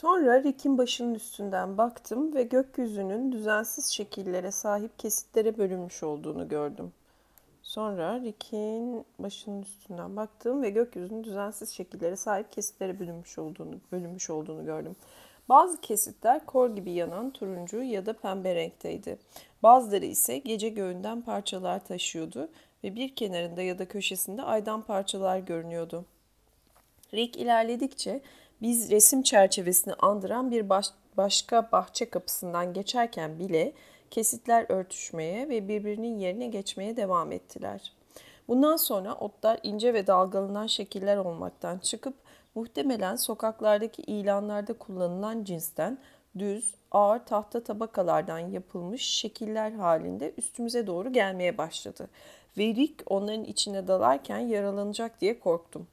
Sonra Rick'in başının üstünden baktım ve gökyüzünün düzensiz şekillere sahip kesitlere bölünmüş olduğunu gördüm. Sonra Rick'in başının üstünden baktım ve gökyüzünün düzensiz şekillere sahip kesitlere bölünmüş olduğunu, bölünmüş olduğunu gördüm. Bazı kesitler kor gibi yanan turuncu ya da pembe renkteydi. Bazıları ise gece göğünden parçalar taşıyordu ve bir kenarında ya da köşesinde aydan parçalar görünüyordu. Rick ilerledikçe biz resim çerçevesini andıran bir baş, başka bahçe kapısından geçerken bile kesitler örtüşmeye ve birbirinin yerine geçmeye devam ettiler. Bundan sonra otlar ince ve dalgalanan şekiller olmaktan çıkıp muhtemelen sokaklardaki ilanlarda kullanılan cinsten düz, ağır tahta tabakalardan yapılmış şekiller halinde üstümüze doğru gelmeye başladı. Ve Rick onların içine dalarken yaralanacak diye korktum.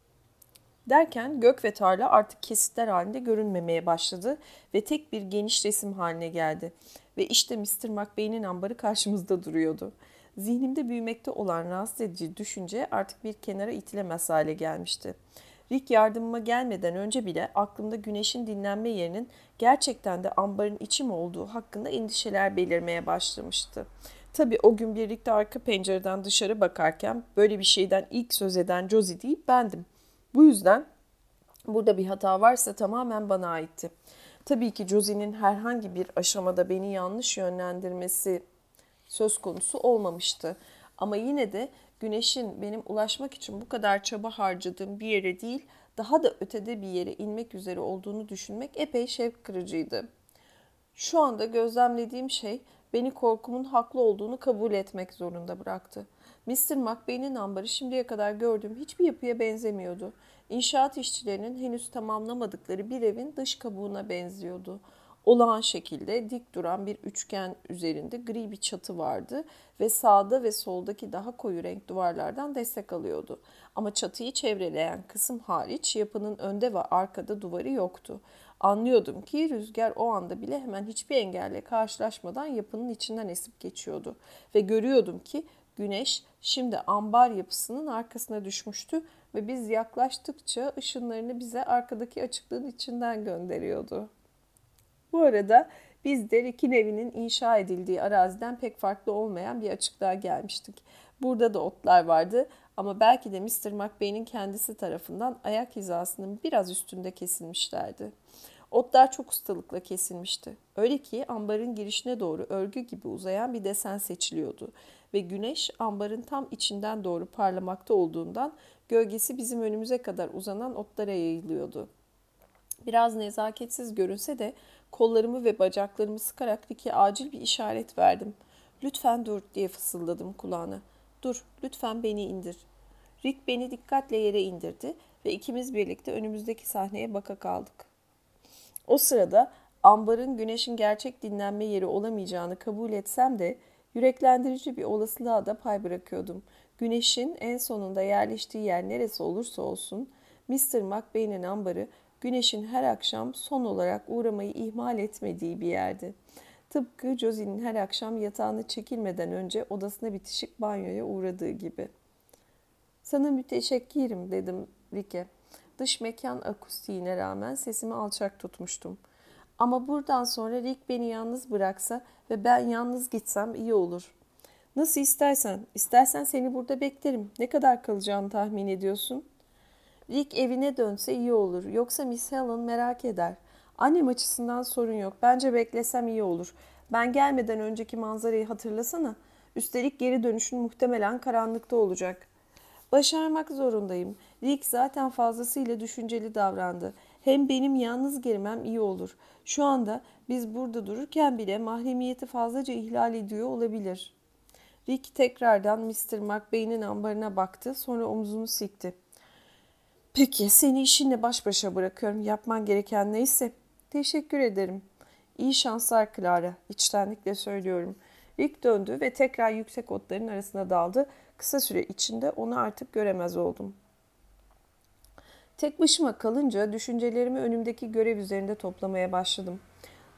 Derken gök ve tarla artık kesitler halinde görünmemeye başladı ve tek bir geniş resim haline geldi. Ve işte Mr. McBain'in ambarı karşımızda duruyordu. Zihnimde büyümekte olan rahatsız edici düşünce artık bir kenara itilemez hale gelmişti. Rick yardımıma gelmeden önce bile aklımda güneşin dinlenme yerinin gerçekten de ambarın içi mi olduğu hakkında endişeler belirmeye başlamıştı. Tabii o gün birlikte arka pencereden dışarı bakarken böyle bir şeyden ilk söz eden Josie değil bendim. Bu yüzden burada bir hata varsa tamamen bana aitti. Tabii ki Josie'nin herhangi bir aşamada beni yanlış yönlendirmesi söz konusu olmamıştı. Ama yine de güneşin benim ulaşmak için bu kadar çaba harcadığım bir yere değil, daha da ötede bir yere inmek üzere olduğunu düşünmek epey şevk kırıcıydı. Şu anda gözlemlediğim şey beni korkumun haklı olduğunu kabul etmek zorunda bıraktı. Mr. McBain'in ambarı şimdiye kadar gördüğüm hiçbir yapıya benzemiyordu. İnşaat işçilerinin henüz tamamlamadıkları bir evin dış kabuğuna benziyordu. Olağan şekilde dik duran bir üçgen üzerinde gri bir çatı vardı ve sağda ve soldaki daha koyu renk duvarlardan destek alıyordu. Ama çatıyı çevreleyen kısım hariç yapının önde ve arkada duvarı yoktu. Anlıyordum ki rüzgar o anda bile hemen hiçbir engelle karşılaşmadan yapının içinden esip geçiyordu. Ve görüyordum ki güneş şimdi ambar yapısının arkasına düşmüştü ve biz yaklaştıkça ışınlarını bize arkadaki açıklığın içinden gönderiyordu. Bu arada biz de Rick'in evinin inşa edildiği araziden pek farklı olmayan bir açıklığa gelmiştik. Burada da otlar vardı ama belki de Mr. McBain'in kendisi tarafından ayak hizasının biraz üstünde kesilmişlerdi. Otlar çok ustalıkla kesilmişti. Öyle ki ambarın girişine doğru örgü gibi uzayan bir desen seçiliyordu ve güneş ambarın tam içinden doğru parlamakta olduğundan gölgesi bizim önümüze kadar uzanan otlara yayılıyordu. Biraz nezaketsiz görünse de kollarımı ve bacaklarımı sıkarak Rick'e acil bir işaret verdim. Lütfen dur diye fısıldadım kulağına. Dur, lütfen beni indir. Rick beni dikkatle yere indirdi ve ikimiz birlikte önümüzdeki sahneye baka kaldık. O sırada ambarın güneşin gerçek dinlenme yeri olamayacağını kabul etsem de yüreklendirici bir olasılığa da pay bırakıyordum. Güneşin en sonunda yerleştiği yer neresi olursa olsun Mr. McBain'in ambarı güneşin her akşam son olarak uğramayı ihmal etmediği bir yerdi. Tıpkı Josie'nin her akşam yatağını çekilmeden önce odasına bitişik banyoya uğradığı gibi. Sana müteşekkirim dedim Rike. Dış mekan akustiğine rağmen sesimi alçak tutmuştum. Ama buradan sonra Rick beni yalnız bıraksa ve ben yalnız gitsem iyi olur. Nasıl istersen. İstersen seni burada beklerim. Ne kadar kalacağını tahmin ediyorsun? Rick evine dönse iyi olur. Yoksa Miss Helen merak eder. Annem açısından sorun yok. Bence beklesem iyi olur. Ben gelmeden önceki manzarayı hatırlasana. Üstelik geri dönüşün muhtemelen karanlıkta olacak. Başarmak zorundayım. Rick zaten fazlasıyla düşünceli davrandı. Hem benim yalnız girmem iyi olur. Şu anda biz burada dururken bile mahremiyeti fazlaca ihlal ediyor olabilir. Rick tekrardan Mr. McBain'in ambarına baktı sonra omzunu sikti. Peki seni işinle baş başa bırakıyorum. Yapman gereken neyse. Teşekkür ederim. İyi şanslar Clara. İçtenlikle söylüyorum. Rick döndü ve tekrar yüksek otların arasına daldı. Kısa süre içinde onu artık göremez oldum. Tek başıma kalınca düşüncelerimi önümdeki görev üzerinde toplamaya başladım.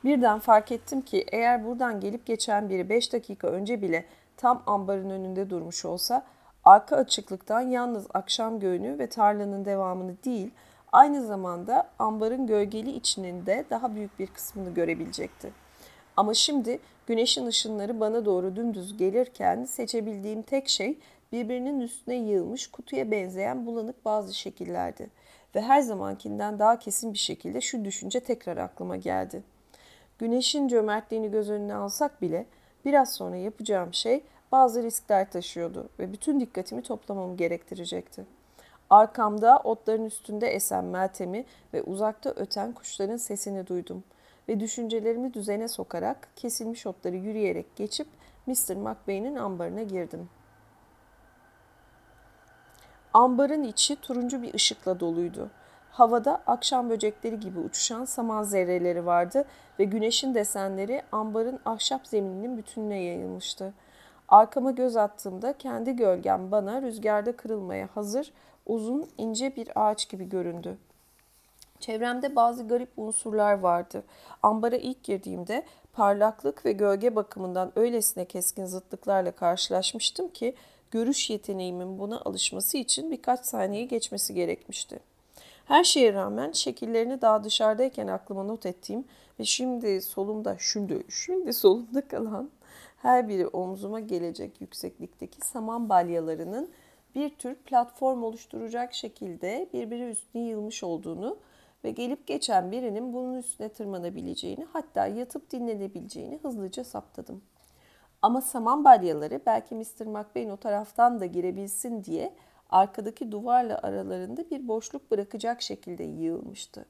Birden fark ettim ki eğer buradan gelip geçen biri 5 dakika önce bile tam ambarın önünde durmuş olsa arka açıklıktan yalnız akşam göğünü ve tarlanın devamını değil Aynı zamanda ambarın gölgeli içinin de daha büyük bir kısmını görebilecekti. Ama şimdi güneşin ışınları bana doğru dümdüz gelirken seçebildiğim tek şey birbirinin üstüne yığılmış kutuya benzeyen bulanık bazı şekillerdi. Ve her zamankinden daha kesin bir şekilde şu düşünce tekrar aklıma geldi. Güneşin cömertliğini göz önüne alsak bile biraz sonra yapacağım şey bazı riskler taşıyordu ve bütün dikkatimi toplamamı gerektirecekti. Arkamda otların üstünde esen Meltem'i ve uzakta öten kuşların sesini duydum ve düşüncelerimi düzene sokarak kesilmiş otları yürüyerek geçip Mr. McBain'in ambarına girdim. Ambarın içi turuncu bir ışıkla doluydu. Havada akşam böcekleri gibi uçuşan saman zerreleri vardı ve güneşin desenleri ambarın ahşap zemininin bütününe yayılmıştı. Arkama göz attığımda kendi gölgem bana rüzgarda kırılmaya hazır uzun ince bir ağaç gibi göründü. Çevremde bazı garip unsurlar vardı. Ambara ilk girdiğimde parlaklık ve gölge bakımından öylesine keskin zıtlıklarla karşılaşmıştım ki görüş yeteneğimin buna alışması için birkaç saniye geçmesi gerekmişti. Her şeye rağmen şekillerini daha dışarıdayken aklıma not ettiğim ve şimdi solumda, şimdi, şimdi solumda kalan her biri omzuma gelecek yükseklikteki saman balyalarının bir tür platform oluşturacak şekilde birbiri üstüne yığılmış olduğunu ve gelip geçen birinin bunun üstüne tırmanabileceğini hatta yatıp dinlenebileceğini hızlıca saptadım. Ama saman balyaları belki Mr. McBain o taraftan da girebilsin diye arkadaki duvarla aralarında bir boşluk bırakacak şekilde yığılmıştı.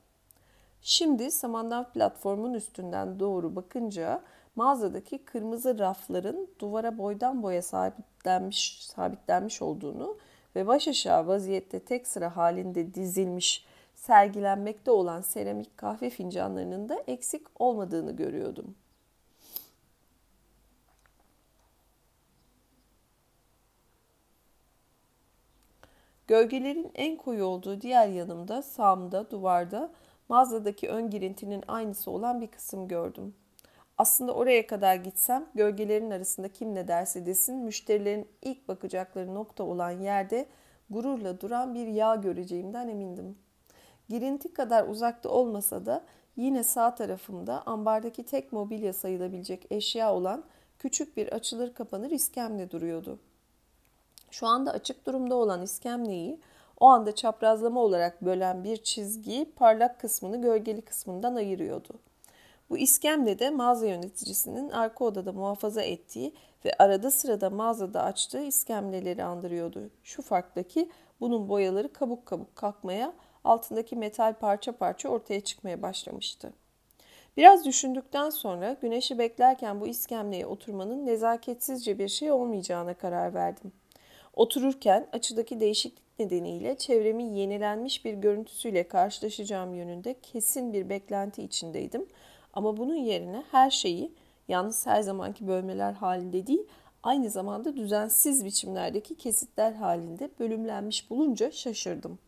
Şimdi samandan platformun üstünden doğru bakınca mağazadaki kırmızı rafların duvara boydan boya sabitlenmiş, sabitlenmiş olduğunu ve baş aşağı vaziyette tek sıra halinde dizilmiş, sergilenmekte olan seramik kahve fincanlarının da eksik olmadığını görüyordum. Gölgelerin en koyu olduğu diğer yanımda, sağımda, duvarda mağazadaki ön girintinin aynısı olan bir kısım gördüm. Aslında oraya kadar gitsem gölgelerin arasında kim ne derse desin müşterilerin ilk bakacakları nokta olan yerde gururla duran bir yağ göreceğimden emindim. Girinti kadar uzakta olmasa da yine sağ tarafımda ambardaki tek mobilya sayılabilecek eşya olan küçük bir açılır kapanır iskemle duruyordu. Şu anda açık durumda olan iskemleyi o anda çaprazlama olarak bölen bir çizgi parlak kısmını gölgeli kısmından ayırıyordu. Bu iskemle de mağaza yöneticisinin arka odada muhafaza ettiği ve arada sırada mağazada açtığı iskemleleri andırıyordu. Şu farktaki bunun boyaları kabuk kabuk kalkmaya, altındaki metal parça parça ortaya çıkmaya başlamıştı. Biraz düşündükten sonra güneşi beklerken bu iskemleye oturmanın nezaketsizce bir şey olmayacağına karar verdim. Otururken açıdaki değişiklik nedeniyle çevremin yenilenmiş bir görüntüsüyle karşılaşacağım yönünde kesin bir beklenti içindeydim. Ama bunun yerine her şeyi yalnız her zamanki bölmeler halinde değil, aynı zamanda düzensiz biçimlerdeki kesitler halinde bölümlenmiş bulunca şaşırdım.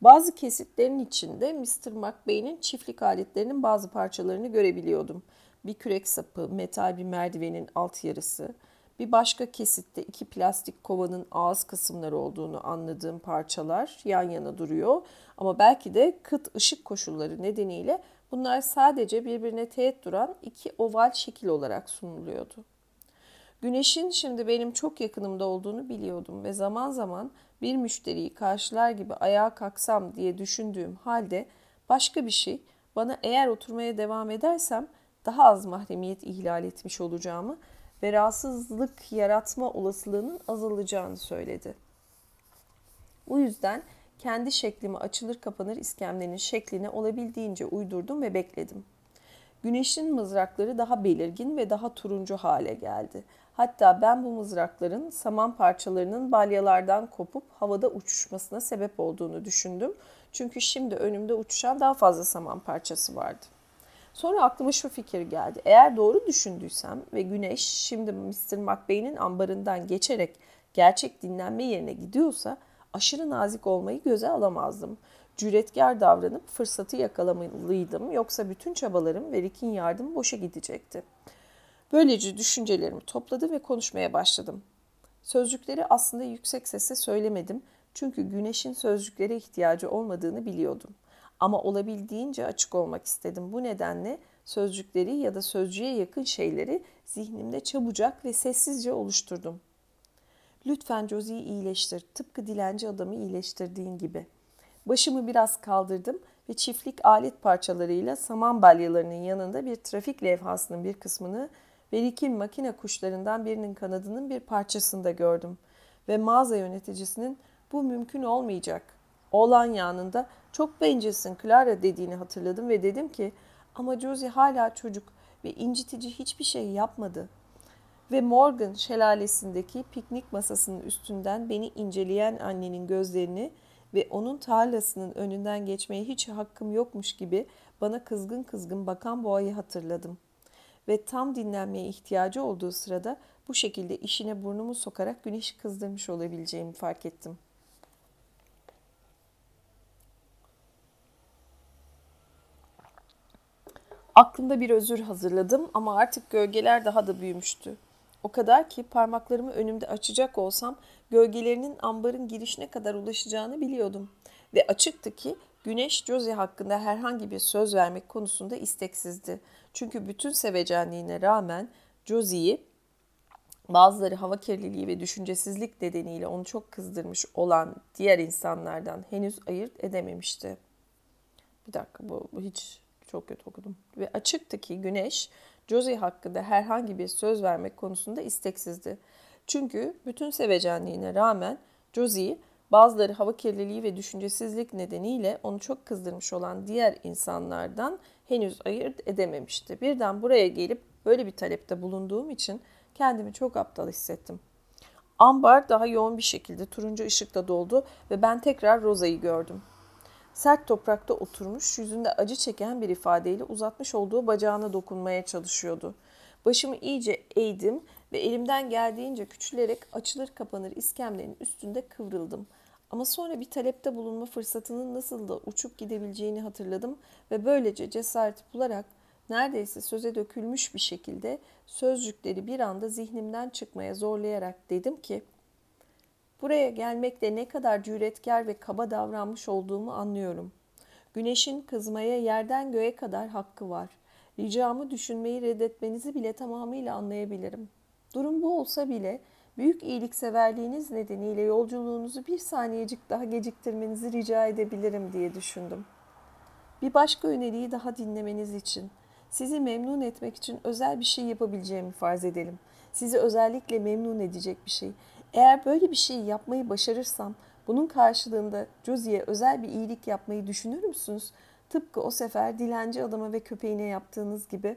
Bazı kesitlerin içinde Mr. McBain'in çiftlik aletlerinin bazı parçalarını görebiliyordum. Bir kürek sapı, metal bir merdivenin alt yarısı, bir başka kesitte iki plastik kovanın ağız kısımları olduğunu anladığım parçalar yan yana duruyor. Ama belki de kıt ışık koşulları nedeniyle bunlar sadece birbirine teğet duran iki oval şekil olarak sunuluyordu. Güneşin şimdi benim çok yakınımda olduğunu biliyordum ve zaman zaman bir müşteriyi karşılar gibi ayağa kalksam diye düşündüğüm halde başka bir şey bana eğer oturmaya devam edersem daha az mahremiyet ihlal etmiş olacağımı ve rahatsızlık yaratma olasılığının azalacağını söyledi. Bu yüzden kendi şeklimi açılır kapanır iskemlenin şekline olabildiğince uydurdum ve bekledim. Güneşin mızrakları daha belirgin ve daha turuncu hale geldi. Hatta ben bu mızrakların saman parçalarının balyalardan kopup havada uçuşmasına sebep olduğunu düşündüm. Çünkü şimdi önümde uçuşan daha fazla saman parçası vardı. Sonra aklıma şu fikir geldi. Eğer doğru düşündüysem ve güneş şimdi Mr. McBain'in ambarından geçerek gerçek dinlenme yerine gidiyorsa aşırı nazik olmayı göze alamazdım. Cüretkar davranıp fırsatı yakalamalıydım yoksa bütün çabalarım ve Rick'in yardımı boşa gidecekti. Böylece düşüncelerimi topladım ve konuşmaya başladım. Sözcükleri aslında yüksek sesle söylemedim Çünkü güneşin sözcüklere ihtiyacı olmadığını biliyordum. Ama olabildiğince açık olmak istedim. Bu nedenle sözcükleri ya da sözcüğe yakın şeyleri zihnimde çabucak ve sessizce oluşturdum. Lütfen Josie'yi iyileştir. Tıpkı dilenci adamı iyileştirdiğin gibi. Başımı biraz kaldırdım ve çiftlik alet parçalarıyla saman balyalarının yanında bir trafik levhasının bir kısmını ve Rick'in makine kuşlarından birinin kanadının bir parçasını da gördüm. Ve mağaza yöneticisinin bu mümkün olmayacak. Oğlan yanında çok bencesin Clara dediğini hatırladım ve dedim ki ama Josie hala çocuk ve incitici hiçbir şey yapmadı. Ve Morgan şelalesindeki piknik masasının üstünden beni inceleyen annenin gözlerini ve onun tarlasının önünden geçmeye hiç hakkım yokmuş gibi bana kızgın kızgın bakan boğayı hatırladım. Ve tam dinlenmeye ihtiyacı olduğu sırada bu şekilde işine burnumu sokarak güneşi kızdırmış olabileceğimi fark ettim. Aklımda bir özür hazırladım ama artık gölgeler daha da büyümüştü. O kadar ki parmaklarımı önümde açacak olsam gölgelerinin ambarın girişine kadar ulaşacağını biliyordum. Ve açıktı ki Güneş Josie hakkında herhangi bir söz vermek konusunda isteksizdi. Çünkü bütün sevecenliğine rağmen Josie'yi bazıları hava kirliliği ve düşüncesizlik nedeniyle onu çok kızdırmış olan diğer insanlardan henüz ayırt edememişti. Bir dakika bu, bu hiç çok kötü okudum. Ve açıktı ki Güneş Josie hakkında herhangi bir söz vermek konusunda isteksizdi. Çünkü bütün sevecenliğine rağmen Josie bazıları hava kirliliği ve düşüncesizlik nedeniyle onu çok kızdırmış olan diğer insanlardan henüz ayırt edememişti. Birden buraya gelip böyle bir talepte bulunduğum için kendimi çok aptal hissettim. Ambar daha yoğun bir şekilde turuncu ışıkla doldu ve ben tekrar Rosa'yı gördüm. Sert toprakta oturmuş, yüzünde acı çeken bir ifadeyle uzatmış olduğu bacağına dokunmaya çalışıyordu. Başımı iyice eğdim ve elimden geldiğince küçülerek açılır kapanır iskemlenin üstünde kıvrıldım. Ama sonra bir talepte bulunma fırsatının nasıl da uçup gidebileceğini hatırladım ve böylece cesaret bularak neredeyse söze dökülmüş bir şekilde sözcükleri bir anda zihnimden çıkmaya zorlayarak dedim ki Buraya gelmekle ne kadar cüretkar ve kaba davranmış olduğumu anlıyorum. Güneşin kızmaya yerden göğe kadar hakkı var. Ricamı düşünmeyi reddetmenizi bile tamamıyla anlayabilirim. Durum bu olsa bile büyük iyilikseverliğiniz nedeniyle yolculuğunuzu bir saniyecik daha geciktirmenizi rica edebilirim diye düşündüm. Bir başka öneriyi daha dinlemeniz için, sizi memnun etmek için özel bir şey yapabileceğimi farz edelim. Sizi özellikle memnun edecek bir şey. Eğer böyle bir şey yapmayı başarırsam bunun karşılığında Josie'ye özel bir iyilik yapmayı düşünür müsünüz? Tıpkı o sefer dilenci adama ve köpeğine yaptığınız gibi.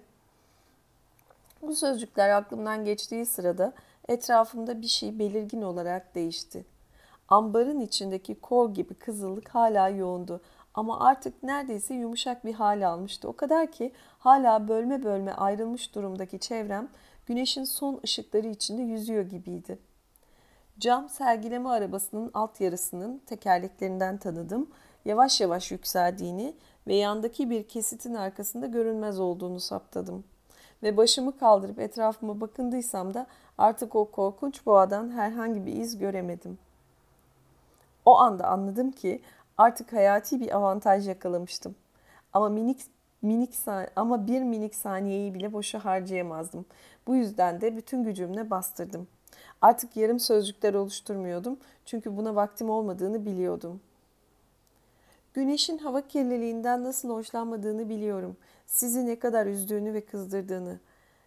Bu sözcükler aklımdan geçtiği sırada etrafımda bir şey belirgin olarak değişti. Ambarın içindeki kor gibi kızıllık hala yoğundu ama artık neredeyse yumuşak bir hal almıştı. O kadar ki hala bölme bölme ayrılmış durumdaki çevrem güneşin son ışıkları içinde yüzüyor gibiydi. Cam sergileme arabasının alt yarısının tekerleklerinden tanıdım. Yavaş yavaş yükseldiğini ve yandaki bir kesitin arkasında görünmez olduğunu saptadım. Ve başımı kaldırıp etrafıma bakındıysam da artık o korkunç boğadan herhangi bir iz göremedim. O anda anladım ki artık hayati bir avantaj yakalamıştım. Ama minik minik ama bir minik saniyeyi bile boşa harcayamazdım. Bu yüzden de bütün gücümle bastırdım. Artık yarım sözcükler oluşturmuyordum çünkü buna vaktim olmadığını biliyordum. Güneşin hava kirliliğinden nasıl hoşlanmadığını biliyorum. Sizi ne kadar üzdüğünü ve kızdırdığını.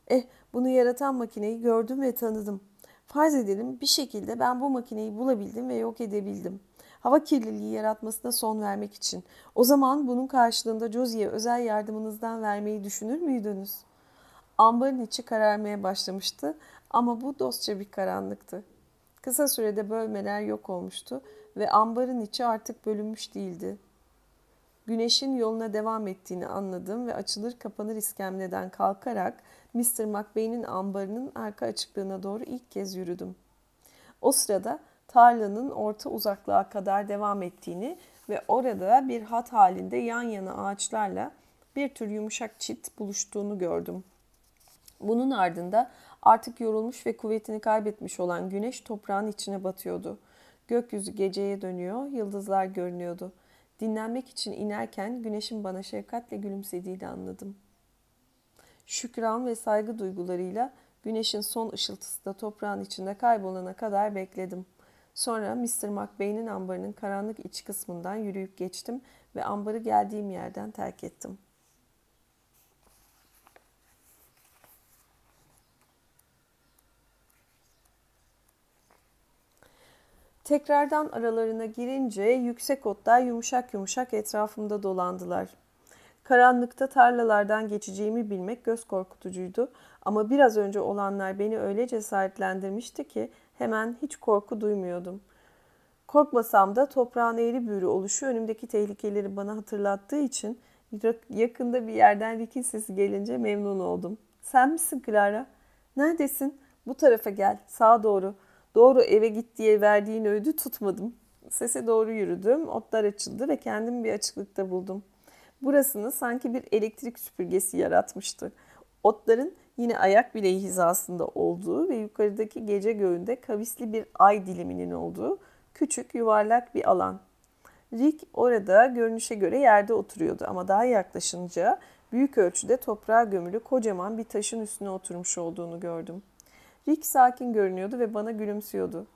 Eh, bunu yaratan makineyi gördüm ve tanıdım. Farz edelim bir şekilde ben bu makineyi bulabildim ve yok edebildim. Hava kirliliği yaratmasına son vermek için. O zaman bunun karşılığında Josie'ye özel yardımınızdan vermeyi düşünür müydünüz? Ambarın içi kararmaya başlamıştı ama bu dostça bir karanlıktı. Kısa sürede bölmeler yok olmuştu ve ambarın içi artık bölünmüş değildi. Güneşin yoluna devam ettiğini anladım ve açılır kapanır iskemleden kalkarak Mr. McBain'in ambarının arka açıklığına doğru ilk kez yürüdüm. O sırada tarlanın orta uzaklığa kadar devam ettiğini ve orada bir hat halinde yan yana ağaçlarla bir tür yumuşak çit buluştuğunu gördüm. Bunun ardında artık yorulmuş ve kuvvetini kaybetmiş olan güneş toprağın içine batıyordu. Gökyüzü geceye dönüyor, yıldızlar görünüyordu. Dinlenmek için inerken güneşin bana şefkatle gülümsediğini anladım. Şükran ve saygı duygularıyla güneşin son ışıltısı da toprağın içinde kaybolana kadar bekledim. Sonra Mr. McBain'in ambarının karanlık iç kısmından yürüyüp geçtim ve ambarı geldiğim yerden terk ettim. Tekrardan aralarına girince yüksek otlar yumuşak yumuşak etrafımda dolandılar. Karanlıkta tarlalardan geçeceğimi bilmek göz korkutucuydu ama biraz önce olanlar beni öyle cesaretlendirmişti ki hemen hiç korku duymuyordum. Korkmasam da toprağın eğri büğrü oluşu önümdeki tehlikeleri bana hatırlattığı için yakında bir yerden Rick'in sesi gelince memnun oldum. Sen misin Clara? Neredesin? Bu tarafa gel, sağa doğru. Doğru eve git diye verdiğin öğüdü tutmadım. Sese doğru yürüdüm, otlar açıldı ve kendimi bir açıklıkta buldum. Burasını sanki bir elektrik süpürgesi yaratmıştı. Otların yine ayak bileği hizasında olduğu ve yukarıdaki gece göğünde kavisli bir ay diliminin olduğu küçük yuvarlak bir alan. Rick orada görünüşe göre yerde oturuyordu ama daha yaklaşınca büyük ölçüde toprağa gömülü kocaman bir taşın üstüne oturmuş olduğunu gördüm. Rick sakin görünüyordu ve bana gülümsüyordu.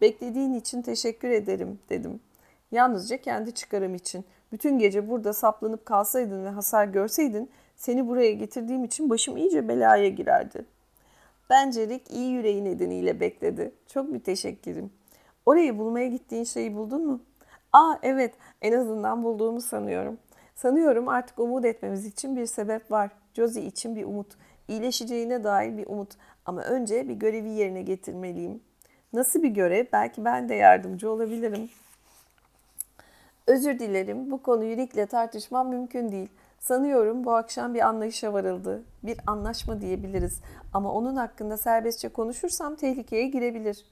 Beklediğin için teşekkür ederim dedim. Yalnızca kendi çıkarım için. Bütün gece burada saplanıp kalsaydın ve hasar görseydin seni buraya getirdiğim için başım iyice belaya girerdi. Bence Rick iyi yüreği nedeniyle bekledi. Çok müteşekkirim. Orayı bulmaya gittiğin şeyi buldun mu? Aa evet en azından bulduğumu sanıyorum. Sanıyorum artık umut etmemiz için bir sebep var. Josie için bir umut. İyileşeceğine dair bir umut. Ama önce bir görevi yerine getirmeliyim. Nasıl bir görev? Belki ben de yardımcı olabilirim. Özür dilerim. Bu konuyu Rick'le tartışmam mümkün değil. Sanıyorum bu akşam bir anlayışa varıldı. Bir anlaşma diyebiliriz. Ama onun hakkında serbestçe konuşursam tehlikeye girebilir.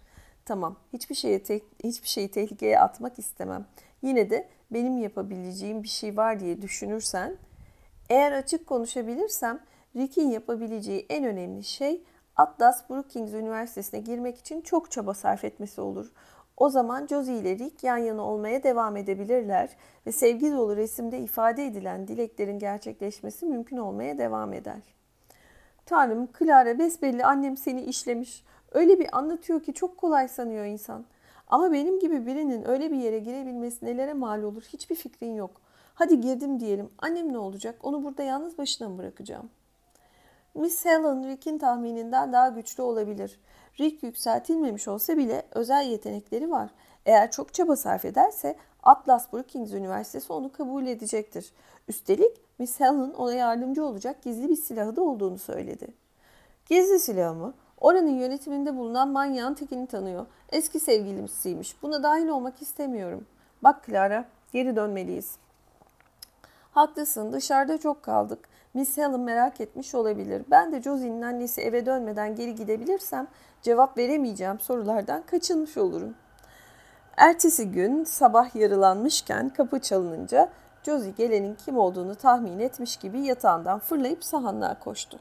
Tamam. Hiçbir şeyi hiçbir şeyi tehlikeye atmak istemem. Yine de benim yapabileceğim bir şey var diye düşünürsen, eğer açık konuşabilirsem Rick'in yapabileceği en önemli şey Atlas Brookings Üniversitesi'ne girmek için çok çaba sarf etmesi olur. O zaman Josie ile Rick yan yana olmaya devam edebilirler ve sevgi dolu resimde ifade edilen dileklerin gerçekleşmesi mümkün olmaya devam eder. Tanrım, Clara besbelli annem seni işlemiş. Öyle bir anlatıyor ki çok kolay sanıyor insan. Ama benim gibi birinin öyle bir yere girebilmesi nelere mal olur hiçbir fikrin yok. Hadi girdim diyelim. Annem ne olacak? Onu burada yalnız başına mı bırakacağım? Miss Helen Rick'in tahmininden daha güçlü olabilir. Rick yükseltilmemiş olsa bile özel yetenekleri var. Eğer çok çaba sarf ederse Atlas Brookings Üniversitesi onu kabul edecektir. Üstelik Miss Helen ona yardımcı olacak gizli bir silahı da olduğunu söyledi. Gizli silahı mı? Oranın yönetiminde bulunan manyağın tekini tanıyor. Eski sevgilimsiymiş. Buna dahil olmak istemiyorum. Bak Clara, geri dönmeliyiz. Haklısın, dışarıda çok kaldık. Miss Helen merak etmiş olabilir. Ben de Josie'nin annesi eve dönmeden geri gidebilirsem cevap veremeyeceğim sorulardan kaçınmış olurum. Ertesi gün sabah yarılanmışken kapı çalınınca Josie gelenin kim olduğunu tahmin etmiş gibi yatağından fırlayıp sahanlığa koştu.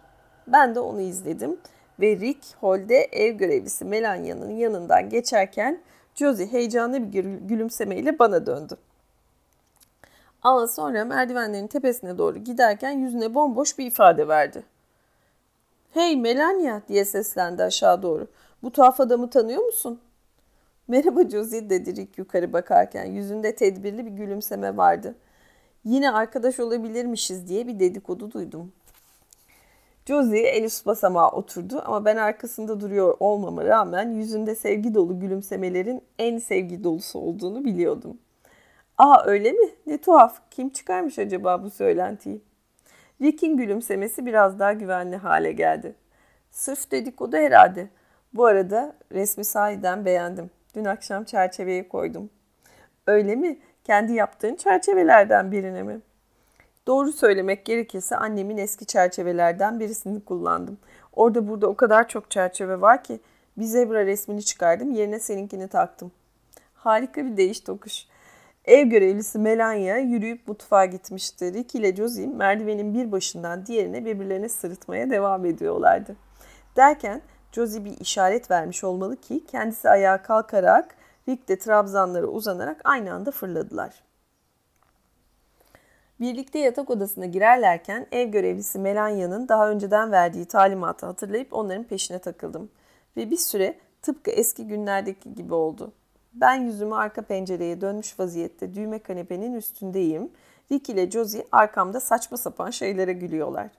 Ben de onu izledim ve Rick Holde ev görevlisi Melania'nın yanından geçerken Josie heyecanlı bir gülümsemeyle bana döndü. Ama sonra merdivenlerin tepesine doğru giderken yüzüne bomboş bir ifade verdi. Hey Melania diye seslendi aşağı doğru. Bu tuhaf adamı tanıyor musun? Merhaba Josie dedi Rick yukarı bakarken. Yüzünde tedbirli bir gülümseme vardı. Yine arkadaş olabilirmişiz diye bir dedikodu duydum. Josie el üst basamağa oturdu ama ben arkasında duruyor olmama rağmen yüzünde sevgi dolu gülümsemelerin en sevgi dolusu olduğunu biliyordum. Aa öyle mi? Ne tuhaf. Kim çıkarmış acaba bu söylentiyi? Rick'in gülümsemesi biraz daha güvenli hale geldi. Sırf dedikodu herhalde. Bu arada resmi sahiden beğendim. Dün akşam çerçeveye koydum. Öyle mi? Kendi yaptığın çerçevelerden birine mi? Doğru söylemek gerekirse annemin eski çerçevelerden birisini kullandım. Orada burada o kadar çok çerçeve var ki bir zebra resmini çıkardım yerine seninkini taktım. Harika bir değiş tokuş. Ev görevlisi Melania yürüyüp mutfağa gitmişti. Rick ile Josie merdivenin bir başından diğerine birbirlerine sırıtmaya devam ediyorlardı. Derken Josie bir işaret vermiş olmalı ki kendisi ayağa kalkarak Rick de trabzanlara uzanarak aynı anda fırladılar. Birlikte yatak odasına girerlerken ev görevlisi Melanya'nın daha önceden verdiği talimatı hatırlayıp onların peşine takıldım. Ve bir süre tıpkı eski günlerdeki gibi oldu. Ben yüzümü arka pencereye dönmüş vaziyette düğme kanepenin üstündeyim. Rick ile Josie arkamda saçma sapan şeylere gülüyorlar.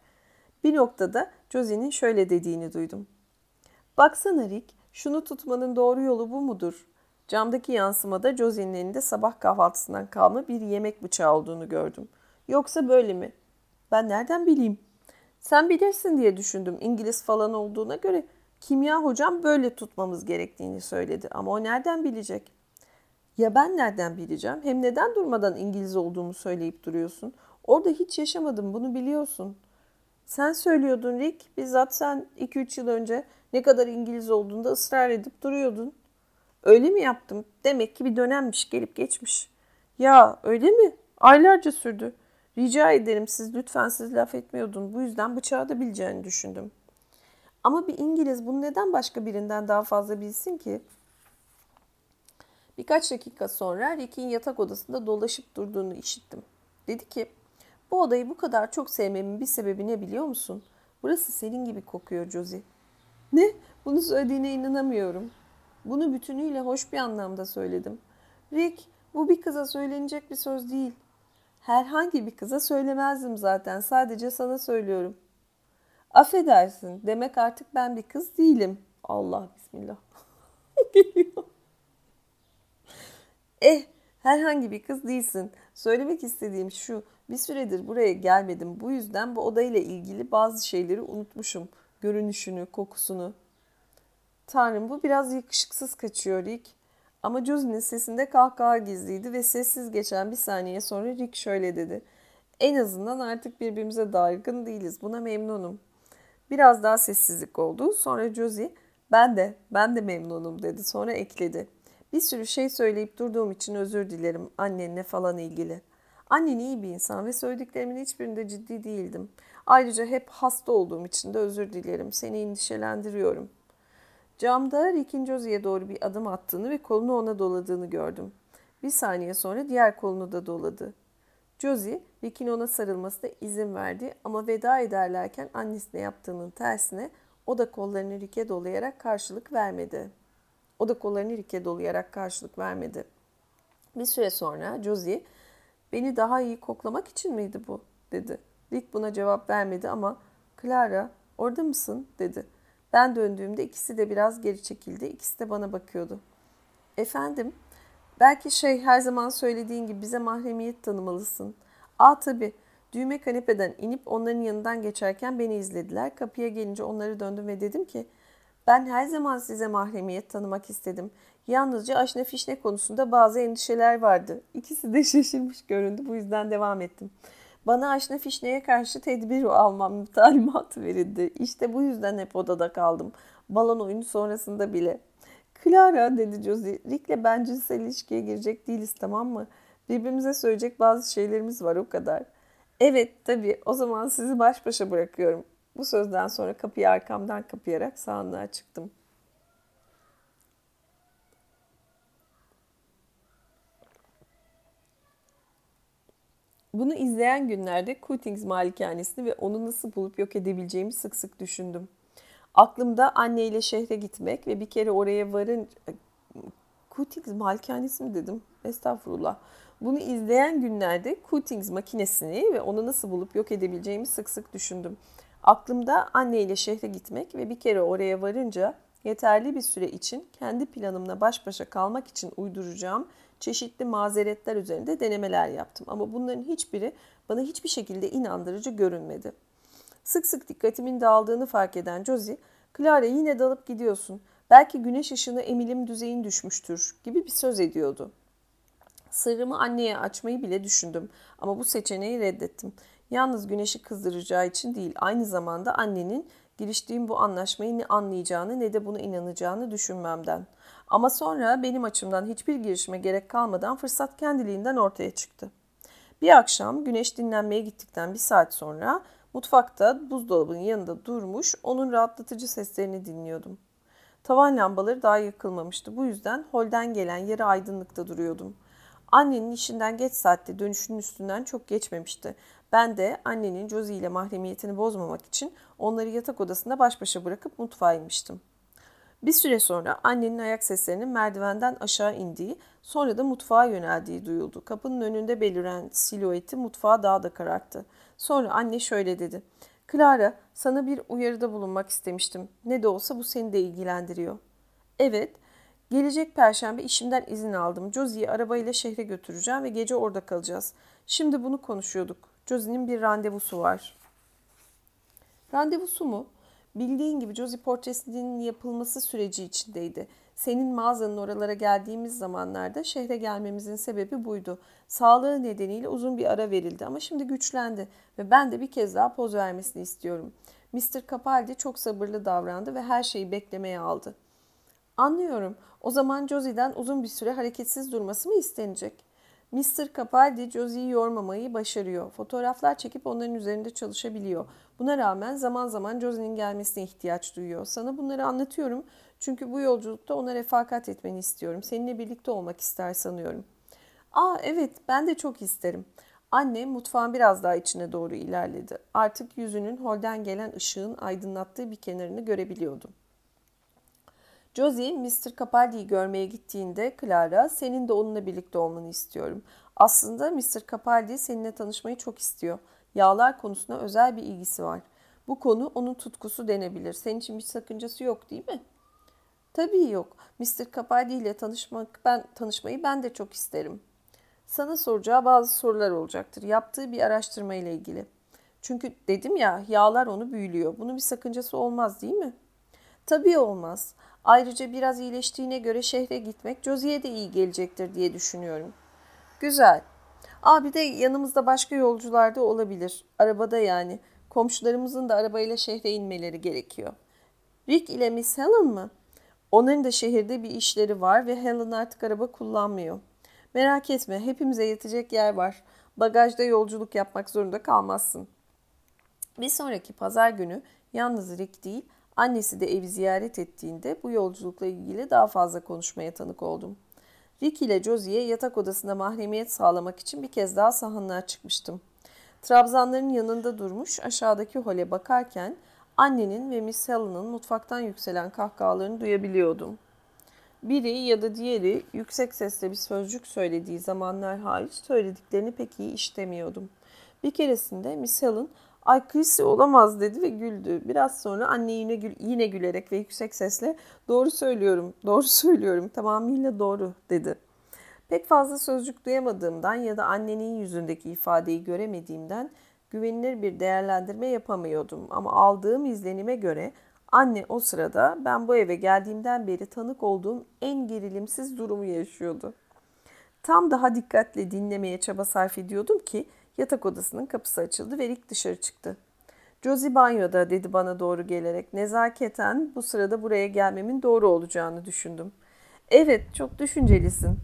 Bir noktada Josie'nin şöyle dediğini duydum. Baksana Rick, şunu tutmanın doğru yolu bu mudur? Camdaki yansımada Josie'nin elinde sabah kahvaltısından kalma bir yemek bıçağı olduğunu gördüm. Yoksa böyle mi? Ben nereden bileyim? Sen bilirsin diye düşündüm İngiliz falan olduğuna göre. Kimya hocam böyle tutmamız gerektiğini söyledi ama o nereden bilecek? Ya ben nereden bileceğim? Hem neden durmadan İngiliz olduğumu söyleyip duruyorsun? Orada hiç yaşamadım bunu biliyorsun. Sen söylüyordun Rick. Bizzat sen 2-3 yıl önce ne kadar İngiliz olduğunda ısrar edip duruyordun. Öyle mi yaptım? Demek ki bir dönemmiş gelip geçmiş. Ya öyle mi? Aylarca sürdü. Rica ederim siz lütfen siz laf etmiyordun. Bu yüzden bıçağı da bileceğini düşündüm. Ama bir İngiliz bunu neden başka birinden daha fazla bilsin ki? Birkaç dakika sonra Rick'in yatak odasında dolaşıp durduğunu işittim. Dedi ki, bu odayı bu kadar çok sevmemin bir sebebi ne biliyor musun? Burası senin gibi kokuyor Josie. Ne? Bunu söylediğine inanamıyorum. Bunu bütünüyle hoş bir anlamda söyledim. Rick, bu bir kıza söylenecek bir söz değil. Herhangi bir kıza söylemezdim zaten. Sadece sana söylüyorum. Affedersin. Demek artık ben bir kız değilim. Allah bismillah. Geliyor. Eh, herhangi bir kız değilsin. Söylemek istediğim şu. Bir süredir buraya gelmedim. Bu yüzden bu odayla ilgili bazı şeyleri unutmuşum. Görünüşünü, kokusunu. Tanrım bu biraz yakışıksız kaçıyor Rick. Ama Josie'nin sesinde kahkaha gizliydi ve sessiz geçen bir saniye sonra Rick şöyle dedi. En azından artık birbirimize dargın değiliz. Buna memnunum. Biraz daha sessizlik oldu. Sonra Josie ben de, ben de memnunum dedi. Sonra ekledi. Bir sürü şey söyleyip durduğum için özür dilerim annenle falan ilgili. Annen iyi bir insan ve söylediklerimin hiçbirinde ciddi değildim. Ayrıca hep hasta olduğum için de özür dilerim. Seni endişelendiriyorum.'' Camda Rick'in Josie'ye doğru bir adım attığını ve kolunu ona doladığını gördüm. Bir saniye sonra diğer kolunu da doladı. Josie, Rick'in ona sarılmasına izin verdi ama veda ederlerken annesine yaptığının tersine o da kollarını Rick'e dolayarak karşılık vermedi. O da kollarını Rick'e dolayarak karşılık vermedi. Bir süre sonra Josie, beni daha iyi koklamak için miydi bu? dedi. Rick buna cevap vermedi ama Clara, orada mısın? dedi. Ben döndüğümde ikisi de biraz geri çekildi. İkisi de bana bakıyordu. Efendim, belki şey her zaman söylediğin gibi bize mahremiyet tanımalısın. Aa tabii, düğme kanepeden inip onların yanından geçerken beni izlediler. Kapıya gelince onları döndüm ve dedim ki, ben her zaman size mahremiyet tanımak istedim. Yalnızca aşne fişne konusunda bazı endişeler vardı. İkisi de şaşırmış göründü. Bu yüzden devam ettim. Bana aşna fişneye karşı tedbir almam talimatı verildi. İşte bu yüzden hep odada kaldım. Balon oyunu sonrasında bile. Clara dedi Josie. Rick'le ben cinsel ilişkiye girecek değiliz tamam mı? Birbirimize söyleyecek bazı şeylerimiz var o kadar. Evet tabii o zaman sizi baş başa bırakıyorum. Bu sözden sonra kapıyı arkamdan kapayarak sağınlığa çıktım. Bunu izleyen günlerde Coutings malikanesini ve onu nasıl bulup yok edebileceğimi sık sık düşündüm. Aklımda anneyle şehre gitmek ve bir kere oraya varın... Coutings malikanesi mi dedim? Estağfurullah. Bunu izleyen günlerde Coutings makinesini ve onu nasıl bulup yok edebileceğimi sık sık düşündüm. Aklımda anneyle şehre gitmek ve bir kere oraya varınca yeterli bir süre için kendi planımla baş başa kalmak için uyduracağım çeşitli mazeretler üzerinde denemeler yaptım. Ama bunların hiçbiri bana hiçbir şekilde inandırıcı görünmedi. Sık sık dikkatimin dağıldığını fark eden Josie, Clara yine dalıp gidiyorsun. Belki güneş ışını emilim düzeyin düşmüştür gibi bir söz ediyordu. Sırrımı anneye açmayı bile düşündüm ama bu seçeneği reddettim. Yalnız güneşi kızdıracağı için değil, aynı zamanda annenin giriştiğim bu anlaşmayı ne anlayacağını ne de buna inanacağını düşünmemden. Ama sonra benim açımdan hiçbir girişime gerek kalmadan fırsat kendiliğinden ortaya çıktı. Bir akşam güneş dinlenmeye gittikten bir saat sonra mutfakta buzdolabının yanında durmuş onun rahatlatıcı seslerini dinliyordum. Tavan lambaları daha yakılmamıştı. Bu yüzden holden gelen yarı aydınlıkta duruyordum. Annenin işinden geç saatte dönüşünün üstünden çok geçmemişti. Ben de annenin Josie ile mahremiyetini bozmamak için onları yatak odasında baş başa bırakıp mutfağa inmiştim. Bir süre sonra annenin ayak seslerinin merdivenden aşağı indiği, sonra da mutfağa yöneldiği duyuldu. Kapının önünde beliren silüeti mutfağa daha da kararttı. Sonra anne şöyle dedi. Clara, sana bir uyarıda bulunmak istemiştim. Ne de olsa bu seni de ilgilendiriyor. Evet, gelecek perşembe işimden izin aldım. Josie'yi arabayla şehre götüreceğim ve gece orada kalacağız. Şimdi bunu konuşuyorduk. Josie'nin bir randevusu var. Randevusu mu? Bildiğin gibi Josie portresinin yapılması süreci içindeydi. Senin mağazanın oralara geldiğimiz zamanlarda şehre gelmemizin sebebi buydu. Sağlığı nedeniyle uzun bir ara verildi ama şimdi güçlendi ve ben de bir kez daha poz vermesini istiyorum. Mr. Capaldi çok sabırlı davrandı ve her şeyi beklemeye aldı. Anlıyorum. O zaman Josie'den uzun bir süre hareketsiz durması mı istenecek? Mr. Capaldi Josie'yi yormamayı başarıyor. Fotoğraflar çekip onların üzerinde çalışabiliyor. Buna rağmen zaman zaman Josie'nin gelmesine ihtiyaç duyuyor. Sana bunları anlatıyorum çünkü bu yolculukta ona refakat etmeni istiyorum. Seninle birlikte olmak ister sanıyorum. Aa evet ben de çok isterim. Anne mutfağın biraz daha içine doğru ilerledi. Artık yüzünün holden gelen ışığın aydınlattığı bir kenarını görebiliyordum. Josie, Mr. Capaldi'yi görmeye gittiğinde Clara, senin de onunla birlikte olmanı istiyorum. Aslında Mr. Capaldi seninle tanışmayı çok istiyor. Yağlar konusuna özel bir ilgisi var. Bu konu onun tutkusu denebilir. Senin için bir sakıncası yok değil mi? Tabii yok. Mr. Capaldi ile tanışmak, ben, tanışmayı ben de çok isterim. Sana soracağı bazı sorular olacaktır. Yaptığı bir araştırma ile ilgili. Çünkü dedim ya yağlar onu büyülüyor. Bunun bir sakıncası olmaz değil mi? Tabii olmaz. Ayrıca biraz iyileştiğine göre şehre gitmek Josie'ye de iyi gelecektir diye düşünüyorum. Güzel. Abi de yanımızda başka yolcular da olabilir. Arabada yani. Komşularımızın da arabayla şehre inmeleri gerekiyor. Rick ile Miss Helen mı? Onların da şehirde bir işleri var ve Helen artık araba kullanmıyor. Merak etme hepimize yetecek yer var. Bagajda yolculuk yapmak zorunda kalmazsın. Bir sonraki pazar günü yalnız Rick değil Annesi de evi ziyaret ettiğinde bu yolculukla ilgili daha fazla konuşmaya tanık oldum. Rick ile Josie'ye yatak odasında mahremiyet sağlamak için bir kez daha sahanlığa çıkmıştım. Trabzanların yanında durmuş aşağıdaki hole bakarken annenin ve Miss Helen'ın mutfaktan yükselen kahkahalarını duyabiliyordum. Biri ya da diğeri yüksek sesle bir sözcük söylediği zamanlar hariç söylediklerini pek iyi işlemiyordum. Bir keresinde Miss Helen ay Chrissy olamaz dedi ve güldü. Biraz sonra anne yine, gül, yine gülerek ve yüksek sesle doğru söylüyorum, doğru söylüyorum, tamamıyla doğru dedi. Pek fazla sözcük duyamadığımdan ya da annenin yüzündeki ifadeyi göremediğimden güvenilir bir değerlendirme yapamıyordum. Ama aldığım izlenime göre anne o sırada ben bu eve geldiğimden beri tanık olduğum en gerilimsiz durumu yaşıyordu. Tam daha dikkatle dinlemeye çaba sarf ediyordum ki Yatak odasının kapısı açıldı ve Rick dışarı çıktı. Josie banyoda dedi bana doğru gelerek. Nezaketen bu sırada buraya gelmemin doğru olacağını düşündüm. Evet çok düşüncelisin.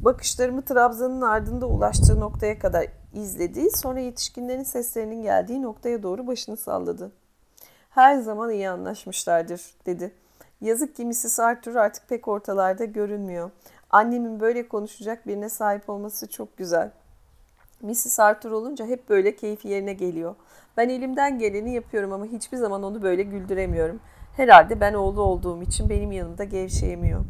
Bakışlarımı Trabzan'ın ardında ulaştığı noktaya kadar izledi. Sonra yetişkinlerin seslerinin geldiği noktaya doğru başını salladı. Her zaman iyi anlaşmışlardır dedi. Yazık ki Mrs. Arthur artık pek ortalarda görünmüyor. Annemin böyle konuşacak birine sahip olması çok güzel. Mrs. Arthur olunca hep böyle keyfi yerine geliyor. Ben elimden geleni yapıyorum ama hiçbir zaman onu böyle güldüremiyorum. Herhalde ben oğlu olduğum için benim yanımda gevşeyemiyor.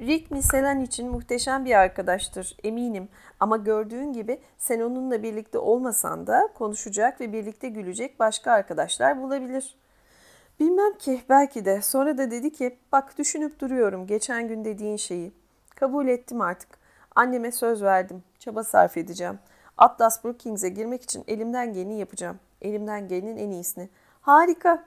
Rick Miselen için muhteşem bir arkadaştır eminim ama gördüğün gibi sen onunla birlikte olmasan da konuşacak ve birlikte gülecek başka arkadaşlar bulabilir. Bilmem ki belki de sonra da dedi ki bak düşünüp duruyorum geçen gün dediğin şeyi. Kabul ettim artık. Anneme söz verdim. Çaba sarf edeceğim. Atlas Brookings'e girmek için elimden geleni yapacağım. Elimden gelenin en iyisini. Harika.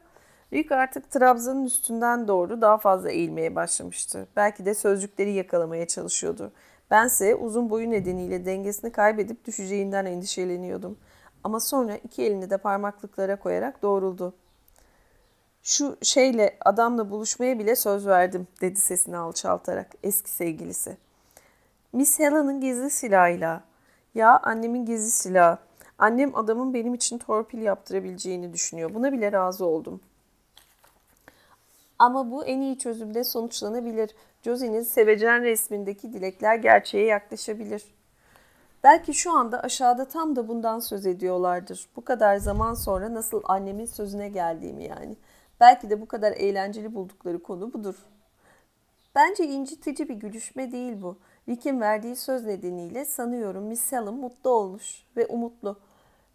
Rick artık Trabzan'ın üstünden doğru daha fazla eğilmeye başlamıştı. Belki de sözcükleri yakalamaya çalışıyordu. Bense uzun boyu nedeniyle dengesini kaybedip düşeceğinden endişeleniyordum. Ama sonra iki elini de parmaklıklara koyarak doğruldu. Şu şeyle adamla buluşmaya bile söz verdim dedi sesini alçaltarak eski sevgilisi. Miss Helen'ın gizli silahıyla. Ya annemin gizli silahı. Annem adamın benim için torpil yaptırabileceğini düşünüyor. Buna bile razı oldum. Ama bu en iyi çözümle sonuçlanabilir. Josie'nin sevecen resmindeki dilekler gerçeğe yaklaşabilir. Belki şu anda aşağıda tam da bundan söz ediyorlardır. Bu kadar zaman sonra nasıl annemin sözüne geldiğimi yani. Belki de bu kadar eğlenceli buldukları konu budur. Bence incitici bir gülüşme değil bu. Rick'in verdiği söz nedeniyle sanıyorum Miss Salem mutlu olmuş ve umutlu.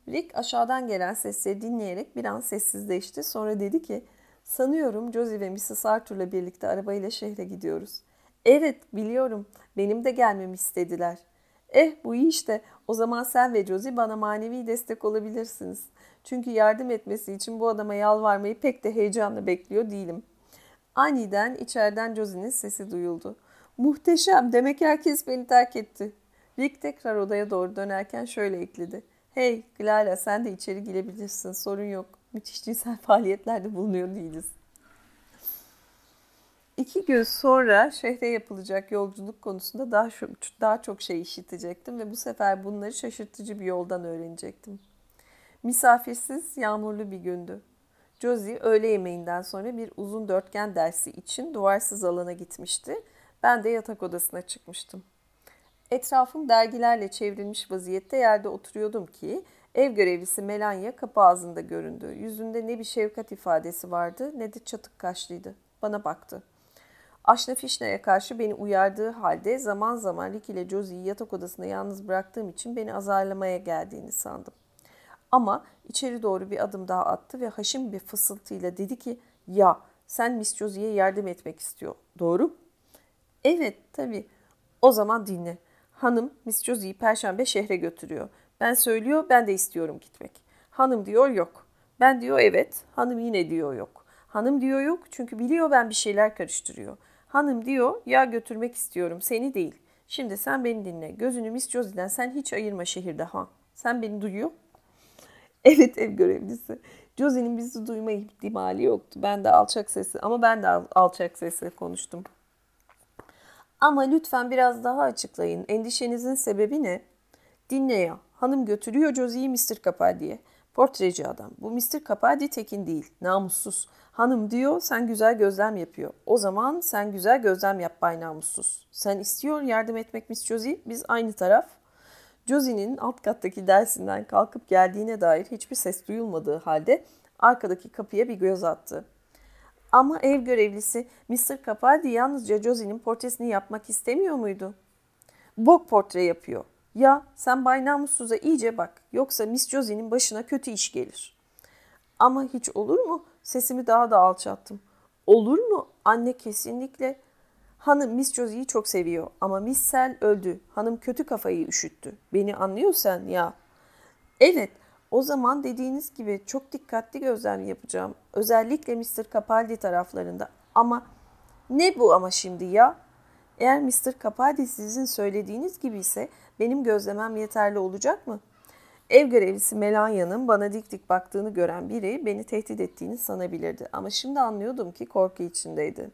Rick aşağıdan gelen sesleri dinleyerek bir an sessizleşti. Sonra dedi ki, sanıyorum Josie ve Mrs. Arthur'la birlikte arabayla şehre gidiyoruz. Evet biliyorum, benim de gelmemi istediler. Eh bu iyi işte, o zaman sen ve Josie bana manevi destek olabilirsiniz. Çünkü yardım etmesi için bu adama yalvarmayı pek de heyecanla bekliyor değilim. Aniden içeriden Josie'nin sesi duyuldu. Muhteşem, demek herkes beni terk etti. Rick tekrar odaya doğru dönerken şöyle ekledi. Hey Glala sen de içeri girebilirsin sorun yok. Müthiş cinsel faaliyetlerde bulunuyor değiliz. İki gün sonra şehre yapılacak yolculuk konusunda daha, daha çok şey işitecektim ve bu sefer bunları şaşırtıcı bir yoldan öğrenecektim. Misafirsiz, yağmurlu bir gündü. Josie öğle yemeğinden sonra bir uzun dörtgen dersi için duvarsız alana gitmişti. Ben de yatak odasına çıkmıştım. Etrafım dergilerle çevrilmiş vaziyette yerde oturuyordum ki ev görevlisi Melania kapı ağzında göründü. Yüzünde ne bir şefkat ifadesi vardı ne de çatık kaşlıydı. Bana baktı. Aşna Fişna'ya karşı beni uyardığı halde zaman zaman Rick ile Josie'yi yatak odasında yalnız bıraktığım için beni azarlamaya geldiğini sandım. Ama içeri doğru bir adım daha attı ve haşim bir fısıltıyla dedi ki ya sen Miss Josie'ye yardım etmek istiyor. Doğru? Evet tabii. O zaman dinle. Hanım Miss Josie'yi perşembe şehre götürüyor. Ben söylüyor ben de istiyorum gitmek. Hanım diyor yok. Ben diyor evet. Hanım yine diyor yok. Hanım diyor yok çünkü biliyor ben bir şeyler karıştırıyor. Hanım diyor ya götürmek istiyorum seni değil. Şimdi sen beni dinle. Gözünü Miss Josie'den sen hiç ayırma şehirde ha. Sen beni duyuyor. Evet ev görevlisi. Josie'nin bizi duyma ihtimali yoktu. Ben de alçak sesi ama ben de alçak sesle konuştum. Ama lütfen biraz daha açıklayın. Endişenizin sebebi ne? Dinle ya. Hanım götürüyor Josie'yi Mr. Capaldi'ye. Portreci adam. Bu Mr. Capaldi tekin değil. Namussuz. Hanım diyor sen güzel gözlem yapıyor. O zaman sen güzel gözlem yap bay namussuz. Sen istiyor yardım etmek Miss Josie. Biz aynı taraf. Josie'nin alt kattaki dersinden kalkıp geldiğine dair hiçbir ses duyulmadığı halde arkadaki kapıya bir göz attı. Ama ev görevlisi Mr. Capaldi yalnızca Josie'nin portresini yapmak istemiyor muydu? Bok portre yapıyor. Ya sen Bay Namussuz'a iyice bak yoksa Miss Josie'nin başına kötü iş gelir. Ama hiç olur mu? Sesimi daha da alçattım. Olur mu? Anne kesinlikle. Hanım Miss Josie'yi çok seviyor ama Miss Sel öldü. Hanım kötü kafayı üşüttü. Beni anlıyorsan ya. Evet o zaman dediğiniz gibi çok dikkatli gözlem yapacağım. Özellikle Mr. Capaldi taraflarında. Ama ne bu ama şimdi ya? Eğer Mr. Capaldi sizin söylediğiniz gibi ise benim gözlemem yeterli olacak mı? Ev görevlisi Melanya'nın bana dik dik baktığını gören biri beni tehdit ettiğini sanabilirdi. Ama şimdi anlıyordum ki korku içindeydi.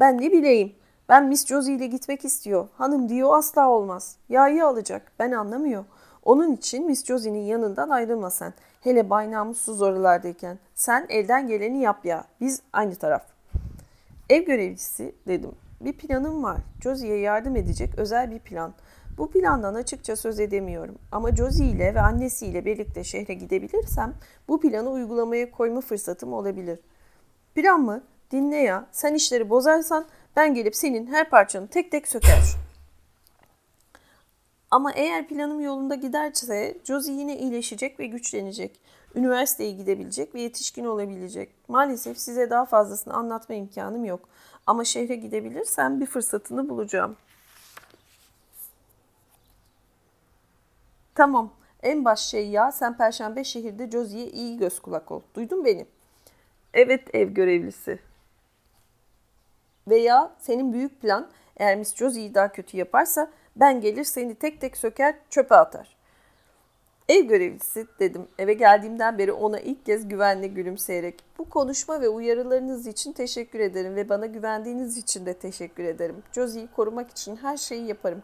Ben ne bileyim. Ben Miss Josie ile gitmek istiyor. Hanım diyor asla olmaz. Yağı alacak. Ben anlamıyor. Onun için Miss Josie'nin yanından ayrılma sen. Hele Bay Namussuz oralardayken. Sen elden geleni yap ya. Biz aynı taraf. Ev görevlisi dedim. Bir planım var. Josie'ye yardım edecek özel bir plan. Bu plandan açıkça söz edemiyorum. Ama Josie ile ve annesiyle birlikte şehre gidebilirsem bu planı uygulamaya koyma fırsatım olabilir. Plan mı? Dinle ya. Sen işleri bozarsan ben gelip senin her parçanı tek tek söker. Ama eğer planım yolunda giderse Josie yine iyileşecek ve güçlenecek. Üniversiteye gidebilecek ve yetişkin olabilecek. Maalesef size daha fazlasını anlatma imkanım yok. Ama şehre gidebilirsem bir fırsatını bulacağım. Tamam. En baş şey ya sen perşembe şehirde Josie'ye iyi göz kulak ol. Duydun beni? Evet ev görevlisi. Veya senin büyük plan eğer Miss Josie'yi daha kötü yaparsa ben gelir seni tek tek söker çöpe atar. Ev görevlisi dedim. Eve geldiğimden beri ona ilk kez güvenle gülümseyerek. Bu konuşma ve uyarılarınız için teşekkür ederim ve bana güvendiğiniz için de teşekkür ederim. Josie'yi korumak için her şeyi yaparım.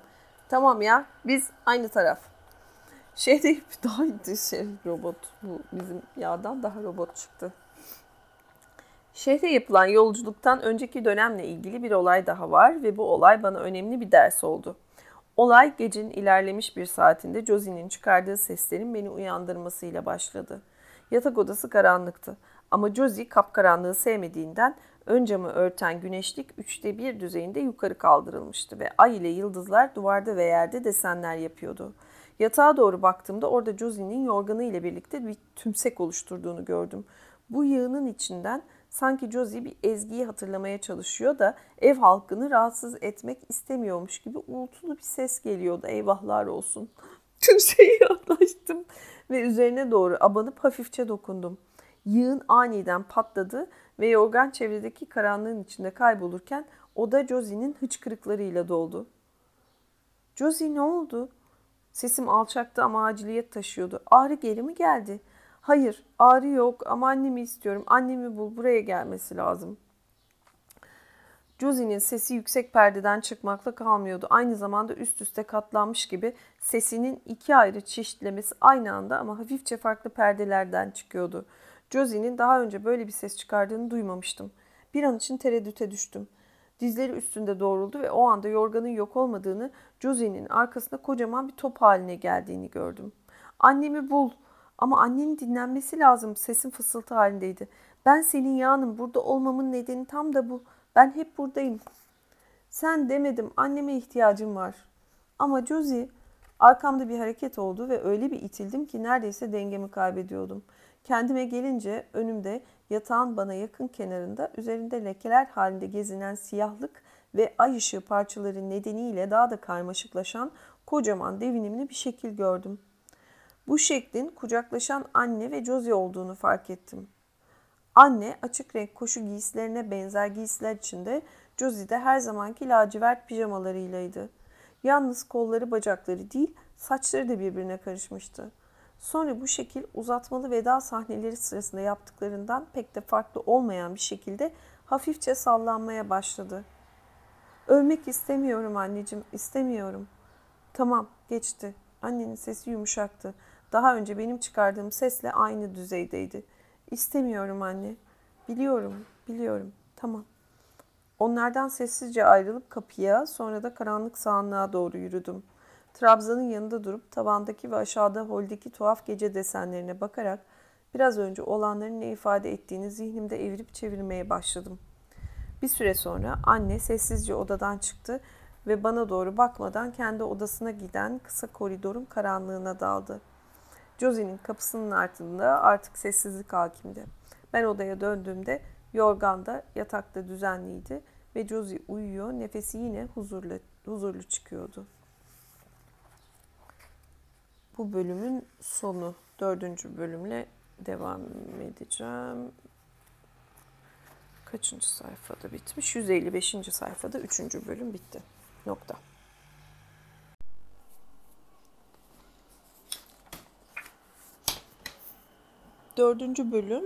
Tamam ya biz aynı taraf. Şey değil daha şey robot bu bizim yağdan daha robot çıktı. Şehre yapılan yolculuktan önceki dönemle ilgili bir olay daha var ve bu olay bana önemli bir ders oldu. Olay gecenin ilerlemiş bir saatinde Josie'nin çıkardığı seslerin beni uyandırmasıyla başladı. Yatak odası karanlıktı ama Josie kapkaranlığı sevmediğinden ön camı örten güneşlik üçte bir düzeyinde yukarı kaldırılmıştı ve ay ile yıldızlar duvarda ve yerde desenler yapıyordu. Yatağa doğru baktığımda orada Josie'nin yorganı ile birlikte bir tümsek oluşturduğunu gördüm. Bu yığının içinden sanki Josie bir ezgiyi hatırlamaya çalışıyor da ev halkını rahatsız etmek istemiyormuş gibi uğultulu bir ses geliyordu. Eyvahlar olsun. Tümseyi yaklaştım ve üzerine doğru abanıp hafifçe dokundum. Yığın aniden patladı ve yorgan çevredeki karanlığın içinde kaybolurken oda Josie'nin hıçkırıklarıyla doldu. Josie ne oldu? Sesim alçaktı ama aciliyet taşıyordu. Ağrı geri mi geldi? Hayır, ağrı yok ama annemi istiyorum. Annemi bul, buraya gelmesi lazım. Josie'nin sesi yüksek perdeden çıkmakla kalmıyordu. Aynı zamanda üst üste katlanmış gibi sesinin iki ayrı çeşitlemesi aynı anda ama hafifçe farklı perdelerden çıkıyordu. Josie'nin daha önce böyle bir ses çıkardığını duymamıştım. Bir an için tereddüte düştüm. Dizleri üstünde doğruldu ve o anda yorganın yok olmadığını, Josie'nin arkasında kocaman bir top haline geldiğini gördüm. Annemi bul. Ama annenin dinlenmesi lazım. Sesim fısıltı halindeydi. Ben senin yağınım. Burada olmamın nedeni tam da bu. Ben hep buradayım. Sen demedim. Anneme ihtiyacım var. Ama Josie arkamda bir hareket oldu ve öyle bir itildim ki neredeyse dengemi kaybediyordum. Kendime gelince önümde yatağın bana yakın kenarında üzerinde lekeler halinde gezinen siyahlık ve ay ışığı parçaları nedeniyle daha da karmaşıklaşan kocaman devinimli bir şekil gördüm. Bu şeklin kucaklaşan anne ve Josie olduğunu fark ettim. Anne açık renk koşu giysilerine benzer giysiler içinde Josie de her zamanki lacivert pijamalarıylaydı. Yalnız kolları bacakları değil saçları da birbirine karışmıştı. Sonra bu şekil uzatmalı veda sahneleri sırasında yaptıklarından pek de farklı olmayan bir şekilde hafifçe sallanmaya başladı. Ölmek istemiyorum anneciğim, istemiyorum. Tamam, geçti. Annenin sesi yumuşaktı. Daha önce benim çıkardığım sesle aynı düzeydeydi. İstemiyorum anne. Biliyorum, biliyorum. Tamam. Onlardan sessizce ayrılıp kapıya, sonra da karanlık sağanlığa doğru yürüdüm. Trabzanın yanında durup tavandaki ve aşağıda holdeki tuhaf gece desenlerine bakarak biraz önce olanların ne ifade ettiğini zihnimde evirip çevirmeye başladım. Bir süre sonra anne sessizce odadan çıktı ve bana doğru bakmadan kendi odasına giden kısa koridorun karanlığına daldı. Josie'nin kapısının ardında artık sessizlik hakimdi. Ben odaya döndüğümde yorgan da yatakta düzenliydi ve Josie uyuyor, nefesi yine huzurlu, huzurlu çıkıyordu. Bu bölümün sonu. Dördüncü bölümle devam edeceğim. Kaçıncı sayfada bitmiş? 155. sayfada üçüncü bölüm bitti. Nokta. Dördüncü bölüm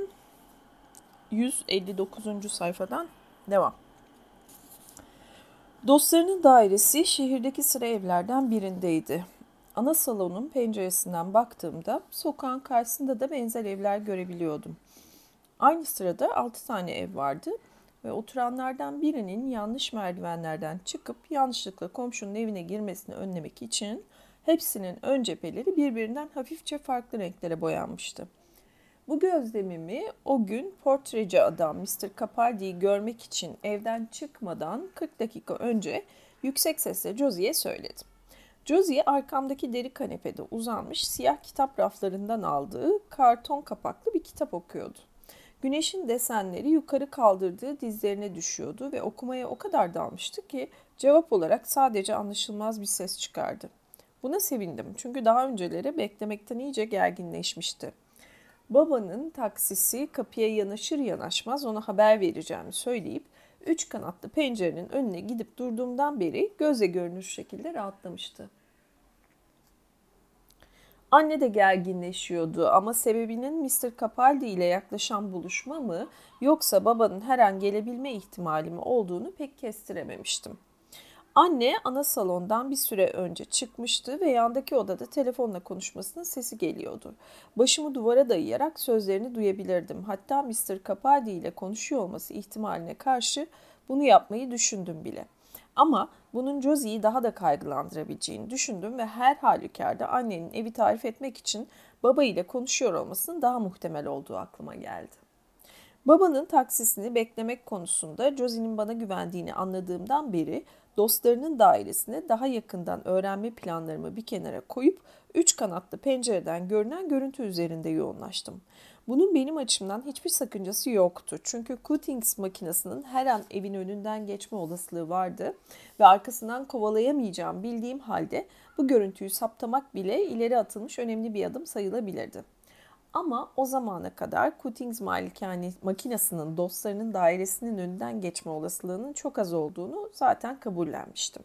159. sayfadan devam. Dostlarının dairesi şehirdeki sıra evlerden birindeydi. Ana salonun penceresinden baktığımda sokağın karşısında da benzer evler görebiliyordum. Aynı sırada altı tane ev vardı ve oturanlardan birinin yanlış merdivenlerden çıkıp yanlışlıkla komşunun evine girmesini önlemek için hepsinin ön cepheleri birbirinden hafifçe farklı renklere boyanmıştı. Bu gözlemimi o gün portreci adam Mr. Capaldi'yi görmek için evden çıkmadan 40 dakika önce yüksek sesle Josie'ye söyledim. Josie arkamdaki deri kanepede uzanmış siyah kitap raflarından aldığı karton kapaklı bir kitap okuyordu. Güneşin desenleri yukarı kaldırdığı dizlerine düşüyordu ve okumaya o kadar dalmıştı ki cevap olarak sadece anlaşılmaz bir ses çıkardı. Buna sevindim çünkü daha önceleri beklemekten iyice gerginleşmişti. Babanın taksisi kapıya yanaşır yanaşmaz ona haber vereceğimi söyleyip üç kanatlı pencerenin önüne gidip durduğumdan beri göze görünür şekilde rahatlamıştı. Anne de gerginleşiyordu ama sebebinin Mr. Capaldi ile yaklaşan buluşma mı yoksa babanın her an gelebilme ihtimali mi olduğunu pek kestirememiştim. Anne ana salondan bir süre önce çıkmıştı ve yandaki odada telefonla konuşmasının sesi geliyordu. Başımı duvara dayayarak sözlerini duyabilirdim. Hatta Mr. Capaldi ile konuşuyor olması ihtimaline karşı bunu yapmayı düşündüm bile. Ama bunun Josie'yi daha da kaygılandırabileceğini düşündüm ve her halükarda annenin evi tarif etmek için baba ile konuşuyor olmasının daha muhtemel olduğu aklıma geldi. Babanın taksisini beklemek konusunda Josie'nin bana güvendiğini anladığımdan beri dostlarının dairesine daha yakından öğrenme planlarımı bir kenara koyup üç kanatlı pencereden görünen görüntü üzerinde yoğunlaştım. Bunun benim açımdan hiçbir sakıncası yoktu. Çünkü Cuttings makinesinin her an evin önünden geçme olasılığı vardı ve arkasından kovalayamayacağım bildiğim halde bu görüntüyü saptamak bile ileri atılmış önemli bir adım sayılabilirdi. Ama o zamana kadar Cuttings malikane makinesinin dostlarının dairesinin önünden geçme olasılığının çok az olduğunu zaten kabullenmiştim.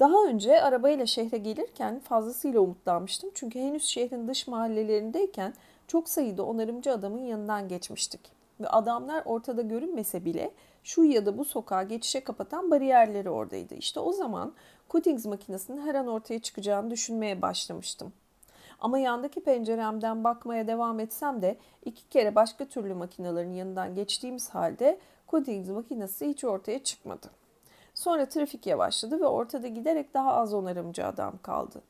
Daha önce arabayla şehre gelirken fazlasıyla umutlanmıştım. Çünkü henüz şehrin dış mahallelerindeyken çok sayıda onarımcı adamın yanından geçmiştik. Ve adamlar ortada görünmese bile şu ya da bu sokağa geçişe kapatan bariyerleri oradaydı. İşte o zaman Cuttings makinesinin her an ortaya çıkacağını düşünmeye başlamıştım. Ama yandaki penceremden bakmaya devam etsem de iki kere başka türlü makinelerin yanından geçtiğimiz halde Cuttings makinesi hiç ortaya çıkmadı. Sonra trafik yavaşladı ve ortada giderek daha az onarımcı adam kaldı.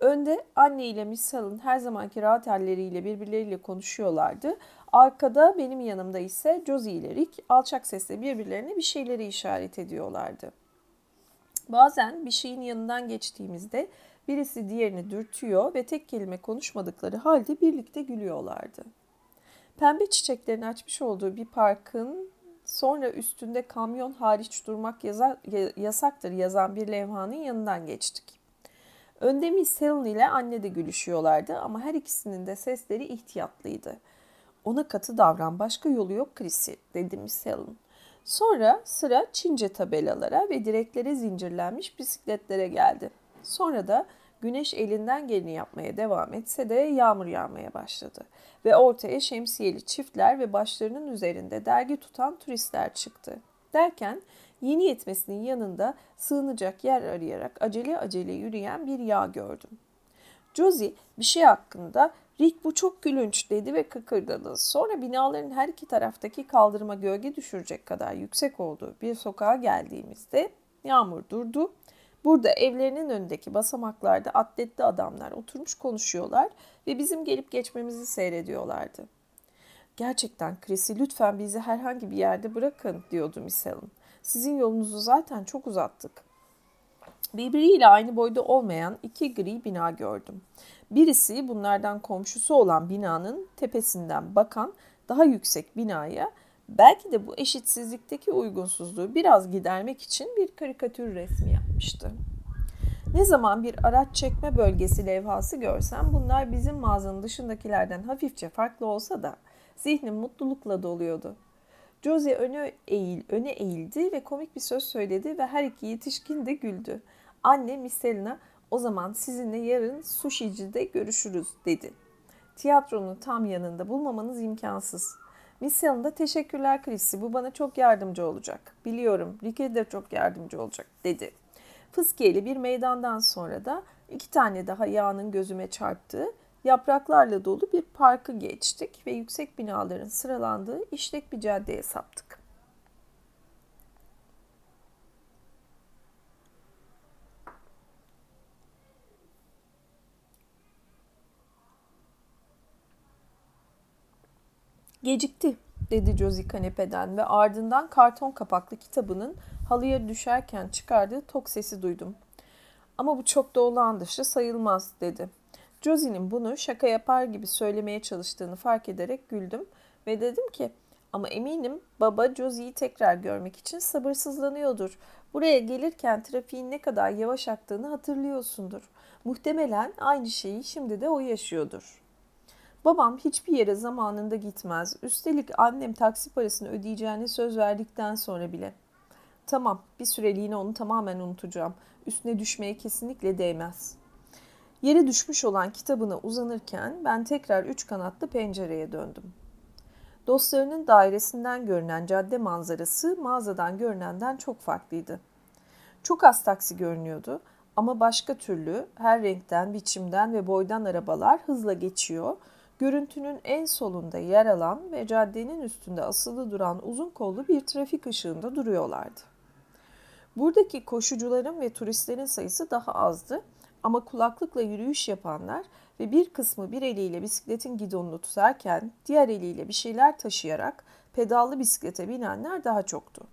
Önde anne ile Miss Helen her zamanki rahat halleriyle birbirleriyle konuşuyorlardı. Arkada benim yanımda ise Josie ile Rick alçak sesle birbirlerine bir şeyleri işaret ediyorlardı. Bazen bir şeyin yanından geçtiğimizde birisi diğerini dürtüyor ve tek kelime konuşmadıkları halde birlikte gülüyorlardı. Pembe çiçeklerin açmış olduğu bir parkın sonra üstünde kamyon hariç durmak yasaktır yazan bir levhanın yanından geçtik. Önde Miss Helen ile anne de gülüşüyorlardı ama her ikisinin de sesleri ihtiyatlıydı. Ona katı davran başka yolu yok Chrissy dedi Miss Helen. Sonra sıra Çince tabelalara ve direklere zincirlenmiş bisikletlere geldi. Sonra da güneş elinden geleni yapmaya devam etse de yağmur yağmaya başladı. Ve ortaya şemsiyeli çiftler ve başlarının üzerinde dergi tutan turistler çıktı. Derken yeni yetmesinin yanında sığınacak yer arayarak acele acele yürüyen bir yağ gördüm. Josie bir şey hakkında Rick bu çok gülünç dedi ve kıkırdadı. Sonra binaların her iki taraftaki kaldırıma gölge düşürecek kadar yüksek olduğu bir sokağa geldiğimizde yağmur durdu. Burada evlerinin önündeki basamaklarda atletli adamlar oturmuş konuşuyorlar ve bizim gelip geçmemizi seyrediyorlardı. Gerçekten Chrissy lütfen bizi herhangi bir yerde bırakın diyordu Miss Helen. Sizin yolunuzu zaten çok uzattık. Birbiriyle aynı boyda olmayan iki gri bina gördüm. Birisi bunlardan komşusu olan binanın tepesinden bakan daha yüksek binaya belki de bu eşitsizlikteki uygunsuzluğu biraz gidermek için bir karikatür resmi yapmıştı. Ne zaman bir araç çekme bölgesi levhası görsem bunlar bizim mağazanın dışındakilerden hafifçe farklı olsa da zihnim mutlulukla doluyordu. Josie öne, eğil, öne eğildi ve komik bir söz söyledi ve her iki yetişkin de güldü. Anne Miss Selina o zaman sizinle yarın sushi'cide görüşürüz dedi. Tiyatronun tam yanında bulmamanız imkansız. Miss Selina teşekkürler Chrissy bu bana çok yardımcı olacak. Biliyorum Ricky de çok yardımcı olacak dedi. Fıskiyeli bir meydandan sonra da iki tane daha yağının gözüme çarptığı yapraklarla dolu bir parkı geçtik ve yüksek binaların sıralandığı işlek bir caddeye saptık. Gecikti dedi Josie kanepeden ve ardından karton kapaklı kitabının halıya düşerken çıkardığı tok sesi duydum. Ama bu çok da olağan dışı sayılmaz dedi. Josie'nin bunu şaka yapar gibi söylemeye çalıştığını fark ederek güldüm ve dedim ki ama eminim baba Josie'yi tekrar görmek için sabırsızlanıyordur. Buraya gelirken trafiğin ne kadar yavaş aktığını hatırlıyorsundur. Muhtemelen aynı şeyi şimdi de o yaşıyordur. Babam hiçbir yere zamanında gitmez. Üstelik annem taksi parasını ödeyeceğini söz verdikten sonra bile. Tamam, bir süreliğine onu tamamen unutacağım. Üstüne düşmeye kesinlikle değmez. Yere düşmüş olan kitabına uzanırken ben tekrar üç kanatlı pencereye döndüm. Dostlarının dairesinden görünen cadde manzarası mağazadan görünenden çok farklıydı. Çok az taksi görünüyordu ama başka türlü her renkten, biçimden ve boydan arabalar hızla geçiyor. Görüntünün en solunda yer alan ve caddenin üstünde asılı duran uzun kollu bir trafik ışığında duruyorlardı. Buradaki koşucuların ve turistlerin sayısı daha azdı ama kulaklıkla yürüyüş yapanlar ve bir kısmı bir eliyle bisikletin gidonunu tutarken diğer eliyle bir şeyler taşıyarak pedallı bisiklete binenler daha çoktu.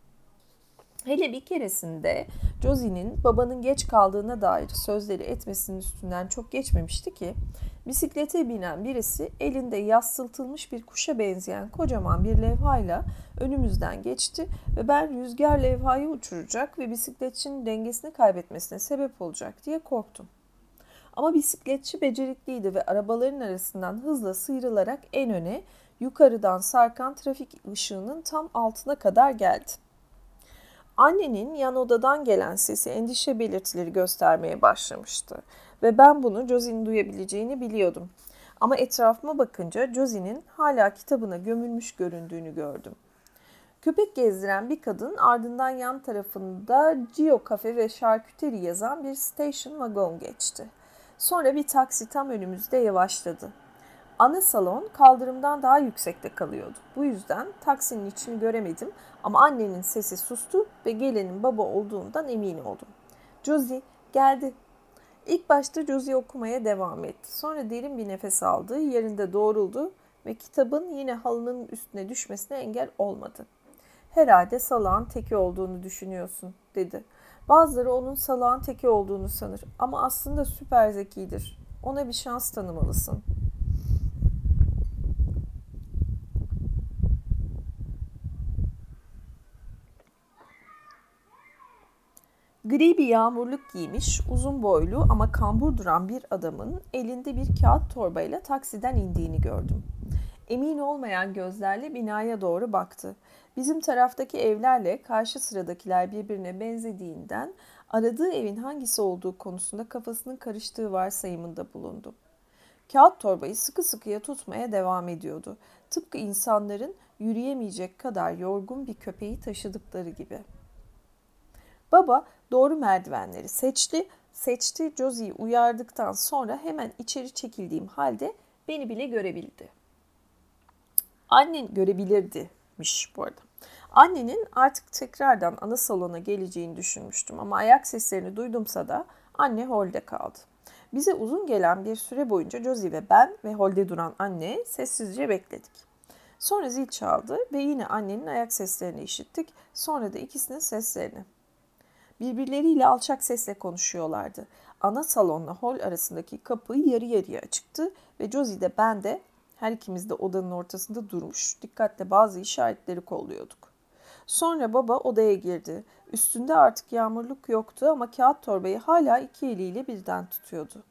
Hele bir keresinde Josie'nin babanın geç kaldığına dair sözleri etmesinin üstünden çok geçmemişti ki bisiklete binen birisi elinde yassıltılmış bir kuşa benzeyen kocaman bir levhayla önümüzden geçti ve ben rüzgar levhayı uçuracak ve bisikletçinin dengesini kaybetmesine sebep olacak diye korktum. Ama bisikletçi becerikliydi ve arabaların arasından hızla sıyrılarak en öne yukarıdan sarkan trafik ışığının tam altına kadar geldi. Annenin yan odadan gelen sesi endişe belirtileri göstermeye başlamıştı ve ben bunu Josie'nin duyabileceğini biliyordum. Ama etrafıma bakınca Josie'nin hala kitabına gömülmüş göründüğünü gördüm. Köpek gezdiren bir kadın ardından yan tarafında Gio Cafe ve Şarküteri yazan bir station wagon geçti. Sonra bir taksi tam önümüzde yavaşladı. Ana salon kaldırımdan daha yüksekte kalıyordu. Bu yüzden taksinin içini göremedim ama annenin sesi sustu ve gelenin baba olduğundan emin oldum. Josie geldi. İlk başta Josie okumaya devam etti. Sonra derin bir nefes aldı, yerinde doğruldu ve kitabın yine halının üstüne düşmesine engel olmadı. Herhalde salağın teki olduğunu düşünüyorsun, dedi. Bazıları onun salağın teki olduğunu sanır ama aslında süper zekidir. Ona bir şans tanımalısın. Gri bir yağmurluk giymiş, uzun boylu ama kambur duran bir adamın elinde bir kağıt torbayla taksiden indiğini gördüm. Emin olmayan gözlerle binaya doğru baktı. Bizim taraftaki evlerle karşı sıradakiler birbirine benzediğinden aradığı evin hangisi olduğu konusunda kafasının karıştığı varsayımında bulundu. Kağıt torbayı sıkı sıkıya tutmaya devam ediyordu. Tıpkı insanların yürüyemeyecek kadar yorgun bir köpeği taşıdıkları gibi. Baba doğru merdivenleri seçti. Seçti Josie'yi uyardıktan sonra hemen içeri çekildiğim halde beni bile görebildi. Annen görebilirdimiş bu arada. Annenin artık tekrardan ana salona geleceğini düşünmüştüm ama ayak seslerini duydumsa da anne holde kaldı. Bize uzun gelen bir süre boyunca Josie ve ben ve holde duran anne sessizce bekledik. Sonra zil çaldı ve yine annenin ayak seslerini işittik. Sonra da ikisinin seslerini. Birbirleriyle alçak sesle konuşuyorlardı. Ana salonla hol arasındaki kapı yarı yarıya açıktı ve Josie de ben de her ikimiz de odanın ortasında durmuş, dikkatle bazı işaretleri kolluyorduk. Sonra baba odaya girdi. Üstünde artık yağmurluk yoktu ama kağıt torbayı hala iki eliyle birden tutuyordu.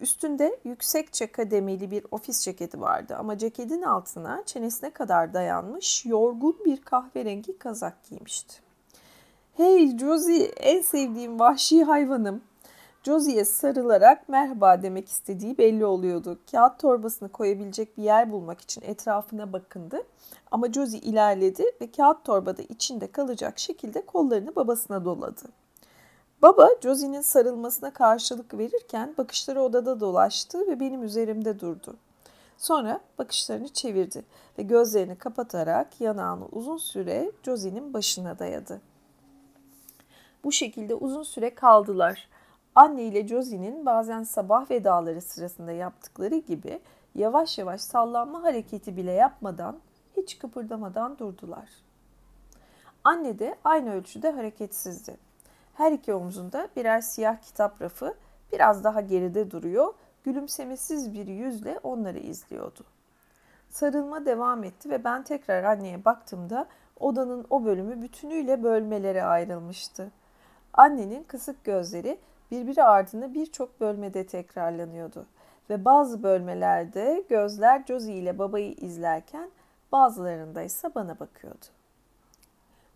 Üstünde yüksekçe kademeli bir ofis ceketi vardı ama ceketin altına çenesine kadar dayanmış yorgun bir kahverengi kazak giymişti. Hey Josie en sevdiğim vahşi hayvanım. Josie'ye sarılarak merhaba demek istediği belli oluyordu. Kağıt torbasını koyabilecek bir yer bulmak için etrafına bakındı. Ama Josie ilerledi ve kağıt torbada içinde kalacak şekilde kollarını babasına doladı. Baba Josie'nin sarılmasına karşılık verirken bakışları odada dolaştı ve benim üzerimde durdu. Sonra bakışlarını çevirdi ve gözlerini kapatarak yanağını uzun süre Josie'nin başına dayadı. Bu şekilde uzun süre kaldılar. Anne ile Josie'nin bazen sabah vedaları sırasında yaptıkları gibi yavaş yavaş sallanma hareketi bile yapmadan, hiç kıpırdamadan durdular. Anne de aynı ölçüde hareketsizdi. Her iki omzunda birer siyah kitap rafı biraz daha geride duruyor, gülümsemesiz bir yüzle onları izliyordu. Sarılma devam etti ve ben tekrar anneye baktığımda odanın o bölümü bütünüyle bölmelere ayrılmıştı. Annenin kısık gözleri birbiri ardına birçok bölmede tekrarlanıyordu ve bazı bölmelerde gözler Josie ile babayı izlerken bazılarında ise bana bakıyordu.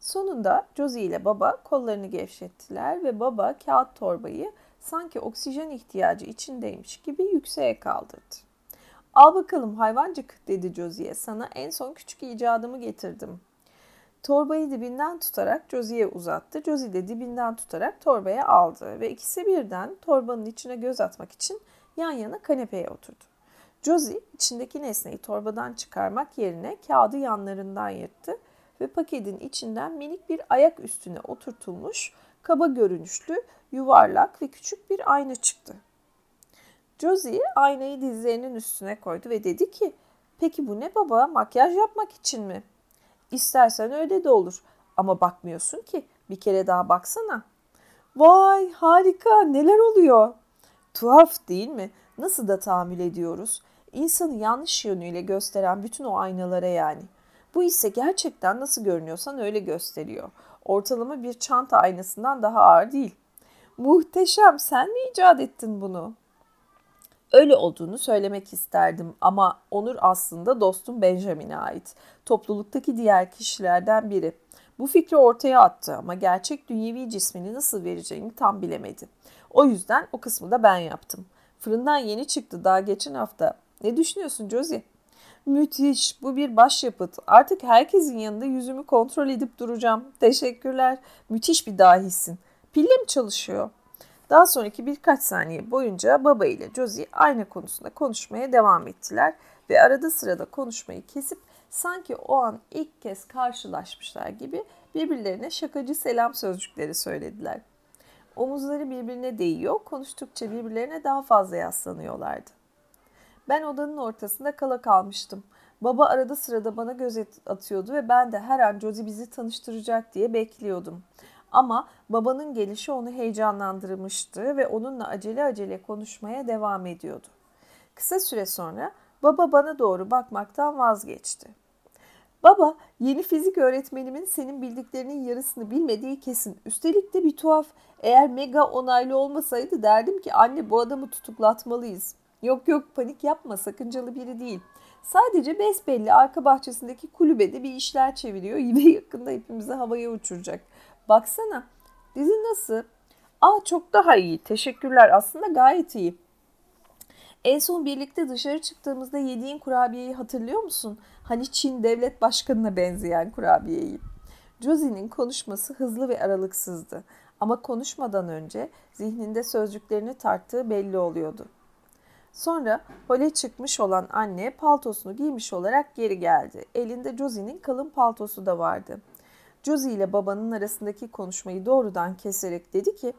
Sonunda Josie ile baba kollarını gevşettiler ve baba kağıt torbayı sanki oksijen ihtiyacı içindeymiş gibi yükseğe kaldırdı. Al bakalım hayvancık dedi Josie'ye sana en son küçük icadımı getirdim. Torbayı dibinden tutarak Josie'ye uzattı. Josie de dibinden tutarak torbaya aldı ve ikisi birden torbanın içine göz atmak için yan yana kanepeye oturdu. Josie içindeki nesneyi torbadan çıkarmak yerine kağıdı yanlarından yırttı ve paketin içinden minik bir ayak üstüne oturtulmuş kaba görünüşlü, yuvarlak ve küçük bir ayna çıktı. Josie aynayı dizlerinin üstüne koydu ve dedi ki Peki bu ne baba? Makyaj yapmak için mi? İstersen öyle de olur. Ama bakmıyorsun ki. Bir kere daha baksana. Vay harika neler oluyor? Tuhaf değil mi? Nasıl da tahammül ediyoruz? İnsanı yanlış yönüyle gösteren bütün o aynalara yani. Bu ise gerçekten nasıl görünüyorsan öyle gösteriyor. Ortalama bir çanta aynasından daha ağır değil. Muhteşem sen mi icat ettin bunu? Öyle olduğunu söylemek isterdim ama Onur aslında dostum Benjamin'e ait. Topluluktaki diğer kişilerden biri. Bu fikri ortaya attı ama gerçek dünyevi cismini nasıl vereceğini tam bilemedi. O yüzden o kısmı da ben yaptım. Fırından yeni çıktı daha geçen hafta. Ne düşünüyorsun Josie? Müthiş. Bu bir başyapıt. Artık herkesin yanında yüzümü kontrol edip duracağım. Teşekkürler. Müthiş bir dahisin. Pille mi çalışıyor? Daha sonraki birkaç saniye boyunca baba ile Josie aynı konusunda konuşmaya devam ettiler ve arada sırada konuşmayı kesip sanki o an ilk kez karşılaşmışlar gibi birbirlerine şakacı selam sözcükleri söylediler. Omuzları birbirine değiyor, konuştukça birbirlerine daha fazla yaslanıyorlardı. Ben odanın ortasında kala kalmıştım. Baba arada sırada bana göz atıyordu ve ben de her an Josie bizi tanıştıracak diye bekliyordum. Ama babanın gelişi onu heyecanlandırmıştı ve onunla acele acele konuşmaya devam ediyordu. Kısa süre sonra baba bana doğru bakmaktan vazgeçti. Baba, yeni fizik öğretmenimin senin bildiklerinin yarısını bilmediği kesin. Üstelik de bir tuhaf. Eğer mega onaylı olmasaydı derdim ki anne bu adamı tutuklatmalıyız. Yok yok panik yapma sakıncalı biri değil. Sadece besbelli arka bahçesindeki kulübede bir işler çeviriyor ve yakında hepimizi havaya uçuracak. Baksana dizi nasıl? Aa çok daha iyi teşekkürler aslında gayet iyi. En son birlikte dışarı çıktığımızda yediğin kurabiyeyi hatırlıyor musun? Hani Çin devlet başkanına benzeyen kurabiyeyi. Josie'nin konuşması hızlı ve aralıksızdı. Ama konuşmadan önce zihninde sözcüklerini tarttığı belli oluyordu. Sonra hole çıkmış olan anne paltosunu giymiş olarak geri geldi. Elinde Josie'nin kalın paltosu da vardı. Josie ile babanın arasındaki konuşmayı doğrudan keserek dedi ki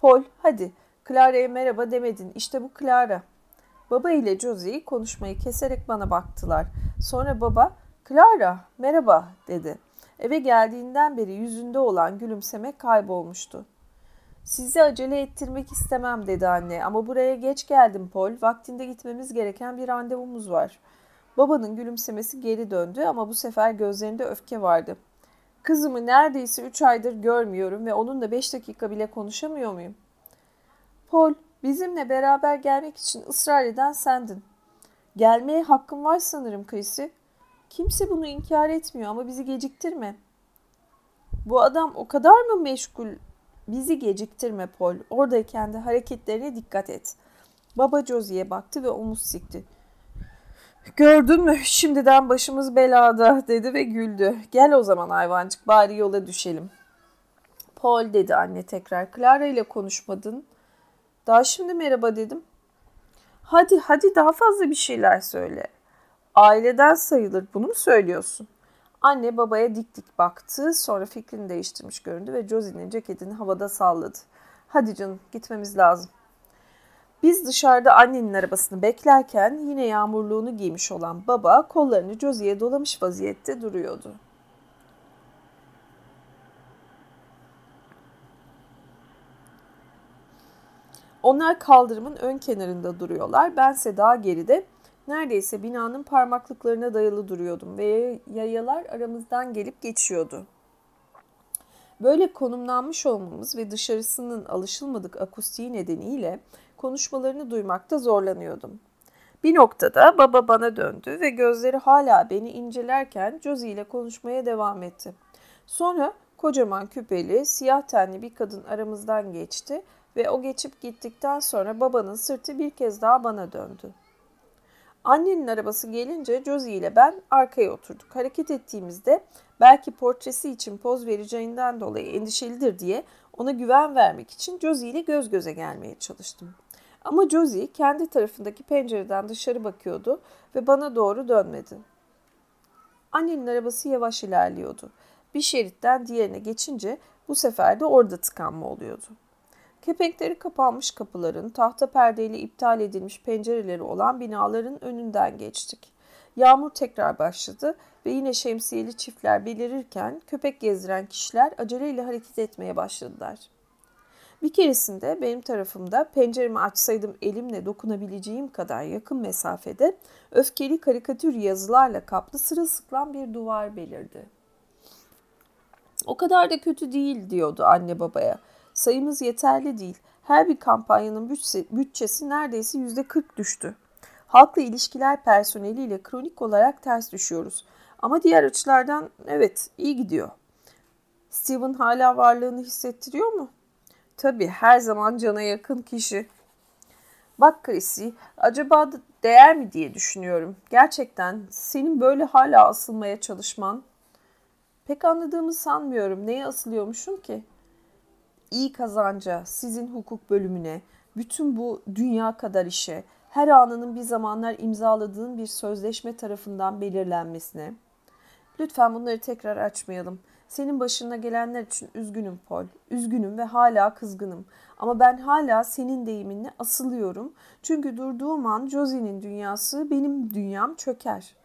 Paul hadi Clara'ya merhaba demedin işte bu Clara. Baba ile Josie konuşmayı keserek bana baktılar. Sonra baba Clara merhaba dedi. Eve geldiğinden beri yüzünde olan gülümseme kaybolmuştu. Sizi acele ettirmek istemem dedi anne ama buraya geç geldim Paul. Vaktinde gitmemiz gereken bir randevumuz var. Babanın gülümsemesi geri döndü ama bu sefer gözlerinde öfke vardı. Kızımı neredeyse üç aydır görmüyorum ve onunla beş dakika bile konuşamıyor muyum? Paul, bizimle beraber gelmek için ısrar eden sendin. Gelmeye hakkım var sanırım Chrissy. Kimse bunu inkar etmiyor ama bizi geciktirme. Bu adam o kadar mı meşgul? Bizi geciktirme Paul. Oradayken de hareketlerine dikkat et. Baba Josie'ye baktı ve omuz sikti. Gördün mü şimdiden başımız belada dedi ve güldü. Gel o zaman hayvancık bari yola düşelim. Paul dedi anne tekrar. Clara ile konuşmadın. Daha şimdi merhaba dedim. Hadi hadi daha fazla bir şeyler söyle. Aileden sayılır bunu mu söylüyorsun? Anne babaya dik dik baktı sonra fikrini değiştirmiş göründü ve Josie'nin ceketini havada salladı. Hadi canım gitmemiz lazım. Biz dışarıda annenin arabasını beklerken yine yağmurluğunu giymiş olan baba kollarını Josie'ye dolamış vaziyette duruyordu. Onlar kaldırımın ön kenarında duruyorlar. Bense daha geride neredeyse binanın parmaklıklarına dayalı duruyordum ve yayalar aramızdan gelip geçiyordu. Böyle konumlanmış olmamız ve dışarısının alışılmadık akustiği nedeniyle konuşmalarını duymakta zorlanıyordum. Bir noktada baba bana döndü ve gözleri hala beni incelerken Josie ile konuşmaya devam etti. Sonra kocaman küpeli, siyah tenli bir kadın aramızdan geçti ve o geçip gittikten sonra babanın sırtı bir kez daha bana döndü. Annenin arabası gelince Josie ile ben arkaya oturduk. Hareket ettiğimizde belki portresi için poz vereceğinden dolayı endişelidir diye ona güven vermek için Josie ile göz göze gelmeye çalıştım. Ama Josie kendi tarafındaki pencereden dışarı bakıyordu ve bana doğru dönmedi. Annenin arabası yavaş ilerliyordu. Bir şeritten diğerine geçince bu sefer de orada tıkanma oluyordu. Kepenkleri kapanmış kapıların, tahta perdeyle iptal edilmiş pencereleri olan binaların önünden geçtik. Yağmur tekrar başladı ve yine şemsiyeli çiftler belirirken köpek gezdiren kişiler aceleyle hareket etmeye başladılar. Bir keresinde benim tarafımda penceremi açsaydım elimle dokunabileceğim kadar yakın mesafede öfkeli karikatür yazılarla kaplı sırılsıklam bir duvar belirdi. O kadar da kötü değil diyordu anne babaya. Sayımız yeterli değil. Her bir kampanyanın bütçesi neredeyse yüzde 40 düştü. Halkla ilişkiler personeliyle kronik olarak ters düşüyoruz. Ama diğer açılardan evet iyi gidiyor. Steven hala varlığını hissettiriyor mu? Tabii her zaman cana yakın kişi. Bak Chrissy, acaba değer mi diye düşünüyorum. Gerçekten senin böyle hala asılmaya çalışman. Pek anladığımı sanmıyorum. Neye asılıyormuşum ki? İyi kazanca, sizin hukuk bölümüne, bütün bu dünya kadar işe, her anının bir zamanlar imzaladığın bir sözleşme tarafından belirlenmesine. Lütfen bunları tekrar açmayalım. Senin başına gelenler için üzgünüm Paul. Üzgünüm ve hala kızgınım. Ama ben hala senin deyiminle asılıyorum. Çünkü durduğum an Josie'nin dünyası benim dünyam çöker.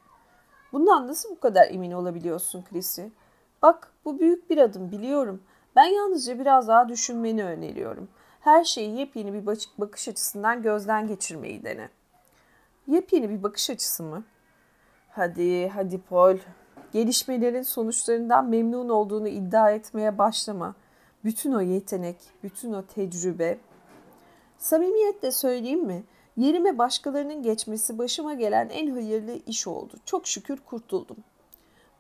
Bundan nasıl bu kadar emin olabiliyorsun Chrissy? Bak bu büyük bir adım biliyorum. Ben yalnızca biraz daha düşünmeni öneriyorum. Her şeyi yepyeni bir bakış açısından gözden geçirmeyi dene. Yepyeni bir bakış açısı mı? Hadi, hadi Paul. Gelişmelerin sonuçlarından memnun olduğunu iddia etmeye başlama. Bütün o yetenek, bütün o tecrübe. Samimiyetle söyleyeyim mi? Yerime başkalarının geçmesi başıma gelen en hayırlı iş oldu. Çok şükür kurtuldum.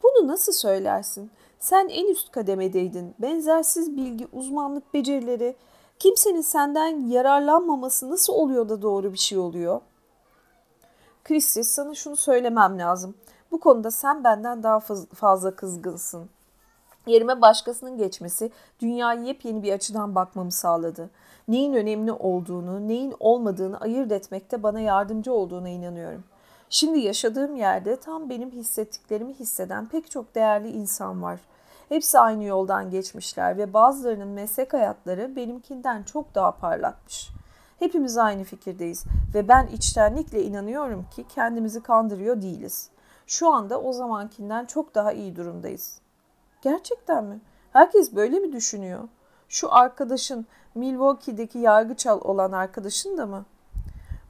Bunu nasıl söylersin? Sen en üst kademedeydin. Benzersiz bilgi, uzmanlık, becerileri. Kimsenin senden yararlanmaması nasıl oluyor da doğru bir şey oluyor? Chrissy sana şunu söylemem lazım. Bu konuda sen benden daha fazla kızgınsın. Yerime başkasının geçmesi dünyayı yepyeni bir açıdan bakmamı sağladı. Neyin önemli olduğunu, neyin olmadığını ayırt etmekte bana yardımcı olduğuna inanıyorum. Şimdi yaşadığım yerde tam benim hissettiklerimi hisseden pek çok değerli insan var. Hepsi aynı yoldan geçmişler ve bazılarının meslek hayatları benimkinden çok daha parlakmış. Hepimiz aynı fikirdeyiz ve ben içtenlikle inanıyorum ki kendimizi kandırıyor değiliz. Şu anda o zamankinden çok daha iyi durumdayız. Gerçekten mi? Herkes böyle mi düşünüyor? Şu arkadaşın Milwaukee'deki yargıçal olan arkadaşın da mı?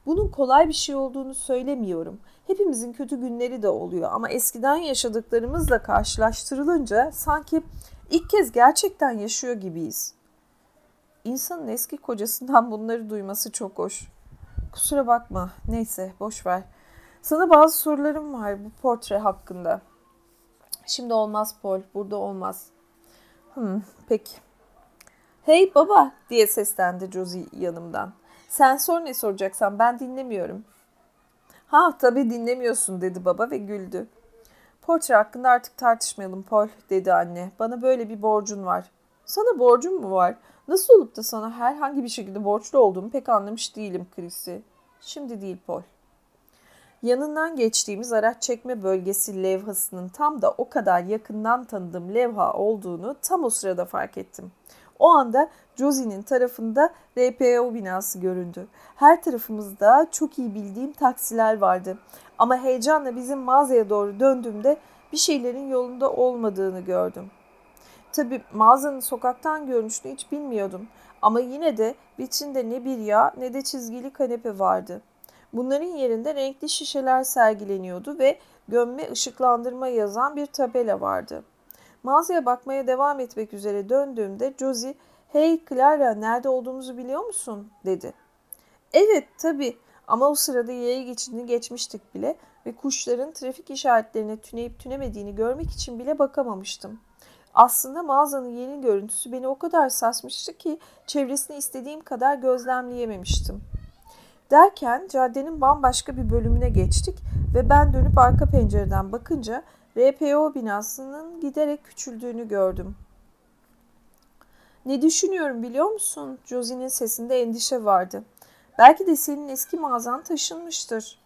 Bunun kolay bir şey olduğunu söylemiyorum. Hepimizin kötü günleri de oluyor ama eskiden yaşadıklarımızla karşılaştırılınca sanki ilk kez gerçekten yaşıyor gibiyiz. İnsanın eski kocasından bunları duyması çok hoş. Kusura bakma. Neyse boş ver. Sana bazı sorularım var bu portre hakkında. Şimdi olmaz Paul. Burada olmaz. Hmm, peki. Hey baba diye seslendi Josie yanımdan. Sen sor ne soracaksan ben dinlemiyorum. Ha tabii dinlemiyorsun dedi baba ve güldü. Portre hakkında artık tartışmayalım Paul dedi anne. Bana böyle bir borcun var. Sana borcum mu var? Nasıl olup da sana herhangi bir şekilde borçlu olduğumu pek anlamış değilim Chrissy. Şimdi değil Paul. Yanından geçtiğimiz araç çekme bölgesi levhasının tam da o kadar yakından tanıdığım levha olduğunu tam o sırada fark ettim. O anda Josie'nin tarafında RPO binası göründü. Her tarafımızda çok iyi bildiğim taksiler vardı. Ama heyecanla bizim mağazaya doğru döndüğümde bir şeylerin yolunda olmadığını gördüm. Tabi mağazanın sokaktan görünüşünü hiç bilmiyordum. Ama yine de vitrinde ne bir yağ ne de çizgili kanepe vardı. Bunların yerinde renkli şişeler sergileniyordu ve gömme ışıklandırma yazan bir tabela vardı. Mağazaya bakmaya devam etmek üzere döndüğümde Josie, ''Hey Clara nerede olduğumuzu biliyor musun?'' dedi. ''Evet tabii ama o sırada yaya geçidini geçmiştik bile ve kuşların trafik işaretlerine tüneyip tünemediğini görmek için bile bakamamıştım.'' Aslında mağazanın yeni görüntüsü beni o kadar sarsmıştı ki çevresini istediğim kadar gözlemleyememiştim. Derken caddenin bambaşka bir bölümüne geçtik ve ben dönüp arka pencereden bakınca RPO binasının giderek küçüldüğünü gördüm. Ne düşünüyorum biliyor musun? Josie'nin sesinde endişe vardı. Belki de senin eski mağazan taşınmıştır.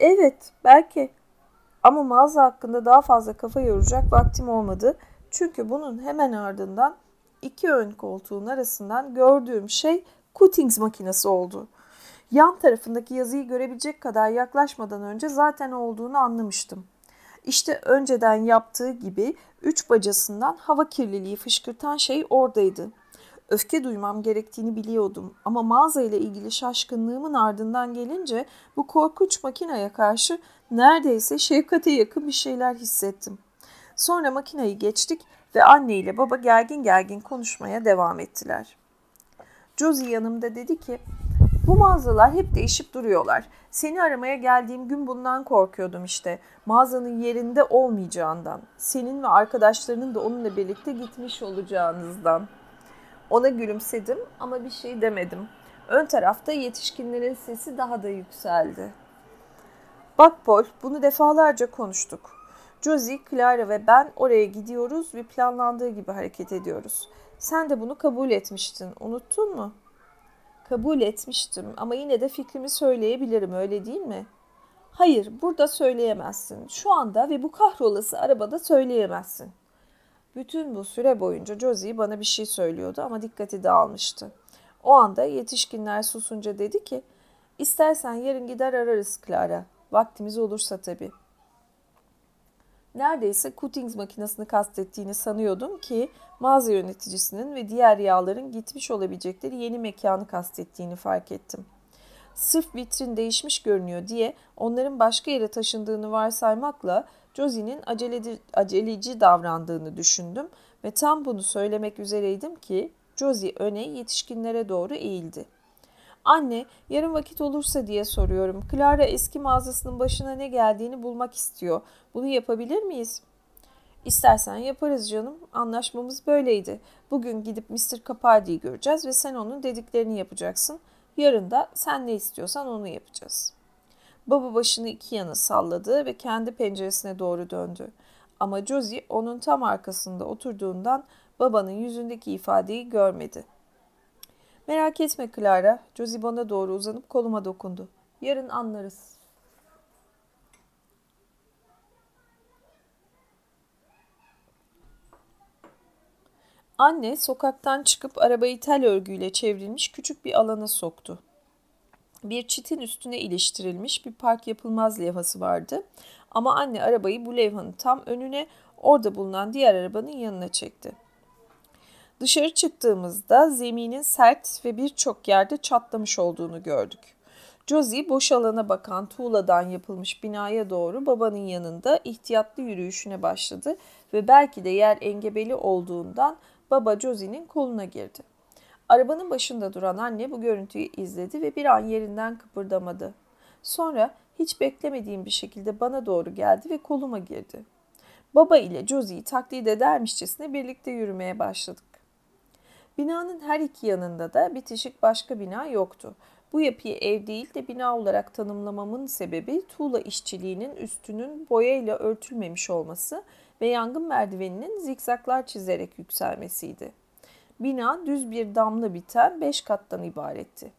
Evet, belki. Ama mağaza hakkında daha fazla kafa yoracak vaktim olmadı. Çünkü bunun hemen ardından iki ön koltuğun arasından gördüğüm şey Cuttings makinesi oldu. Yan tarafındaki yazıyı görebilecek kadar yaklaşmadan önce zaten olduğunu anlamıştım. İşte önceden yaptığı gibi üç bacasından hava kirliliği fışkırtan şey oradaydı. Öfke duymam gerektiğini biliyordum ama mağaza ile ilgili şaşkınlığımın ardından gelince bu korkunç makineye karşı neredeyse şefkate yakın bir şeyler hissettim. Sonra makineyi geçtik ve anne ile baba gergin gergin konuşmaya devam ettiler. Josie yanımda dedi ki bu mağazalar hep değişip duruyorlar. Seni aramaya geldiğim gün bundan korkuyordum işte. Mağazanın yerinde olmayacağından. Senin ve arkadaşlarının da onunla birlikte gitmiş olacağınızdan. Ona gülümsedim ama bir şey demedim. Ön tarafta yetişkinlerin sesi daha da yükseldi. Bak Paul, bunu defalarca konuştuk. Josie, Clara ve ben oraya gidiyoruz ve planlandığı gibi hareket ediyoruz. Sen de bunu kabul etmiştin, unuttun mu?'' Kabul etmiştim ama yine de fikrimi söyleyebilirim öyle değil mi? Hayır, burada söyleyemezsin. Şu anda ve bu kahrolası arabada söyleyemezsin. Bütün bu süre boyunca Josie bana bir şey söylüyordu ama dikkati dağılmıştı. O anda yetişkinler susunca dedi ki, İstersen yarın gider ararız Clara. Vaktimiz olursa tabii. Neredeyse Cuttings makinesini kastettiğini sanıyordum ki mağaza yöneticisinin ve diğer yağların gitmiş olabilecekleri yeni mekanı kastettiğini fark ettim. Sırf vitrin değişmiş görünüyor diye onların başka yere taşındığını varsaymakla Josie'nin aceleci, aceleci davrandığını düşündüm ve tam bunu söylemek üzereydim ki Josie öne yetişkinlere doğru eğildi. Anne, yarın vakit olursa diye soruyorum. Clara eski mağazasının başına ne geldiğini bulmak istiyor. Bunu yapabilir miyiz? İstersen yaparız canım. Anlaşmamız böyleydi. Bugün gidip Mr. Capaldi'yi göreceğiz ve sen onun dediklerini yapacaksın. Yarın da sen ne istiyorsan onu yapacağız. Baba başını iki yana salladı ve kendi penceresine doğru döndü. Ama Josie onun tam arkasında oturduğundan babanın yüzündeki ifadeyi görmedi. Merak etme Clara. Josie bana doğru uzanıp koluma dokundu. Yarın anlarız. Anne sokaktan çıkıp arabayı tel örgüyle çevrilmiş küçük bir alana soktu. Bir çitin üstüne iliştirilmiş bir park yapılmaz levhası vardı. Ama anne arabayı bu levhanın tam önüne orada bulunan diğer arabanın yanına çekti. Dışarı çıktığımızda zeminin sert ve birçok yerde çatlamış olduğunu gördük. Josie boş alana bakan tuğladan yapılmış binaya doğru babanın yanında ihtiyatlı yürüyüşüne başladı ve belki de yer engebeli olduğundan baba Josie'nin koluna girdi. Arabanın başında duran anne bu görüntüyü izledi ve bir an yerinden kıpırdamadı. Sonra hiç beklemediğim bir şekilde bana doğru geldi ve koluma girdi. Baba ile Josie'yi taklit edermişçesine birlikte yürümeye başladık. Binanın her iki yanında da bitişik başka bina yoktu. Bu yapıyı ev değil de bina olarak tanımlamamın sebebi tuğla işçiliğinin üstünün boyayla örtülmemiş olması ve yangın merdiveninin zikzaklar çizerek yükselmesiydi. Bina düz bir damla biten beş kattan ibaretti.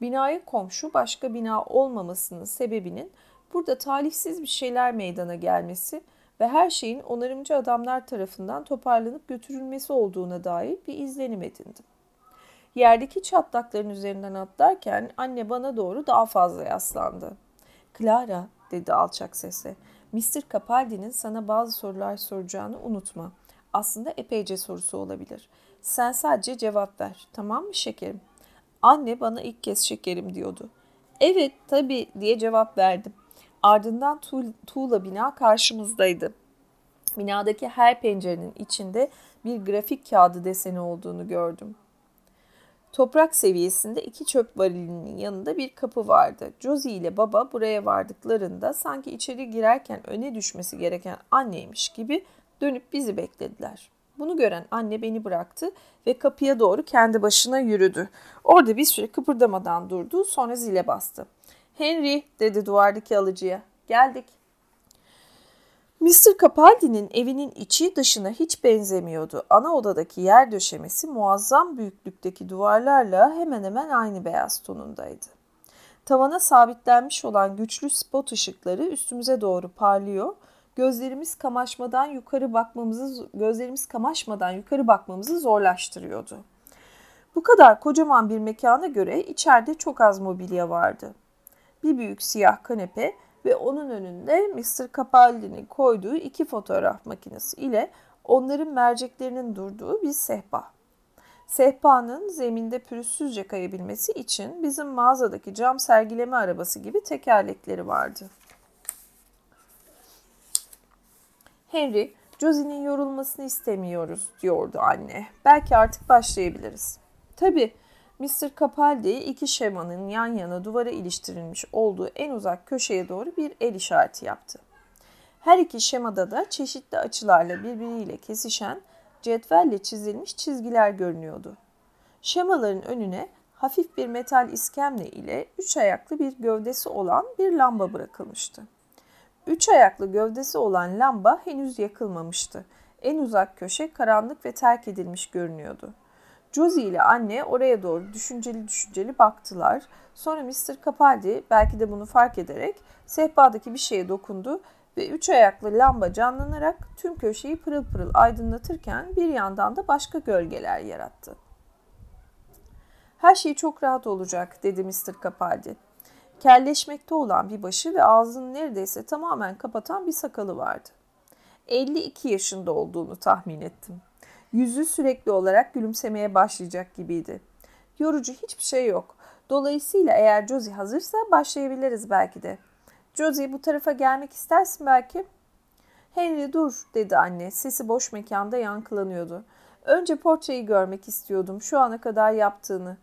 Binaya komşu başka bina olmamasının sebebinin burada talihsiz bir şeyler meydana gelmesi ve her şeyin onarımcı adamlar tarafından toparlanıp götürülmesi olduğuna dair bir izlenim edindim. Yerdeki çatlakların üzerinden atlarken anne bana doğru daha fazla yaslandı. Clara dedi alçak sesle. Mr. Capaldi'nin sana bazı sorular soracağını unutma. Aslında epeyce sorusu olabilir. Sen sadece cevap ver. Tamam mı şekerim? Anne bana ilk kez şekerim diyordu. Evet tabii diye cevap verdim. Ardından tuğla bina karşımızdaydı. Binadaki her pencerenin içinde bir grafik kağıdı deseni olduğunu gördüm. Toprak seviyesinde iki çöp varilinin yanında bir kapı vardı. Josie ile baba buraya vardıklarında sanki içeri girerken öne düşmesi gereken anneymiş gibi dönüp bizi beklediler. Bunu gören anne beni bıraktı ve kapıya doğru kendi başına yürüdü. Orada bir süre kıpırdamadan durdu sonra zile bastı. Henry dedi duvardaki alıcıya. Geldik. Mr. Capaldi'nin evinin içi dışına hiç benzemiyordu. Ana odadaki yer döşemesi muazzam büyüklükteki duvarlarla hemen hemen aynı beyaz tonundaydı. Tavana sabitlenmiş olan güçlü spot ışıkları üstümüze doğru parlıyor. Gözlerimiz kamaşmadan yukarı bakmamızı gözlerimiz kamaşmadan yukarı bakmamızı zorlaştırıyordu. Bu kadar kocaman bir mekana göre içeride çok az mobilya vardı. Bir büyük siyah kanepe ve onun önünde Mr. Capaldi'nin koyduğu iki fotoğraf makinesi ile onların merceklerinin durduğu bir sehpa. Sehpanın zeminde pürüzsüzce kayabilmesi için bizim mağazadaki cam sergileme arabası gibi tekerlekleri vardı. Henry, Josie'nin yorulmasını istemiyoruz diyordu anne. Belki artık başlayabiliriz. Tabii Mr. Capaldi iki şemanın yan yana duvara iliştirilmiş olduğu en uzak köşeye doğru bir el işareti yaptı. Her iki şemada da çeşitli açılarla birbiriyle kesişen cetvelle çizilmiş çizgiler görünüyordu. Şemaların önüne hafif bir metal iskemle ile üç ayaklı bir gövdesi olan bir lamba bırakılmıştı. Üç ayaklı gövdesi olan lamba henüz yakılmamıştı. En uzak köşe karanlık ve terk edilmiş görünüyordu. Josie ile anne oraya doğru düşünceli düşünceli baktılar. Sonra Mr. Capaldi belki de bunu fark ederek sehpadaki bir şeye dokundu ve üç ayaklı lamba canlanarak tüm köşeyi pırıl pırıl aydınlatırken bir yandan da başka gölgeler yarattı. Her şey çok rahat olacak dedi Mr. Capaldi. Kelleşmekte olan bir başı ve ağzını neredeyse tamamen kapatan bir sakalı vardı. 52 yaşında olduğunu tahmin ettim. Yüzü sürekli olarak gülümsemeye başlayacak gibiydi. Yorucu hiçbir şey yok. Dolayısıyla eğer Josie hazırsa başlayabiliriz belki de. Josie bu tarafa gelmek istersin belki. Henry dur dedi anne. Sesi boş mekanda yankılanıyordu. Önce portreyi görmek istiyordum şu ana kadar yaptığını.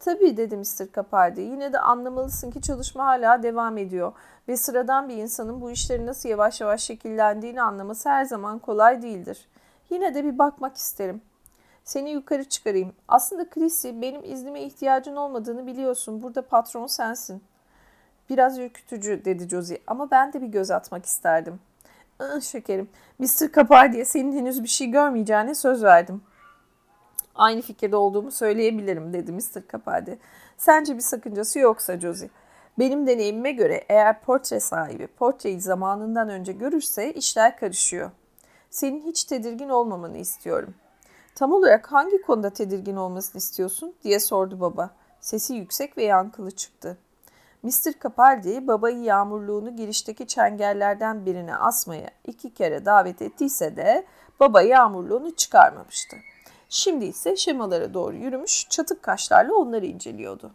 Tabii dedi Mr. Capaldi. Yine de anlamalısın ki çalışma hala devam ediyor. Ve sıradan bir insanın bu işlerin nasıl yavaş yavaş şekillendiğini anlaması her zaman kolay değildir. Yine de bir bakmak isterim. Seni yukarı çıkarayım. Aslında Chrissy benim iznime ihtiyacın olmadığını biliyorsun. Burada patron sensin. Biraz ürkütücü dedi Josie ama ben de bir göz atmak isterdim. Ah şekerim. Mr. Kapar senin henüz bir şey görmeyeceğine söz verdim. Aynı fikirde olduğumu söyleyebilirim dedi Mr. Capaldi. Sence bir sakıncası yoksa Josie. Benim deneyimime göre eğer portre sahibi portreyi zamanından önce görürse işler karışıyor. Senin hiç tedirgin olmamanı istiyorum. Tam olarak hangi konuda tedirgin olmasını istiyorsun diye sordu baba. Sesi yüksek ve yankılı çıktı. Mr. Capaldi babayı yağmurluğunu girişteki çengellerden birine asmaya iki kere davet ettiyse de baba yağmurluğunu çıkarmamıştı. Şimdi ise şemalara doğru yürümüş çatık kaşlarla onları inceliyordu.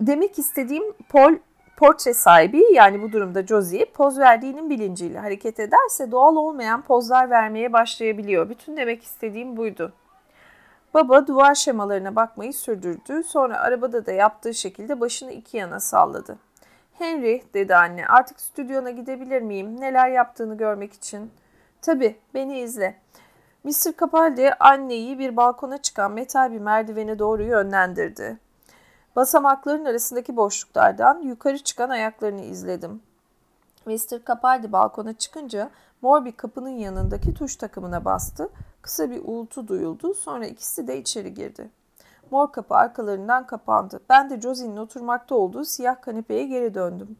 Demek istediğim Paul portre sahibi yani bu durumda Josie poz verdiğinin bilinciyle hareket ederse doğal olmayan pozlar vermeye başlayabiliyor. Bütün demek istediğim buydu. Baba duvar şemalarına bakmayı sürdürdü. Sonra arabada da yaptığı şekilde başını iki yana salladı. Henry dedi anne artık stüdyona gidebilir miyim? Neler yaptığını görmek için. Tabii beni izle. Mr. Capaldi anneyi bir balkona çıkan metal bir merdivene doğru yönlendirdi. Basamakların arasındaki boşluklardan yukarı çıkan ayaklarını izledim. Mr. Capaldi balkona çıkınca mor bir kapının yanındaki tuş takımına bastı. Kısa bir uğultu duyuldu. Sonra ikisi de içeri girdi. Mor kapı arkalarından kapandı. Ben de Josie'nin oturmakta olduğu siyah kanepeye geri döndüm.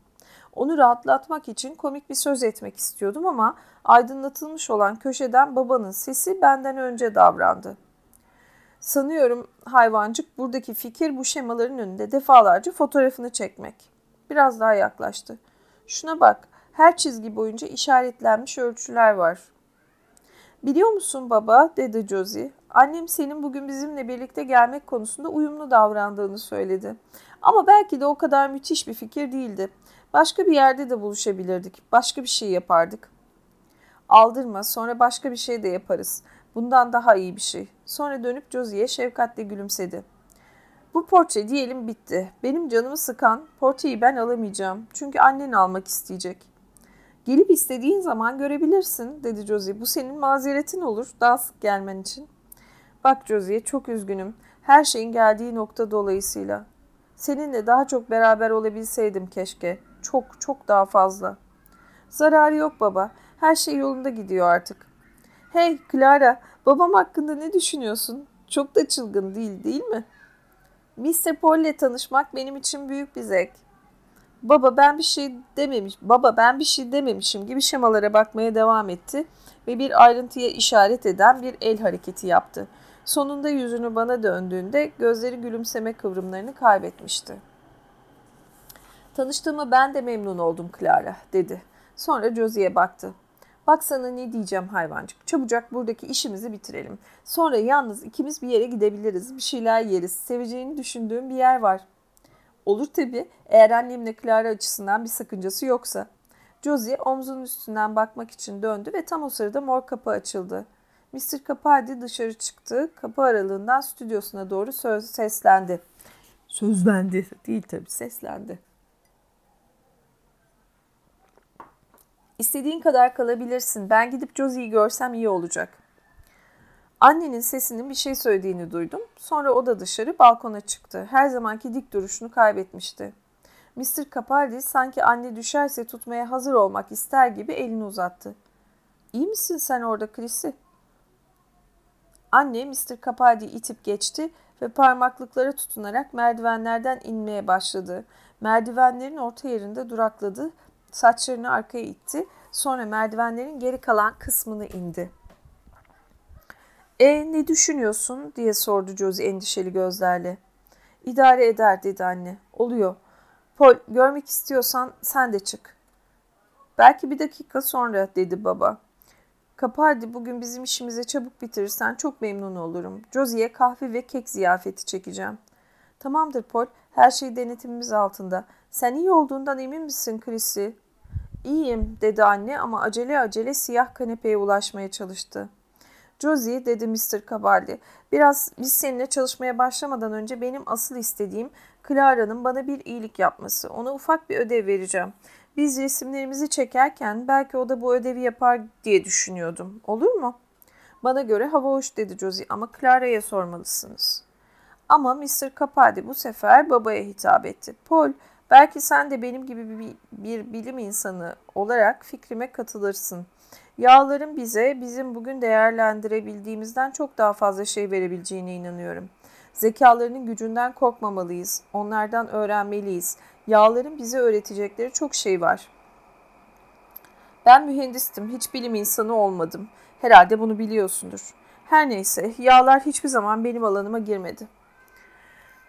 Onu rahatlatmak için komik bir söz etmek istiyordum ama aydınlatılmış olan köşeden babanın sesi benden önce davrandı. Sanıyorum hayvancık buradaki fikir bu şemaların önünde defalarca fotoğrafını çekmek. Biraz daha yaklaştı. Şuna bak, her çizgi boyunca işaretlenmiş ölçüler var. Biliyor musun baba, dedi Josie. Annem senin bugün bizimle birlikte gelmek konusunda uyumlu davrandığını söyledi. Ama belki de o kadar müthiş bir fikir değildi. Başka bir yerde de buluşabilirdik. Başka bir şey yapardık. Aldırma, sonra başka bir şey de yaparız. Bundan daha iyi bir şey. Sonra dönüp Josie'ye şefkatle gülümsedi. Bu portre diyelim bitti. Benim canımı sıkan portreyi ben alamayacağım. Çünkü annen almak isteyecek. Gelip istediğin zaman görebilirsin dedi Josie. Bu senin mazeretin olur daha sık gelmen için. Bak Josie çok üzgünüm. Her şeyin geldiği nokta dolayısıyla. Seninle daha çok beraber olabilseydim keşke. Çok çok daha fazla. Zararı yok baba. Her şey yolunda gidiyor artık. Hey Clara, babam hakkında ne düşünüyorsun? Çok da çılgın değil, değil mi? Mr. Paul ile tanışmak benim için büyük bir zevk. Baba ben bir şey dememiş. Baba ben bir şey dememişim gibi şemalara bakmaya devam etti ve bir ayrıntıya işaret eden bir el hareketi yaptı. Sonunda yüzünü bana döndüğünde gözleri gülümseme kıvrımlarını kaybetmişti. Tanıştığıma ben de memnun oldum Clara dedi. Sonra Josie'ye baktı. Bak sana ne diyeceğim hayvancık. Çabucak buradaki işimizi bitirelim. Sonra yalnız ikimiz bir yere gidebiliriz. Bir şeyler yeriz. Seveceğini düşündüğüm bir yer var. Olur tabii. Eğer annemle Clara açısından bir sakıncası yoksa. Josie omzunun üstünden bakmak için döndü ve tam o sırada mor kapı açıldı. Mr. Capaldi dışarı çıktı. Kapı aralığından stüdyosuna doğru söz seslendi. Sözlendi. Değil tabii seslendi. İstediğin kadar kalabilirsin. Ben gidip Josie'yi görsem iyi olacak. Annenin sesinin bir şey söylediğini duydum. Sonra o da dışarı balkona çıktı. Her zamanki dik duruşunu kaybetmişti. Mr. Capaldi sanki anne düşerse tutmaya hazır olmak ister gibi elini uzattı. İyi misin sen orada Chrissy? Anne Mr. Capaldi itip geçti ve parmaklıklara tutunarak merdivenlerden inmeye başladı. Merdivenlerin orta yerinde durakladı Saçlarını arkaya itti. Sonra merdivenlerin geri kalan kısmını indi. E ne düşünüyorsun diye sordu Josie endişeli gözlerle. İdare eder dedi anne. Oluyor. Paul görmek istiyorsan sen de çık. Belki bir dakika sonra dedi baba. Kapı bugün bizim işimizi çabuk bitirirsen çok memnun olurum. Josie'ye kahve ve kek ziyafeti çekeceğim. Tamamdır Paul her şey denetimimiz altında. Sen iyi olduğundan emin misin Chrissy? İyiyim dedi anne ama acele acele siyah kanepeye ulaşmaya çalıştı. Josie dedi Mr. Cavalli. Biraz biz seninle çalışmaya başlamadan önce benim asıl istediğim Clara'nın bana bir iyilik yapması. Ona ufak bir ödev vereceğim. Biz resimlerimizi çekerken belki o da bu ödevi yapar diye düşünüyordum. Olur mu? Bana göre hava hoş dedi Josie ama Clara'ya sormalısınız. Ama Mr. Capaldi bu sefer babaya hitap etti. Paul, Belki sen de benim gibi bir, bir bilim insanı olarak fikrime katılırsın. Yağların bize bizim bugün değerlendirebildiğimizden çok daha fazla şey verebileceğine inanıyorum. Zekalarının gücünden korkmamalıyız. Onlardan öğrenmeliyiz. Yağların bize öğretecekleri çok şey var. Ben mühendistim. Hiç bilim insanı olmadım. Herhalde bunu biliyorsundur. Her neyse, yağlar hiçbir zaman benim alanıma girmedi.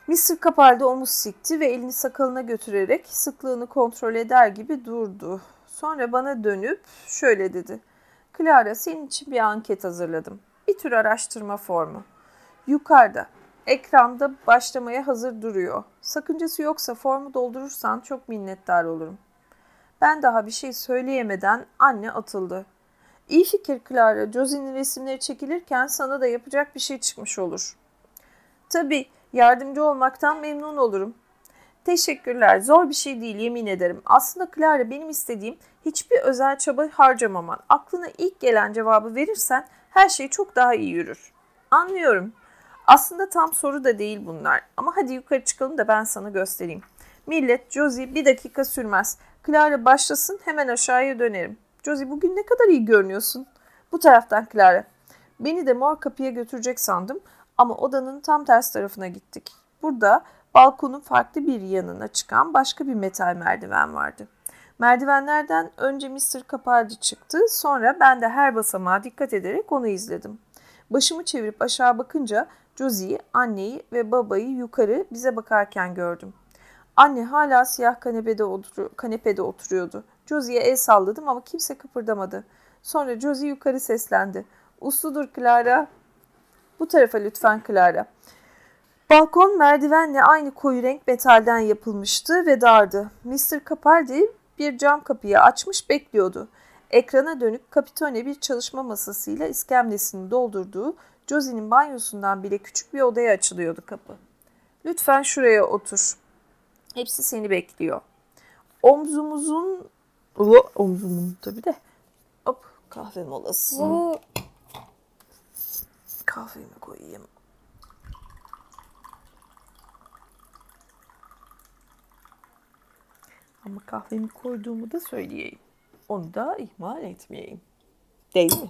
Mr. Capaldi omuz sikti ve elini sakalına götürerek sıklığını kontrol eder gibi durdu. Sonra bana dönüp şöyle dedi. Clara senin için bir anket hazırladım. Bir tür araştırma formu. Yukarıda, ekranda başlamaya hazır duruyor. Sakıncası yoksa formu doldurursan çok minnettar olurum. Ben daha bir şey söyleyemeden anne atıldı. İyi fikir Clara. Josie'nin resimleri çekilirken sana da yapacak bir şey çıkmış olur. Tabii Yardımcı olmaktan memnun olurum. Teşekkürler. Zor bir şey değil yemin ederim. Aslında Clara benim istediğim hiçbir özel çaba harcamaman. Aklına ilk gelen cevabı verirsen her şey çok daha iyi yürür. Anlıyorum. Aslında tam soru da değil bunlar. Ama hadi yukarı çıkalım da ben sana göstereyim. Millet, Josie bir dakika sürmez. Clara başlasın hemen aşağıya dönerim. Josie bugün ne kadar iyi görünüyorsun. Bu taraftan Clara. Beni de mor kapıya götürecek sandım ama odanın tam ters tarafına gittik. Burada balkonun farklı bir yanına çıkan başka bir metal merdiven vardı. Merdivenlerden önce Mr. Capaldi çıktı, sonra ben de her basamağa dikkat ederek onu izledim. Başımı çevirip aşağı bakınca Josie'yi, anneyi ve babayı yukarı bize bakarken gördüm. Anne hala siyah kanepede, otur kanepede oturuyordu. Josie'ye el salladım ama kimse kıpırdamadı. Sonra Josie yukarı seslendi. Usludur Clara, bu tarafa lütfen Clara. Balkon merdivenle aynı koyu renk metalden yapılmıştı ve dardı. Mr. Capaldi bir cam kapıyı açmış bekliyordu. Ekrana dönük Capitone bir çalışma masasıyla iskemlesini doldurduğu Josie'nin banyosundan bile küçük bir odaya açılıyordu kapı. Lütfen şuraya otur. Hepsi seni bekliyor. Omzumuzun omzumun tabii de. Hop kahve molası. Bu Kahvemi koyayım. Ama kahvemi koyduğumu da söyleyeyim. Onu da ihmal etmeyeyim. Değil mi?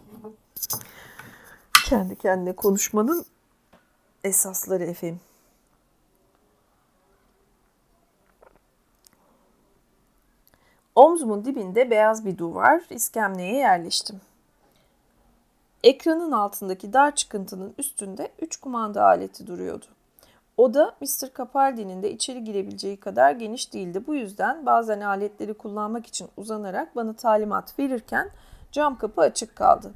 Kendi kendine konuşmanın esasları efendim. Omzumun dibinde beyaz bir duvar, iskemleye yerleştim. Ekranın altındaki dar çıkıntının üstünde üç kumanda aleti duruyordu. Oda Mr. Capaldi'nin de içeri girebileceği kadar geniş değildi. Bu yüzden bazen aletleri kullanmak için uzanarak bana talimat verirken cam kapı açık kaldı.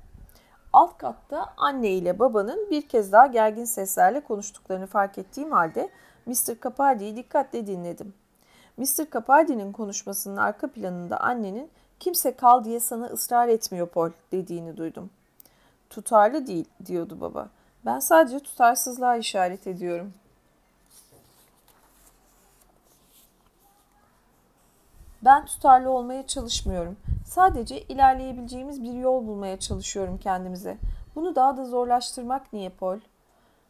Alt katta anne ile babanın bir kez daha gergin seslerle konuştuklarını fark ettiğim halde Mr. Capaldi'yi dikkatle dinledim. Mr. Capaldi'nin konuşmasının arka planında annenin kimse kal diye sana ısrar etmiyor Paul dediğini duydum. Tutarlı değil diyordu baba. Ben sadece tutarsızlığa işaret ediyorum. Ben tutarlı olmaya çalışmıyorum. Sadece ilerleyebileceğimiz bir yol bulmaya çalışıyorum kendimize. Bunu daha da zorlaştırmak niye Paul?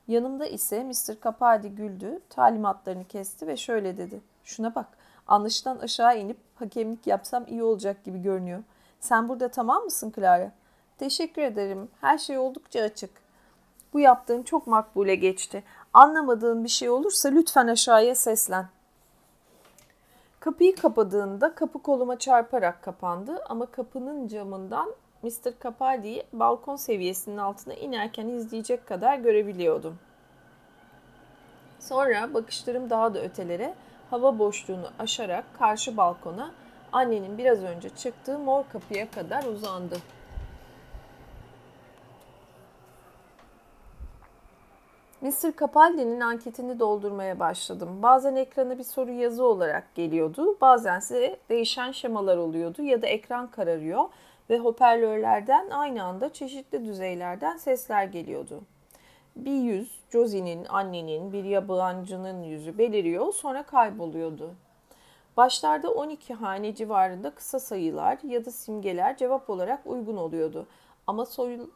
Yanımda ise Mr. Capaldi güldü, talimatlarını kesti ve şöyle dedi. Şuna bak, anlaşılan aşağı inip hakemlik yapsam iyi olacak gibi görünüyor. Sen burada tamam mısın Clara? Teşekkür ederim. Her şey oldukça açık. Bu yaptığın çok makbule geçti. Anlamadığın bir şey olursa lütfen aşağıya seslen. Kapıyı kapadığında kapı koluma çarparak kapandı ama kapının camından Mr. Capaldi'yi balkon seviyesinin altına inerken izleyecek kadar görebiliyordum. Sonra bakışlarım daha da ötelere, hava boşluğunu aşarak karşı balkona annenin biraz önce çıktığı mor kapıya kadar uzandı. Mr. Capaldi'nin anketini doldurmaya başladım. Bazen ekrana bir soru yazı olarak geliyordu. Bazense değişen şemalar oluyordu ya da ekran kararıyor ve hoparlörlerden aynı anda çeşitli düzeylerden sesler geliyordu. Bir yüz, Josie'nin, annenin, bir yabancının yüzü beliriyor sonra kayboluyordu. Başlarda 12 hane civarında kısa sayılar ya da simgeler cevap olarak uygun oluyordu. Ama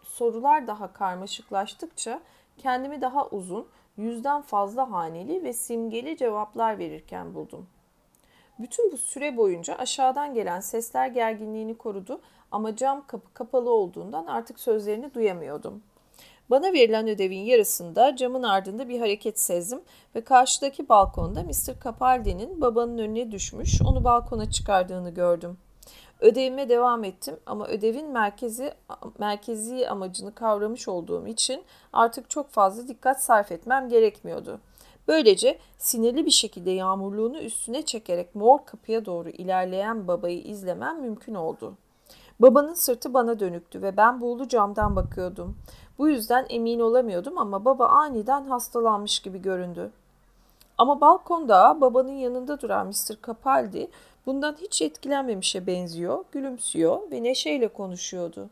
sorular daha karmaşıklaştıkça kendimi daha uzun, yüzden fazla haneli ve simgeli cevaplar verirken buldum. Bütün bu süre boyunca aşağıdan gelen sesler gerginliğini korudu ama cam kapı kapalı olduğundan artık sözlerini duyamıyordum. Bana verilen ödevin yarısında camın ardında bir hareket sezdim ve karşıdaki balkonda Mr. Capaldi'nin babanın önüne düşmüş, onu balkona çıkardığını gördüm. Ödevime devam ettim ama ödevin merkezi merkezi amacını kavramış olduğum için artık çok fazla dikkat sarf etmem gerekmiyordu. Böylece sinirli bir şekilde yağmurluğunu üstüne çekerek mor kapıya doğru ilerleyen babayı izlemem mümkün oldu. Babanın sırtı bana dönüktü ve ben buğulu camdan bakıyordum. Bu yüzden emin olamıyordum ama baba aniden hastalanmış gibi göründü. Ama balkonda babanın yanında duran Mr. Capaldi bundan hiç etkilenmemişe benziyor, gülümsüyor ve neşeyle konuşuyordu.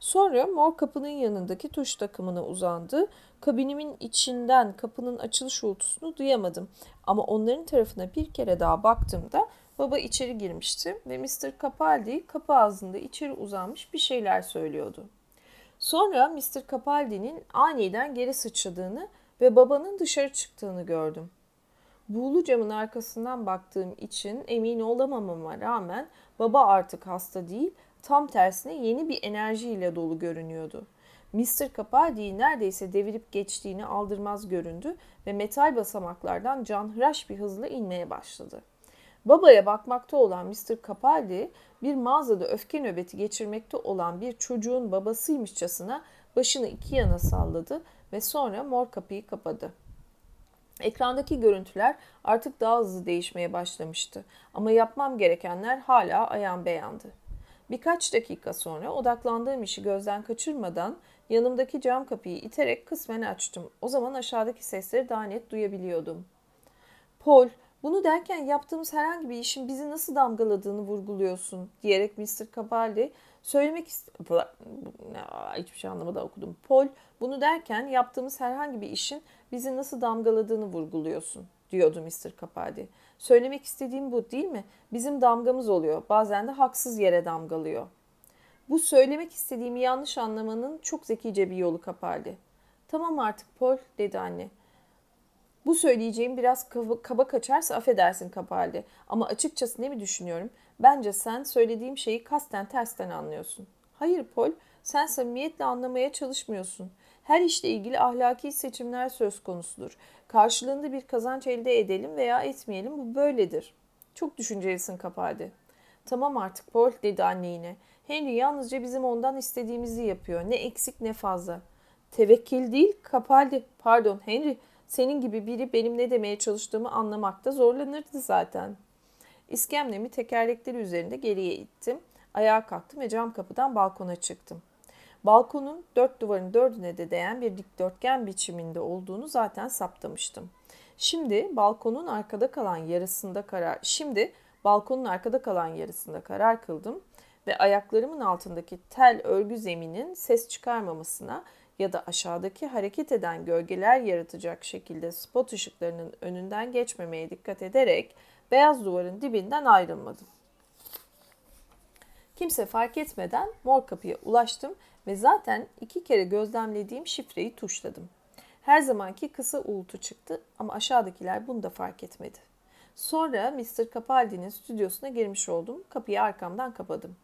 Sonra mor kapının yanındaki tuş takımına uzandı. Kabinimin içinden kapının açılış uğultusunu duyamadım. Ama onların tarafına bir kere daha baktığımda baba içeri girmişti ve Mr. Capaldi kapı ağzında içeri uzanmış bir şeyler söylüyordu. Sonra Mr. Capaldi'nin aniden geri sıçradığını ve babanın dışarı çıktığını gördüm. Buğulu camın arkasından baktığım için emin olamamama rağmen baba artık hasta değil, tam tersine yeni bir enerjiyle dolu görünüyordu. Mr. Capaldi'yi neredeyse devirip geçtiğini aldırmaz göründü ve metal basamaklardan canhıraş bir hızla inmeye başladı. Babaya bakmakta olan Mr. Capaldi bir mağazada öfke nöbeti geçirmekte olan bir çocuğun babasıymışçasına başını iki yana salladı ve sonra mor kapıyı kapadı. Ekrandaki görüntüler artık daha hızlı değişmeye başlamıştı ama yapmam gerekenler hala ayan beyandı. Birkaç dakika sonra odaklandığım işi gözden kaçırmadan yanımdaki cam kapıyı iterek kısmen açtım. O zaman aşağıdaki sesleri daha net duyabiliyordum. Paul, bunu derken yaptığımız herhangi bir işin bizi nasıl damgaladığını vurguluyorsun diyerek Mr. Capaldi söylemek istedim. Hiçbir şey anlamadan okudum. Paul bunu derken yaptığımız herhangi bir işin bizi nasıl damgaladığını vurguluyorsun diyordu Mr. Capaldi. Söylemek istediğim bu değil mi? Bizim damgamız oluyor. Bazen de haksız yere damgalıyor. Bu söylemek istediğimi yanlış anlamanın çok zekice bir yolu Kapaldi. Tamam artık Paul dedi anne. Bu söyleyeceğim biraz kaba, kaçarsa affedersin Kapaldi. Ama açıkçası ne mi düşünüyorum? Bence sen söylediğim şeyi kasten tersten anlıyorsun. Hayır Paul, sen samimiyetle anlamaya çalışmıyorsun. Her işle ilgili ahlaki seçimler söz konusudur. Karşılığında bir kazanç elde edelim veya etmeyelim bu böyledir. Çok düşüncelisin Kapaldi. Tamam artık Paul dedi anne yine. Henry yalnızca bizim ondan istediğimizi yapıyor. Ne eksik ne fazla. Tevekkil değil Kapaldi. Pardon Henry. Senin gibi biri benim ne demeye çalıştığımı anlamakta zorlanırdı zaten. İskemlemi tekerlekleri üzerinde geriye ittim. Ayağa kalktım ve cam kapıdan balkona çıktım. Balkonun dört duvarın dördüne de değen bir dikdörtgen biçiminde olduğunu zaten saptamıştım. Şimdi balkonun arkada kalan yarısında karar şimdi balkonun arkada kalan yarısında karar kıldım ve ayaklarımın altındaki tel örgü zeminin ses çıkarmamasına ya da aşağıdaki hareket eden gölgeler yaratacak şekilde spot ışıklarının önünden geçmemeye dikkat ederek beyaz duvarın dibinden ayrılmadım. Kimse fark etmeden mor kapıya ulaştım ve zaten iki kere gözlemlediğim şifreyi tuşladım. Her zamanki kısa uğultu çıktı ama aşağıdakiler bunu da fark etmedi. Sonra Mr. Capaldi'nin stüdyosuna girmiş oldum. Kapıyı arkamdan kapadım.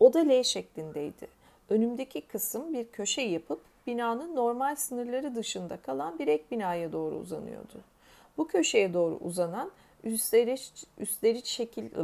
Oda L şeklindeydi. Önümdeki kısım bir köşe yapıp binanın normal sınırları dışında kalan bir ek binaya doğru uzanıyordu. Bu köşeye doğru uzanan üstleri, üstleri şekil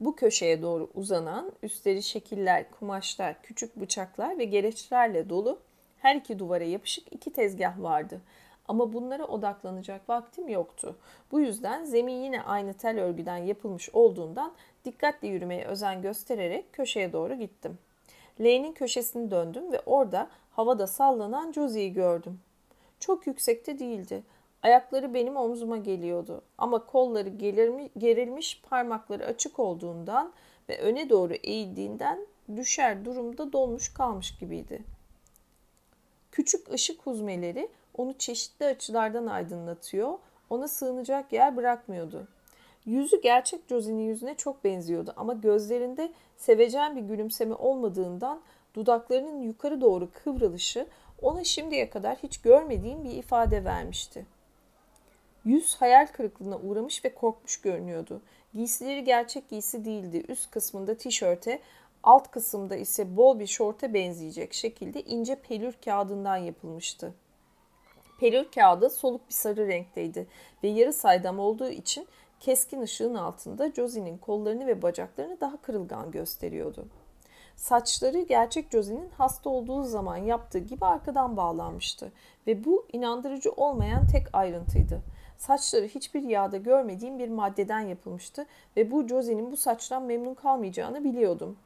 Bu köşeye doğru uzanan üstleri şekiller, kumaşlar, küçük bıçaklar ve gereçlerle dolu her iki duvara yapışık iki tezgah vardı. Ama bunlara odaklanacak vaktim yoktu. Bu yüzden zemin yine aynı tel örgüden yapılmış olduğundan dikkatli yürümeye özen göstererek köşeye doğru gittim. L'nin köşesini döndüm ve orada havada sallanan Josie'yi gördüm. Çok yüksekte değildi. Ayakları benim omzuma geliyordu ama kolları gerilmiş, parmakları açık olduğundan ve öne doğru eğildiğinden düşer durumda dolmuş kalmış gibiydi. Küçük ışık huzmeleri onu çeşitli açılardan aydınlatıyor, ona sığınacak yer bırakmıyordu. Yüzü gerçek Josie'nin yüzüne çok benziyordu ama gözlerinde sevecen bir gülümseme olmadığından dudaklarının yukarı doğru kıvrılışı ona şimdiye kadar hiç görmediğim bir ifade vermişti. Yüz hayal kırıklığına uğramış ve korkmuş görünüyordu. Giysileri gerçek giysi değildi. Üst kısmında tişörte, alt kısımda ise bol bir şorta benzeyecek şekilde ince pelür kağıdından yapılmıştı. Pelür kağıdı soluk bir sarı renkteydi ve yarı saydam olduğu için keskin ışığın altında Josie'nin kollarını ve bacaklarını daha kırılgan gösteriyordu. Saçları gerçek Josie'nin hasta olduğu zaman yaptığı gibi arkadan bağlanmıştı ve bu inandırıcı olmayan tek ayrıntıydı. Saçları hiçbir yağda görmediğim bir maddeden yapılmıştı ve bu Josie'nin bu saçtan memnun kalmayacağını biliyordum.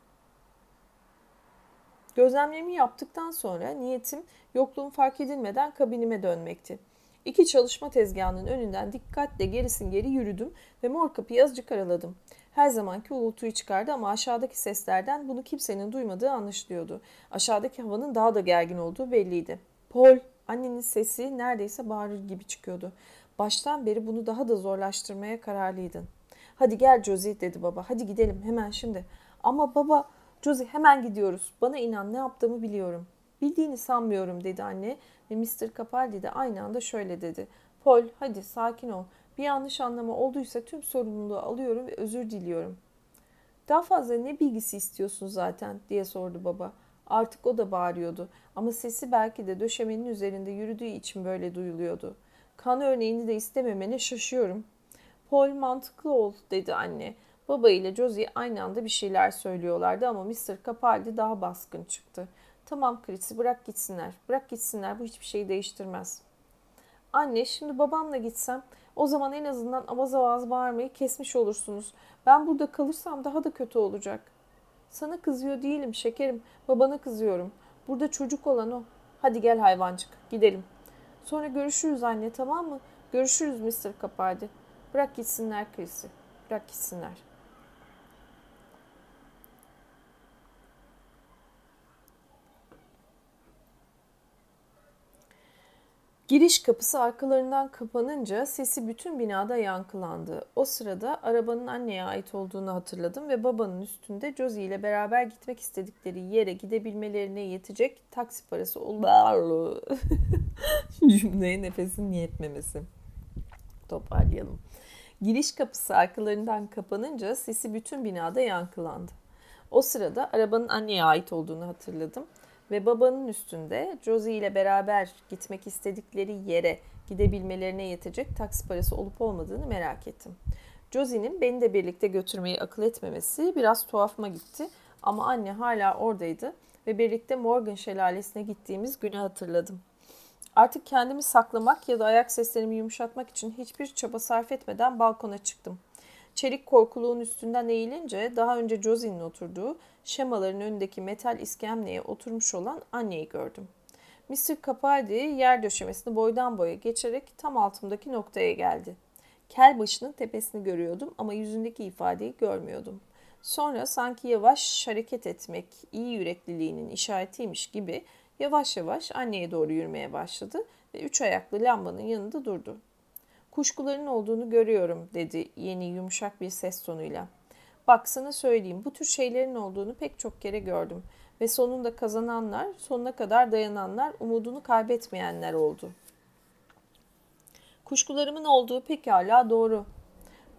Gözlemlerimi yaptıktan sonra niyetim yokluğum fark edilmeden kabinime dönmekti. İki çalışma tezgahının önünden dikkatle gerisin geri yürüdüm ve mor kapıyı azıcık araladım. Her zamanki uğultuyu çıkardı ama aşağıdaki seslerden bunu kimsenin duymadığı anlaşılıyordu. Aşağıdaki havanın daha da gergin olduğu belliydi. Paul, annenin sesi neredeyse bağırır gibi çıkıyordu. Baştan beri bunu daha da zorlaştırmaya kararlıydın. Hadi gel Josie dedi baba. Hadi gidelim hemen şimdi. Ama baba Josie hemen gidiyoruz. Bana inan ne yaptığımı biliyorum. Bildiğini sanmıyorum dedi anne ve Mr. Capaldi de aynı anda şöyle dedi. Paul hadi sakin ol. Bir yanlış anlama olduysa tüm sorumluluğu alıyorum ve özür diliyorum. Daha fazla ne bilgisi istiyorsun zaten diye sordu baba. Artık o da bağırıyordu ama sesi belki de döşemenin üzerinde yürüdüğü için böyle duyuluyordu. Kan örneğini de istememene şaşıyorum. Paul mantıklı ol dedi anne. Baba ile Josie aynı anda bir şeyler söylüyorlardı ama Mr. Capaldi daha baskın çıktı. Tamam Chrissy bırak gitsinler. Bırak gitsinler bu hiçbir şeyi değiştirmez. Anne şimdi babamla gitsem o zaman en azından avaz avaz bağırmayı kesmiş olursunuz. Ben burada kalırsam daha da kötü olacak. Sana kızıyor değilim şekerim. Babana kızıyorum. Burada çocuk olan o. Hadi gel hayvancık gidelim. Sonra görüşürüz anne tamam mı? Görüşürüz Mr. Capaldi. Bırak gitsinler Chrissy. Bırak gitsinler. Giriş kapısı arkalarından kapanınca sesi bütün binada yankılandı. O sırada arabanın anneye ait olduğunu hatırladım ve babanın üstünde Josie ile beraber gitmek istedikleri yere gidebilmelerine yetecek taksi parası ol... Cümleye nefesin yetmemesi. Toparlayalım. Giriş kapısı arkalarından kapanınca sesi bütün binada yankılandı. O sırada arabanın anneye ait olduğunu hatırladım ve babanın üstünde Josie ile beraber gitmek istedikleri yere gidebilmelerine yetecek taksi parası olup olmadığını merak ettim. Josie'nin beni de birlikte götürmeyi akıl etmemesi biraz tuhafıma gitti ama anne hala oradaydı ve birlikte Morgan şelalesine gittiğimiz günü hatırladım. Artık kendimi saklamak ya da ayak seslerimi yumuşatmak için hiçbir çaba sarf etmeden balkona çıktım. Çelik korkuluğun üstünden eğilince daha önce Josie'nin oturduğu şemaların önündeki metal iskemleye oturmuş olan anneyi gördüm. Mr. Capaldi yer döşemesini boydan boya geçerek tam altımdaki noktaya geldi. Kel başının tepesini görüyordum ama yüzündeki ifadeyi görmüyordum. Sonra sanki yavaş hareket etmek iyi yürekliliğinin işaretiymiş gibi yavaş yavaş anneye doğru yürümeye başladı ve üç ayaklı lambanın yanında durdu. Kuşkuların olduğunu görüyorum dedi yeni yumuşak bir ses tonuyla. Bak sana söyleyeyim bu tür şeylerin olduğunu pek çok kere gördüm ve sonunda kazananlar, sonuna kadar dayananlar, umudunu kaybetmeyenler oldu. Kuşkularımın olduğu pekala doğru.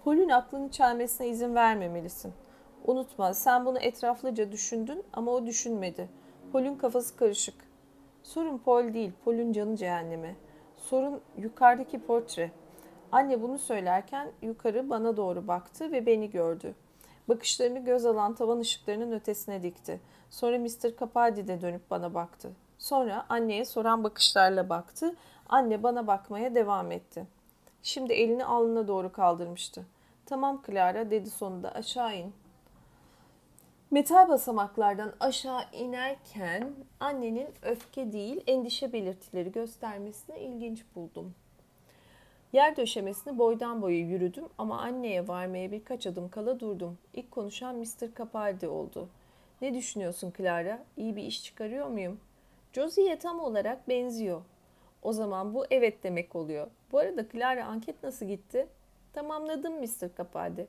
Pol'ün aklını çelmesine izin vermemelisin. Unutma sen bunu etraflıca düşündün ama o düşünmedi. Pol'ün kafası karışık. Sorun Pol değil, Pol'ün canı cehenneme. Sorun yukarıdaki portre. Anne bunu söylerken yukarı bana doğru baktı ve beni gördü. Bakışlarını göz alan tavan ışıklarının ötesine dikti. Sonra Mr. Capaldi de dönüp bana baktı. Sonra anneye soran bakışlarla baktı. Anne bana bakmaya devam etti. Şimdi elini alnına doğru kaldırmıştı. Tamam Clara dedi sonunda aşağı in. Metal basamaklardan aşağı inerken annenin öfke değil endişe belirtileri göstermesini ilginç buldum. Yer döşemesini boydan boya yürüdüm ama anneye varmaya birkaç adım kala durdum. İlk konuşan Mr. Capaldi oldu. Ne düşünüyorsun Clara? İyi bir iş çıkarıyor muyum? Josie'ye tam olarak benziyor. O zaman bu evet demek oluyor. Bu arada Clara anket nasıl gitti? Tamamladım Mr. Capaldi.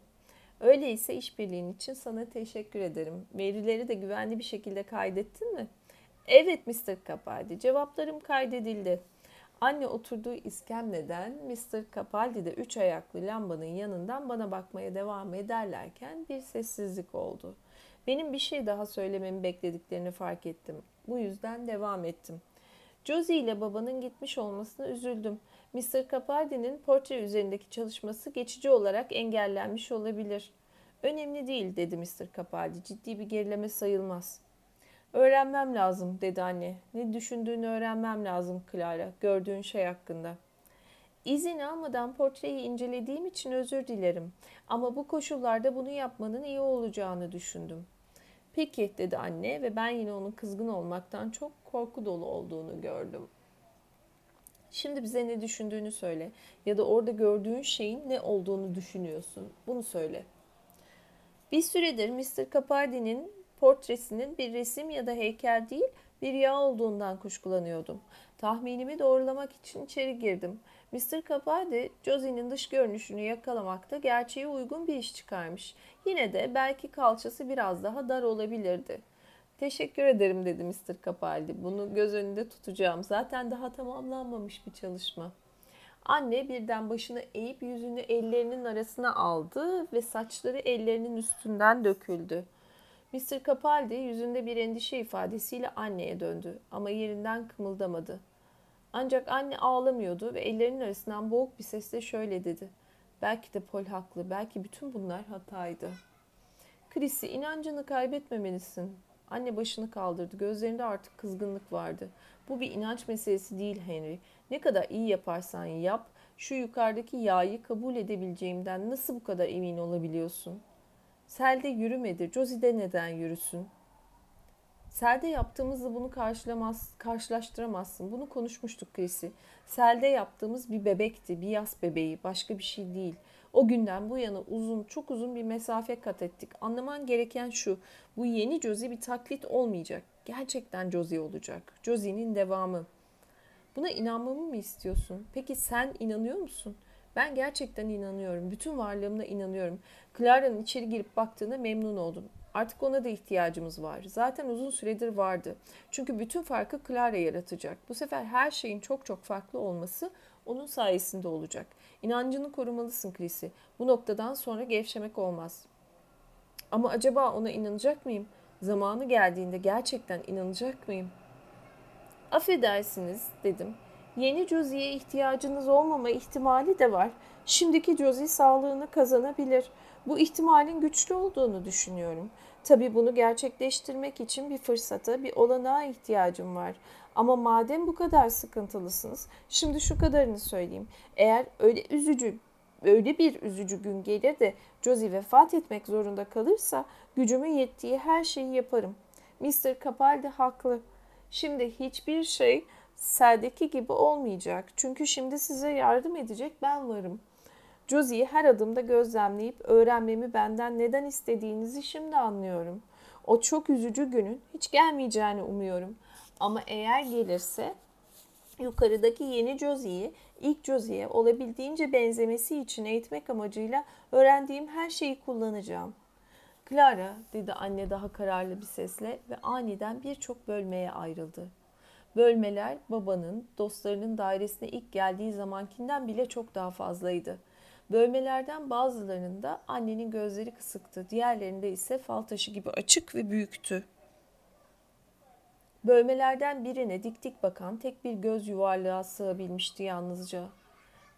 Öyleyse işbirliğin için sana teşekkür ederim. Verileri de güvenli bir şekilde kaydettin mi? Evet Mr. Capaldi. Cevaplarım kaydedildi. Anne oturduğu iskemleden Mr. Capaldi de üç ayaklı lambanın yanından bana bakmaya devam ederlerken bir sessizlik oldu. Benim bir şey daha söylememi beklediklerini fark ettim. Bu yüzden devam ettim. Josie ile babanın gitmiş olmasına üzüldüm. Mr. Capaldi'nin portre üzerindeki çalışması geçici olarak engellenmiş olabilir. Önemli değil dedi Mr. Capaldi. Ciddi bir gerileme sayılmaz. Öğrenmem lazım dedi anne. Ne düşündüğünü öğrenmem lazım Clara. Gördüğün şey hakkında. İzin almadan portreyi incelediğim için özür dilerim. Ama bu koşullarda bunu yapmanın iyi olacağını düşündüm. Peki dedi anne ve ben yine onun kızgın olmaktan çok korku dolu olduğunu gördüm. Şimdi bize ne düşündüğünü söyle ya da orada gördüğün şeyin ne olduğunu düşünüyorsun. Bunu söyle. Bir süredir Mr. Capaldi'nin portresinin bir resim ya da heykel değil bir yağ olduğundan kuşkulanıyordum. Tahminimi doğrulamak için içeri girdim. Mr. Capaldi, Josie'nin dış görünüşünü yakalamakta gerçeğe uygun bir iş çıkarmış. Yine de belki kalçası biraz daha dar olabilirdi. Teşekkür ederim dedi Mr. Capaldi. Bunu göz önünde tutacağım. Zaten daha tamamlanmamış bir çalışma. Anne birden başını eğip yüzünü ellerinin arasına aldı ve saçları ellerinin üstünden döküldü. Mr. Capaldi yüzünde bir endişe ifadesiyle anneye döndü ama yerinden kımıldamadı. Ancak anne ağlamıyordu ve ellerinin arasından boğuk bir sesle şöyle dedi. Belki de Paul haklı, belki bütün bunlar hataydı. Chrissy inancını kaybetmemelisin. Anne başını kaldırdı. Gözlerinde artık kızgınlık vardı. Bu bir inanç meselesi değil Henry. Ne kadar iyi yaparsan yap, şu yukarıdaki yağı kabul edebileceğimden nasıl bu kadar emin olabiliyorsun?'' Selde yürümedi. Josie'de neden yürüsün? Selde yaptığımızla bunu karşılamaz, karşılaştıramazsın. Bunu konuşmuştuk Chrissy. Selde yaptığımız bir bebekti, bir yaz bebeği, başka bir şey değil. O günden bu yana uzun, çok uzun bir mesafe kat ettik. Anlaman gereken şu, bu yeni Josie bir taklit olmayacak. Gerçekten Josie olacak. Josie'nin devamı. Buna inanmamı mı istiyorsun? Peki sen inanıyor musun? Ben gerçekten inanıyorum. Bütün varlığımla inanıyorum. Clara'nın içeri girip baktığına memnun oldum. Artık ona da ihtiyacımız var. Zaten uzun süredir vardı. Çünkü bütün farkı Clara yaratacak. Bu sefer her şeyin çok çok farklı olması onun sayesinde olacak. İnancını korumalısın Chrissy. Bu noktadan sonra gevşemek olmaz. Ama acaba ona inanacak mıyım? Zamanı geldiğinde gerçekten inanacak mıyım? Affedersiniz dedim. Yeni Josie'ye ihtiyacınız olmama ihtimali de var. Şimdiki Josie sağlığını kazanabilir. Bu ihtimalin güçlü olduğunu düşünüyorum. Tabii bunu gerçekleştirmek için bir fırsata, bir olanağa ihtiyacım var. Ama madem bu kadar sıkıntılısınız, şimdi şu kadarını söyleyeyim. Eğer öyle üzücü, öyle bir üzücü gün gelir de Josie vefat etmek zorunda kalırsa gücümün yettiği her şeyi yaparım. Mr. Capaldi haklı. Şimdi hiçbir şey Sel'deki gibi olmayacak. Çünkü şimdi size yardım edecek ben varım. Josie'yi her adımda gözlemleyip öğrenmemi benden neden istediğinizi şimdi anlıyorum. O çok üzücü günün hiç gelmeyeceğini umuyorum. Ama eğer gelirse yukarıdaki yeni Josie'yi ilk Josie'ye olabildiğince benzemesi için eğitmek amacıyla öğrendiğim her şeyi kullanacağım. Clara dedi anne daha kararlı bir sesle ve aniden birçok bölmeye ayrıldı. Bölmeler babanın, dostlarının dairesine ilk geldiği zamankinden bile çok daha fazlaydı. Bölmelerden bazılarında annenin gözleri kısıktı, diğerlerinde ise fal taşı gibi açık ve büyüktü. Bölmelerden birine dik dik bakan tek bir göz yuvarlığa sığabilmişti yalnızca.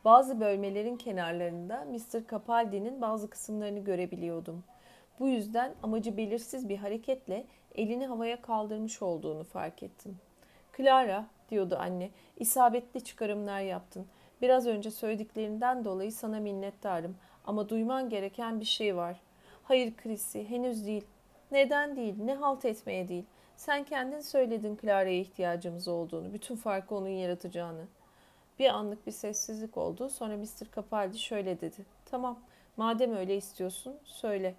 Bazı bölmelerin kenarlarında Mr. Capaldi'nin bazı kısımlarını görebiliyordum. Bu yüzden amacı belirsiz bir hareketle elini havaya kaldırmış olduğunu fark ettim. Clara, diyordu anne, isabetli çıkarımlar yaptın. Biraz önce söylediklerinden dolayı sana minnettarım ama duyman gereken bir şey var. Hayır Chrissy, henüz değil. Neden değil, ne halt etmeye değil. Sen kendin söyledin Clara'ya ihtiyacımız olduğunu, bütün farkı onun yaratacağını. Bir anlık bir sessizlik oldu. Sonra Mr. Capaldi şöyle dedi. Tamam, madem öyle istiyorsun, söyle.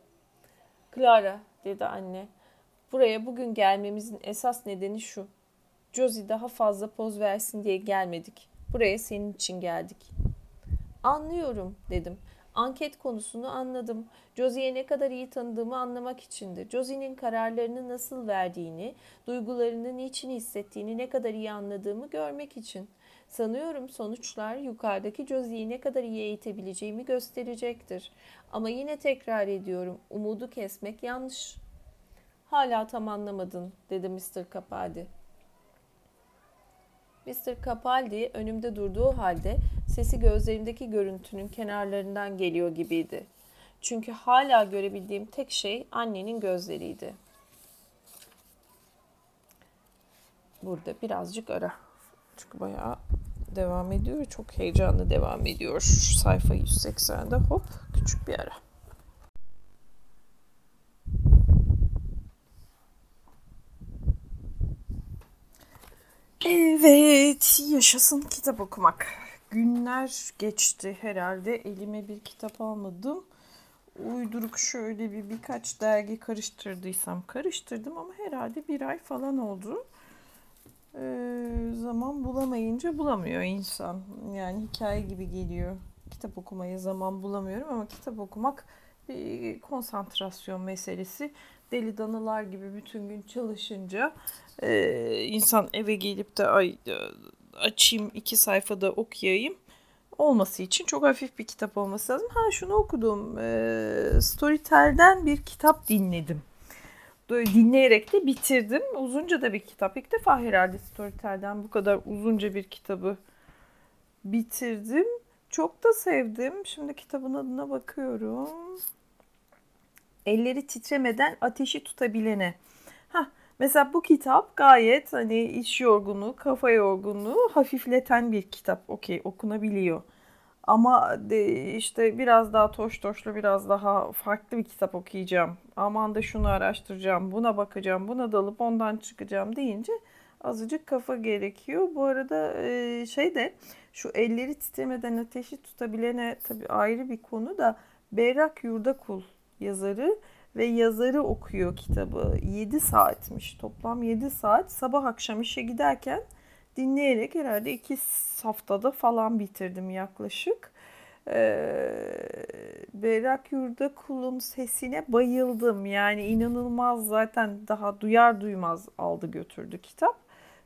Clara, dedi anne. Buraya bugün gelmemizin esas nedeni şu. Josie daha fazla poz versin diye gelmedik. Buraya senin için geldik. Anlıyorum dedim. Anket konusunu anladım. Josie'ye ne kadar iyi tanıdığımı anlamak içindi. Josie'nin kararlarını nasıl verdiğini, duygularını niçin hissettiğini ne kadar iyi anladığımı görmek için. Sanıyorum sonuçlar yukarıdaki Josie'yi ne kadar iyi eğitebileceğimi gösterecektir. Ama yine tekrar ediyorum, umudu kesmek yanlış. Hala tam anlamadın, dedi Mr. Capaldi. Mr. Capaldi önümde durduğu halde sesi gözlerimdeki görüntünün kenarlarından geliyor gibiydi. Çünkü hala görebildiğim tek şey annenin gözleriydi. Burada birazcık ara. Çünkü bayağı devam ediyor. Çok heyecanlı devam ediyor. Sayfa 180'de hop küçük bir ara. Evet, yaşasın kitap okumak. Günler geçti herhalde. Elime bir kitap almadım. Uyduruk şöyle bir birkaç dergi karıştırdıysam karıştırdım ama herhalde bir ay falan oldu. Ee, zaman bulamayınca bulamıyor insan. Yani hikaye gibi geliyor. Kitap okumaya zaman bulamıyorum ama kitap okumak bir konsantrasyon meselesi. Deli danılar gibi bütün gün çalışınca e, insan eve gelip de ay e, açayım iki sayfada okuyayım olması için çok hafif bir kitap olması lazım. Ha şunu okudum. E, Storytel'den bir kitap dinledim. Böyle dinleyerek de bitirdim. Uzunca da bir kitap. İlk defa herhalde Storytel'den bu kadar uzunca bir kitabı bitirdim. Çok da sevdim. Şimdi kitabın adına bakıyorum. Elleri titremeden ateşi tutabilene. Ha, mesela bu kitap gayet hani iş yorgunluğu, kafa yorgunluğu hafifleten bir kitap. Okey, okunabiliyor. Ama de işte biraz daha toş toşlu, biraz daha farklı bir kitap okuyacağım. Aman da şunu araştıracağım, buna bakacağım, buna dalıp ondan çıkacağım deyince azıcık kafa gerekiyor. Bu arada şey de şu elleri titremeden ateşi tutabilene tabii ayrı bir konu da Berrak Yurdakul yazarı ve yazarı okuyor kitabı. 7 saatmiş. Toplam 7 saat sabah akşam işe giderken dinleyerek herhalde iki haftada falan bitirdim yaklaşık. Ee, Berrak Yurda Kul'un sesine bayıldım. Yani inanılmaz zaten daha duyar duymaz aldı götürdü kitap.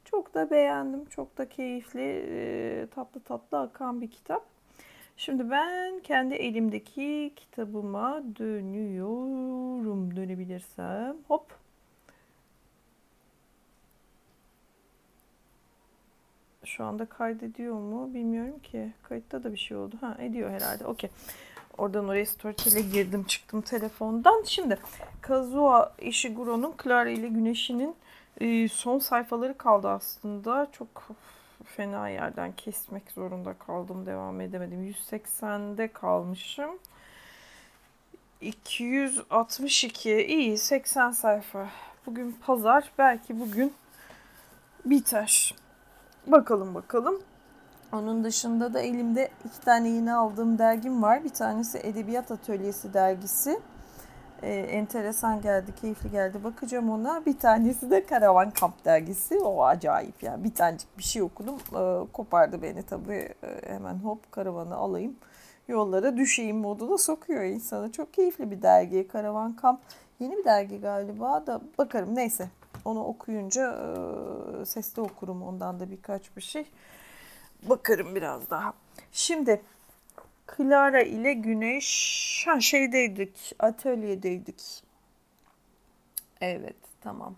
Çok da beğendim. Çok da keyifli, e, tatlı tatlı akan bir kitap. Şimdi ben kendi elimdeki kitabıma dönüyorum. Dönebilirsem. Hop. Şu anda kaydediyor mu bilmiyorum ki. Kayıtta da bir şey oldu. Ha ediyor herhalde. Okey. Oradan oraya Storytel'e girdim çıktım telefondan. Şimdi Kazuo Ishiguro'nun Clara ile Güneş'inin son sayfaları kaldı aslında. Çok fena yerden kesmek zorunda kaldım. Devam edemedim. 180'de kalmışım. 262 iyi 80 sayfa. Bugün pazar belki bugün biter. Bakalım bakalım. Onun dışında da elimde iki tane yeni aldığım dergim var. Bir tanesi Edebiyat Atölyesi dergisi. Ee, enteresan geldi, keyifli geldi. Bakacağım ona. Bir tanesi de Karavan Kamp dergisi. O acayip yani. Bir tanecik bir şey okudum. Ee, kopardı beni tabii. Ee, hemen hop karavanı alayım. Yollara düşeyim moduna sokuyor insanı. Çok keyifli bir dergi. Karavan Kamp. Yeni bir dergi galiba da bakarım. Neyse. Onu okuyunca e, sesli okurum ondan da birkaç bir şey. Bakarım biraz daha. Şimdi Clara ile Güneş ha, şeydeydik, atölyedeydik. Evet, tamam.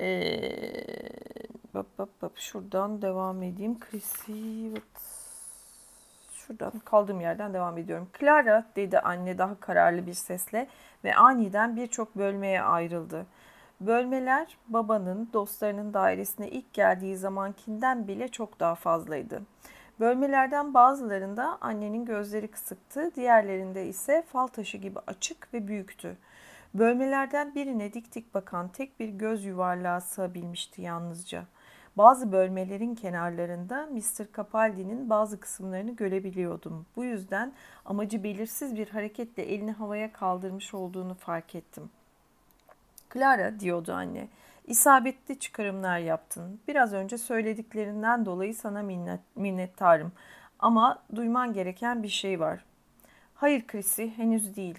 Ee, bak bak bak şuradan devam edeyim. Chrissy. Şuradan kaldığım yerden devam ediyorum. Clara dedi anne daha kararlı bir sesle ve aniden birçok bölmeye ayrıldı. Bölmeler babanın, dostlarının dairesine ilk geldiği zamankinden bile çok daha fazlaydı. Bölmelerden bazılarında annenin gözleri kısıktı, diğerlerinde ise fal taşı gibi açık ve büyüktü. Bölmelerden birine dik dik bakan tek bir göz yuvarlağı sığabilmişti yalnızca. Bazı bölmelerin kenarlarında Mr. Capaldi'nin bazı kısımlarını görebiliyordum. Bu yüzden amacı belirsiz bir hareketle elini havaya kaldırmış olduğunu fark ettim. Clara diyordu anne. İsabetli çıkarımlar yaptın. Biraz önce söylediklerinden dolayı sana minnet, minnettarım. Ama duyman gereken bir şey var. Hayır Chrissy, henüz değil.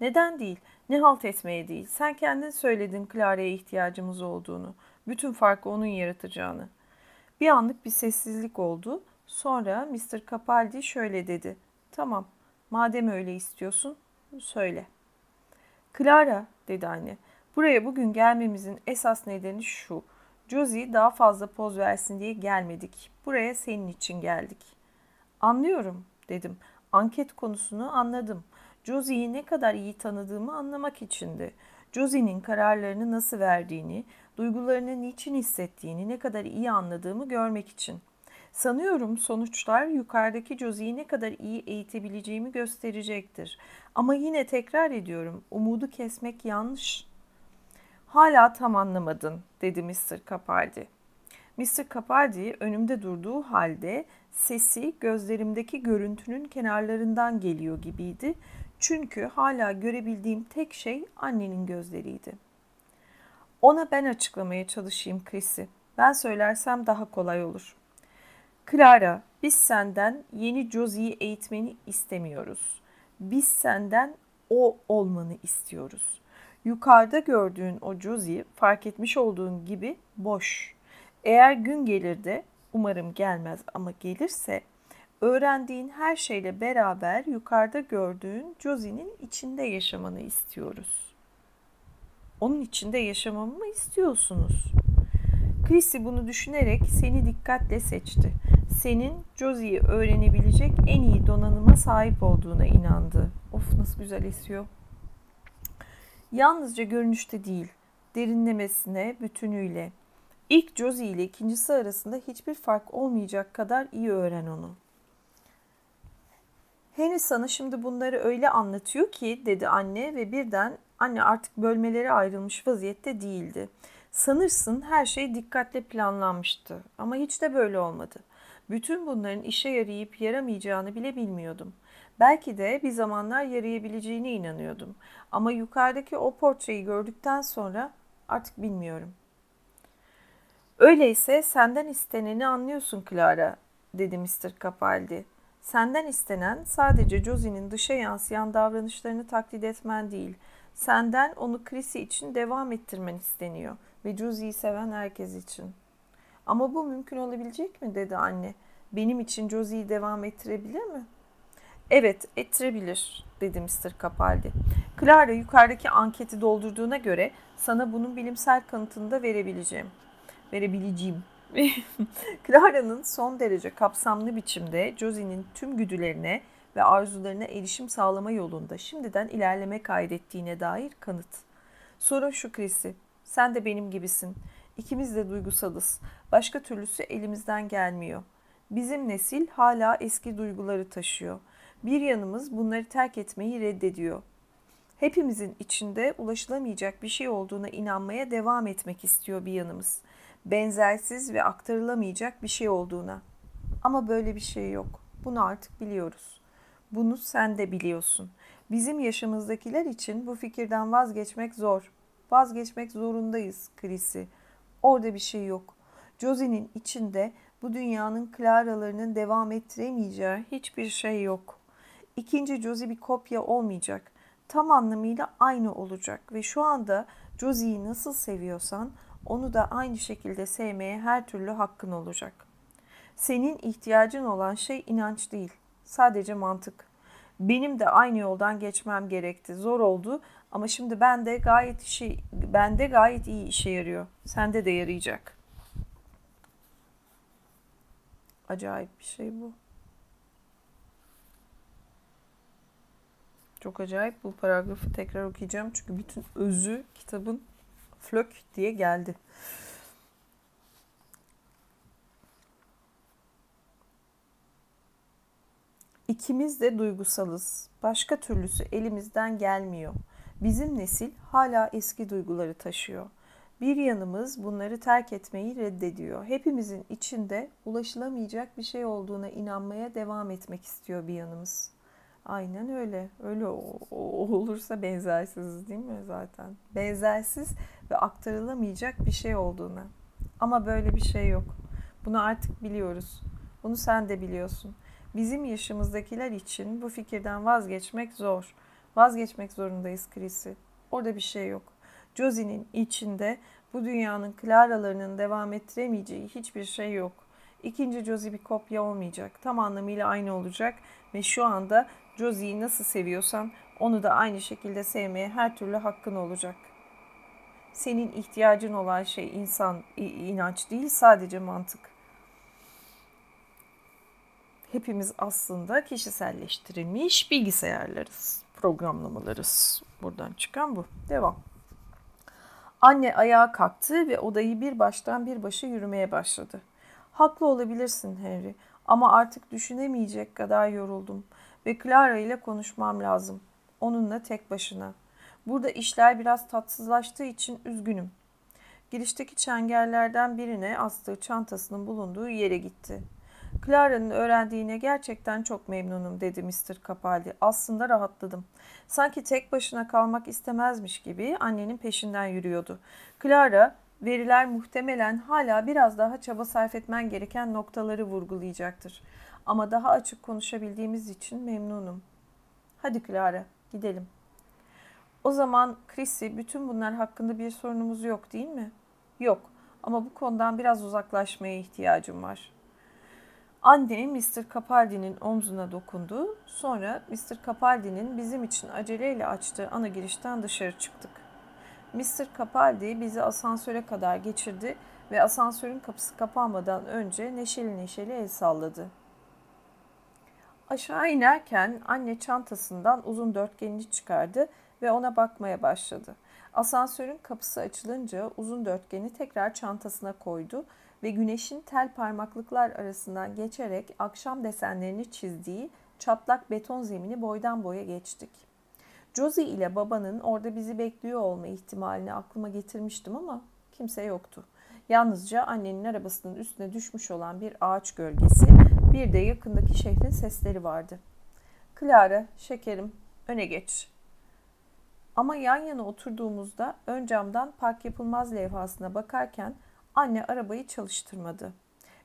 Neden değil? Ne halt etmeye değil? Sen kendin söyledin Clara'ya ihtiyacımız olduğunu. Bütün farkı onun yaratacağını. Bir anlık bir sessizlik oldu. Sonra Mr. Capaldi şöyle dedi. Tamam, madem öyle istiyorsun, söyle. Clara, dedi anne. Buraya bugün gelmemizin esas nedeni şu. Josie daha fazla poz versin diye gelmedik. Buraya senin için geldik. Anlıyorum dedim. Anket konusunu anladım. Josie'yi ne kadar iyi tanıdığımı anlamak içindi. Josie'nin kararlarını nasıl verdiğini, duygularını niçin hissettiğini ne kadar iyi anladığımı görmek için. Sanıyorum sonuçlar yukarıdaki Josie'yi ne kadar iyi eğitebileceğimi gösterecektir. Ama yine tekrar ediyorum, umudu kesmek yanlış. Hala tam anlamadın dedi Mr. Capaldi. Mr. Capaldi önümde durduğu halde sesi gözlerimdeki görüntünün kenarlarından geliyor gibiydi. Çünkü hala görebildiğim tek şey annenin gözleriydi. Ona ben açıklamaya çalışayım Chris'i. Ben söylersem daha kolay olur. Clara, biz senden yeni Josie'yi eğitmeni istemiyoruz. Biz senden o olmanı istiyoruz. Yukarıda gördüğün o Josie fark etmiş olduğun gibi boş. Eğer gün gelir de umarım gelmez ama gelirse öğrendiğin her şeyle beraber yukarıda gördüğün Josie'nin içinde yaşamanı istiyoruz. Onun içinde yaşamamı mı istiyorsunuz? Chrissy bunu düşünerek seni dikkatle seçti. Senin Josie'yi öğrenebilecek en iyi donanıma sahip olduğuna inandı. Of nasıl güzel esiyor. Yalnızca görünüşte değil, derinlemesine, bütünüyle. İlk Josie ile ikincisi arasında hiçbir fark olmayacak kadar iyi öğren onu. Henry sana şimdi bunları öyle anlatıyor ki dedi anne ve birden anne artık bölmelere ayrılmış vaziyette değildi. Sanırsın her şey dikkatle planlanmıştı ama hiç de böyle olmadı. Bütün bunların işe yarayıp yaramayacağını bile bilmiyordum. Belki de bir zamanlar yarayabileceğine inanıyordum. Ama yukarıdaki o portreyi gördükten sonra artık bilmiyorum. Öyleyse senden isteneni anlıyorsun Clara, dedi Mr. Capaldi. Senden istenen sadece Josie'nin dışa yansıyan davranışlarını taklit etmen değil. Senden onu Chrissy için devam ettirmen isteniyor ve Josie'yi seven herkes için. Ama bu mümkün olabilecek mi dedi anne. Benim için Josie'yi devam ettirebilir mi? Evet, ettirebilir dedi Mr. Capaldi. Clara yukarıdaki anketi doldurduğuna göre sana bunun bilimsel kanıtını da verebileceğim. Verebileceğim. Clara'nın son derece kapsamlı biçimde Josie'nin tüm güdülerine ve arzularına erişim sağlama yolunda şimdiden ilerleme kaydettiğine dair kanıt. Sorun şu Chrissy, sen de benim gibisin. İkimiz de duygusalız. Başka türlüsü elimizden gelmiyor. Bizim nesil hala eski duyguları taşıyor. Bir yanımız bunları terk etmeyi reddediyor. Hepimizin içinde ulaşılamayacak bir şey olduğuna inanmaya devam etmek istiyor bir yanımız. Benzersiz ve aktarılamayacak bir şey olduğuna. Ama böyle bir şey yok. Bunu artık biliyoruz. Bunu sen de biliyorsun. Bizim yaşımızdakiler için bu fikirden vazgeçmek zor. Vazgeçmek zorundayız Chris'i. Orada bir şey yok. Josie'nin içinde bu dünyanın Clara'larının devam ettiremeyeceği hiçbir şey yok. İkinci Josie bir kopya olmayacak. Tam anlamıyla aynı olacak ve şu anda Josie'yi nasıl seviyorsan onu da aynı şekilde sevmeye her türlü hakkın olacak. Senin ihtiyacın olan şey inanç değil, sadece mantık. Benim de aynı yoldan geçmem gerekti. Zor oldu ama şimdi ben de gayet işi bende gayet iyi işe yarıyor. Sende de yarayacak. Acayip bir şey bu. Çok acayip. Bu paragrafı tekrar okuyacağım. Çünkü bütün özü kitabın flök diye geldi. İkimiz de duygusalız. Başka türlüsü elimizden gelmiyor. Bizim nesil hala eski duyguları taşıyor. Bir yanımız bunları terk etmeyi reddediyor. Hepimizin içinde ulaşılamayacak bir şey olduğuna inanmaya devam etmek istiyor bir yanımız. Aynen öyle. Öyle olursa benzersiz değil mi zaten? Benzersiz ve aktarılamayacak bir şey olduğuna. Ama böyle bir şey yok. Bunu artık biliyoruz. Bunu sen de biliyorsun. Bizim yaşımızdakiler için bu fikirden vazgeçmek zor. Vazgeçmek zorundayız Chris'i. Orada bir şey yok. Josie'nin içinde bu dünyanın Clara'larının devam ettiremeyeceği hiçbir şey yok. İkinci Josie bir kopya olmayacak. Tam anlamıyla aynı olacak ve şu anda Josie'yi nasıl seviyorsan onu da aynı şekilde sevmeye her türlü hakkın olacak. Senin ihtiyacın olan şey insan inanç değil sadece mantık. Hepimiz aslında kişiselleştirilmiş bilgisayarlarız, programlamalarız. Buradan çıkan bu. Devam. Anne ayağa kalktı ve odayı bir baştan bir başa yürümeye başladı. Haklı olabilirsin Henry ama artık düşünemeyecek kadar yoruldum ve Clara ile konuşmam lazım. Onunla tek başına. Burada işler biraz tatsızlaştığı için üzgünüm. Girişteki çengellerden birine astığı çantasının bulunduğu yere gitti. Clara'nın öğrendiğine gerçekten çok memnunum dedi Mr. Capaldi. Aslında rahatladım. Sanki tek başına kalmak istemezmiş gibi annenin peşinden yürüyordu. Clara, veriler muhtemelen hala biraz daha çaba sarf etmen gereken noktaları vurgulayacaktır. Ama daha açık konuşabildiğimiz için memnunum. Hadi Clara, gidelim. O zaman Chrissy, bütün bunlar hakkında bir sorunumuz yok değil mi? Yok ama bu konudan biraz uzaklaşmaya ihtiyacım var. Anne Mr. Capaldi'nin omzuna dokundu. Sonra Mr. Capaldi'nin bizim için aceleyle açtığı ana girişten dışarı çıktık. Mr. Capaldi bizi asansöre kadar geçirdi ve asansörün kapısı kapanmadan önce neşeli neşeli el salladı. Aşağı inerken anne çantasından uzun dörtgenini çıkardı ve ona bakmaya başladı. Asansörün kapısı açılınca uzun dörtgeni tekrar çantasına koydu ve güneşin tel parmaklıklar arasından geçerek akşam desenlerini çizdiği çatlak beton zemini boydan boya geçtik. Josie ile babanın orada bizi bekliyor olma ihtimalini aklıma getirmiştim ama kimse yoktu. Yalnızca annenin arabasının üstüne düşmüş olan bir ağaç gölgesi, bir de yakındaki şehrin sesleri vardı. Clara, şekerim, öne geç. Ama yan yana oturduğumuzda ön camdan park yapılmaz levhasına bakarken Anne arabayı çalıştırmadı.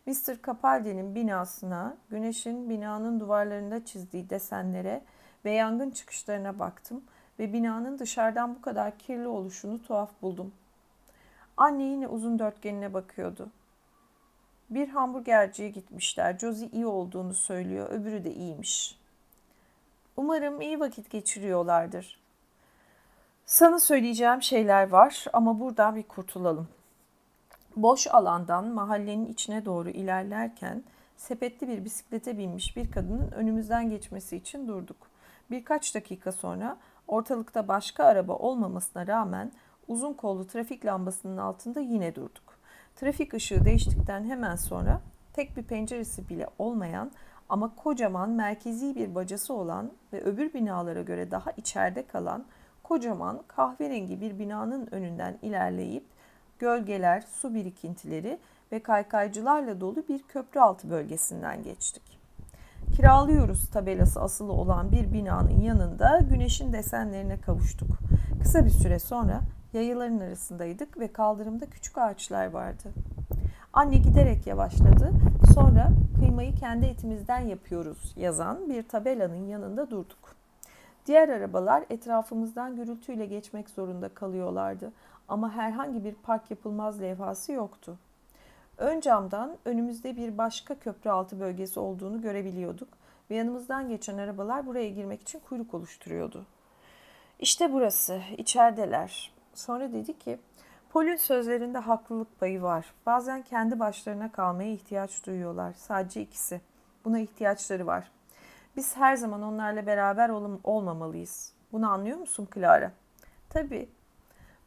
Mr. Capaldi'nin binasına, güneşin binanın duvarlarında çizdiği desenlere ve yangın çıkışlarına baktım ve binanın dışarıdan bu kadar kirli oluşunu tuhaf buldum. Anne yine uzun dörtgenine bakıyordu. Bir hamburgerciye gitmişler. Josie iyi olduğunu söylüyor, öbürü de iyiymiş. Umarım iyi vakit geçiriyorlardır. Sana söyleyeceğim şeyler var ama buradan bir kurtulalım. Boş alandan mahallenin içine doğru ilerlerken sepetli bir bisiklete binmiş bir kadının önümüzden geçmesi için durduk. Birkaç dakika sonra ortalıkta başka araba olmamasına rağmen uzun kollu trafik lambasının altında yine durduk. Trafik ışığı değiştikten hemen sonra tek bir penceresi bile olmayan ama kocaman merkezi bir bacası olan ve öbür binalara göre daha içeride kalan kocaman kahverengi bir binanın önünden ilerleyip gölgeler, su birikintileri ve kaykaycılarla dolu bir köprü altı bölgesinden geçtik. Kiralıyoruz tabelası asılı olan bir binanın yanında güneşin desenlerine kavuştuk. Kısa bir süre sonra yayaların arasındaydık ve kaldırımda küçük ağaçlar vardı. Anne giderek yavaşladı. Sonra kıymayı kendi etimizden yapıyoruz yazan bir tabelanın yanında durduk. Diğer arabalar etrafımızdan gürültüyle geçmek zorunda kalıyorlardı ama herhangi bir park yapılmaz levhası yoktu. Ön camdan önümüzde bir başka köprü altı bölgesi olduğunu görebiliyorduk ve yanımızdan geçen arabalar buraya girmek için kuyruk oluşturuyordu. İşte burası, içerideler. Sonra dedi ki, Pol'ün sözlerinde haklılık payı var. Bazen kendi başlarına kalmaya ihtiyaç duyuyorlar. Sadece ikisi. Buna ihtiyaçları var. Biz her zaman onlarla beraber ol- olmamalıyız. Bunu anlıyor musun Clara? Tabii.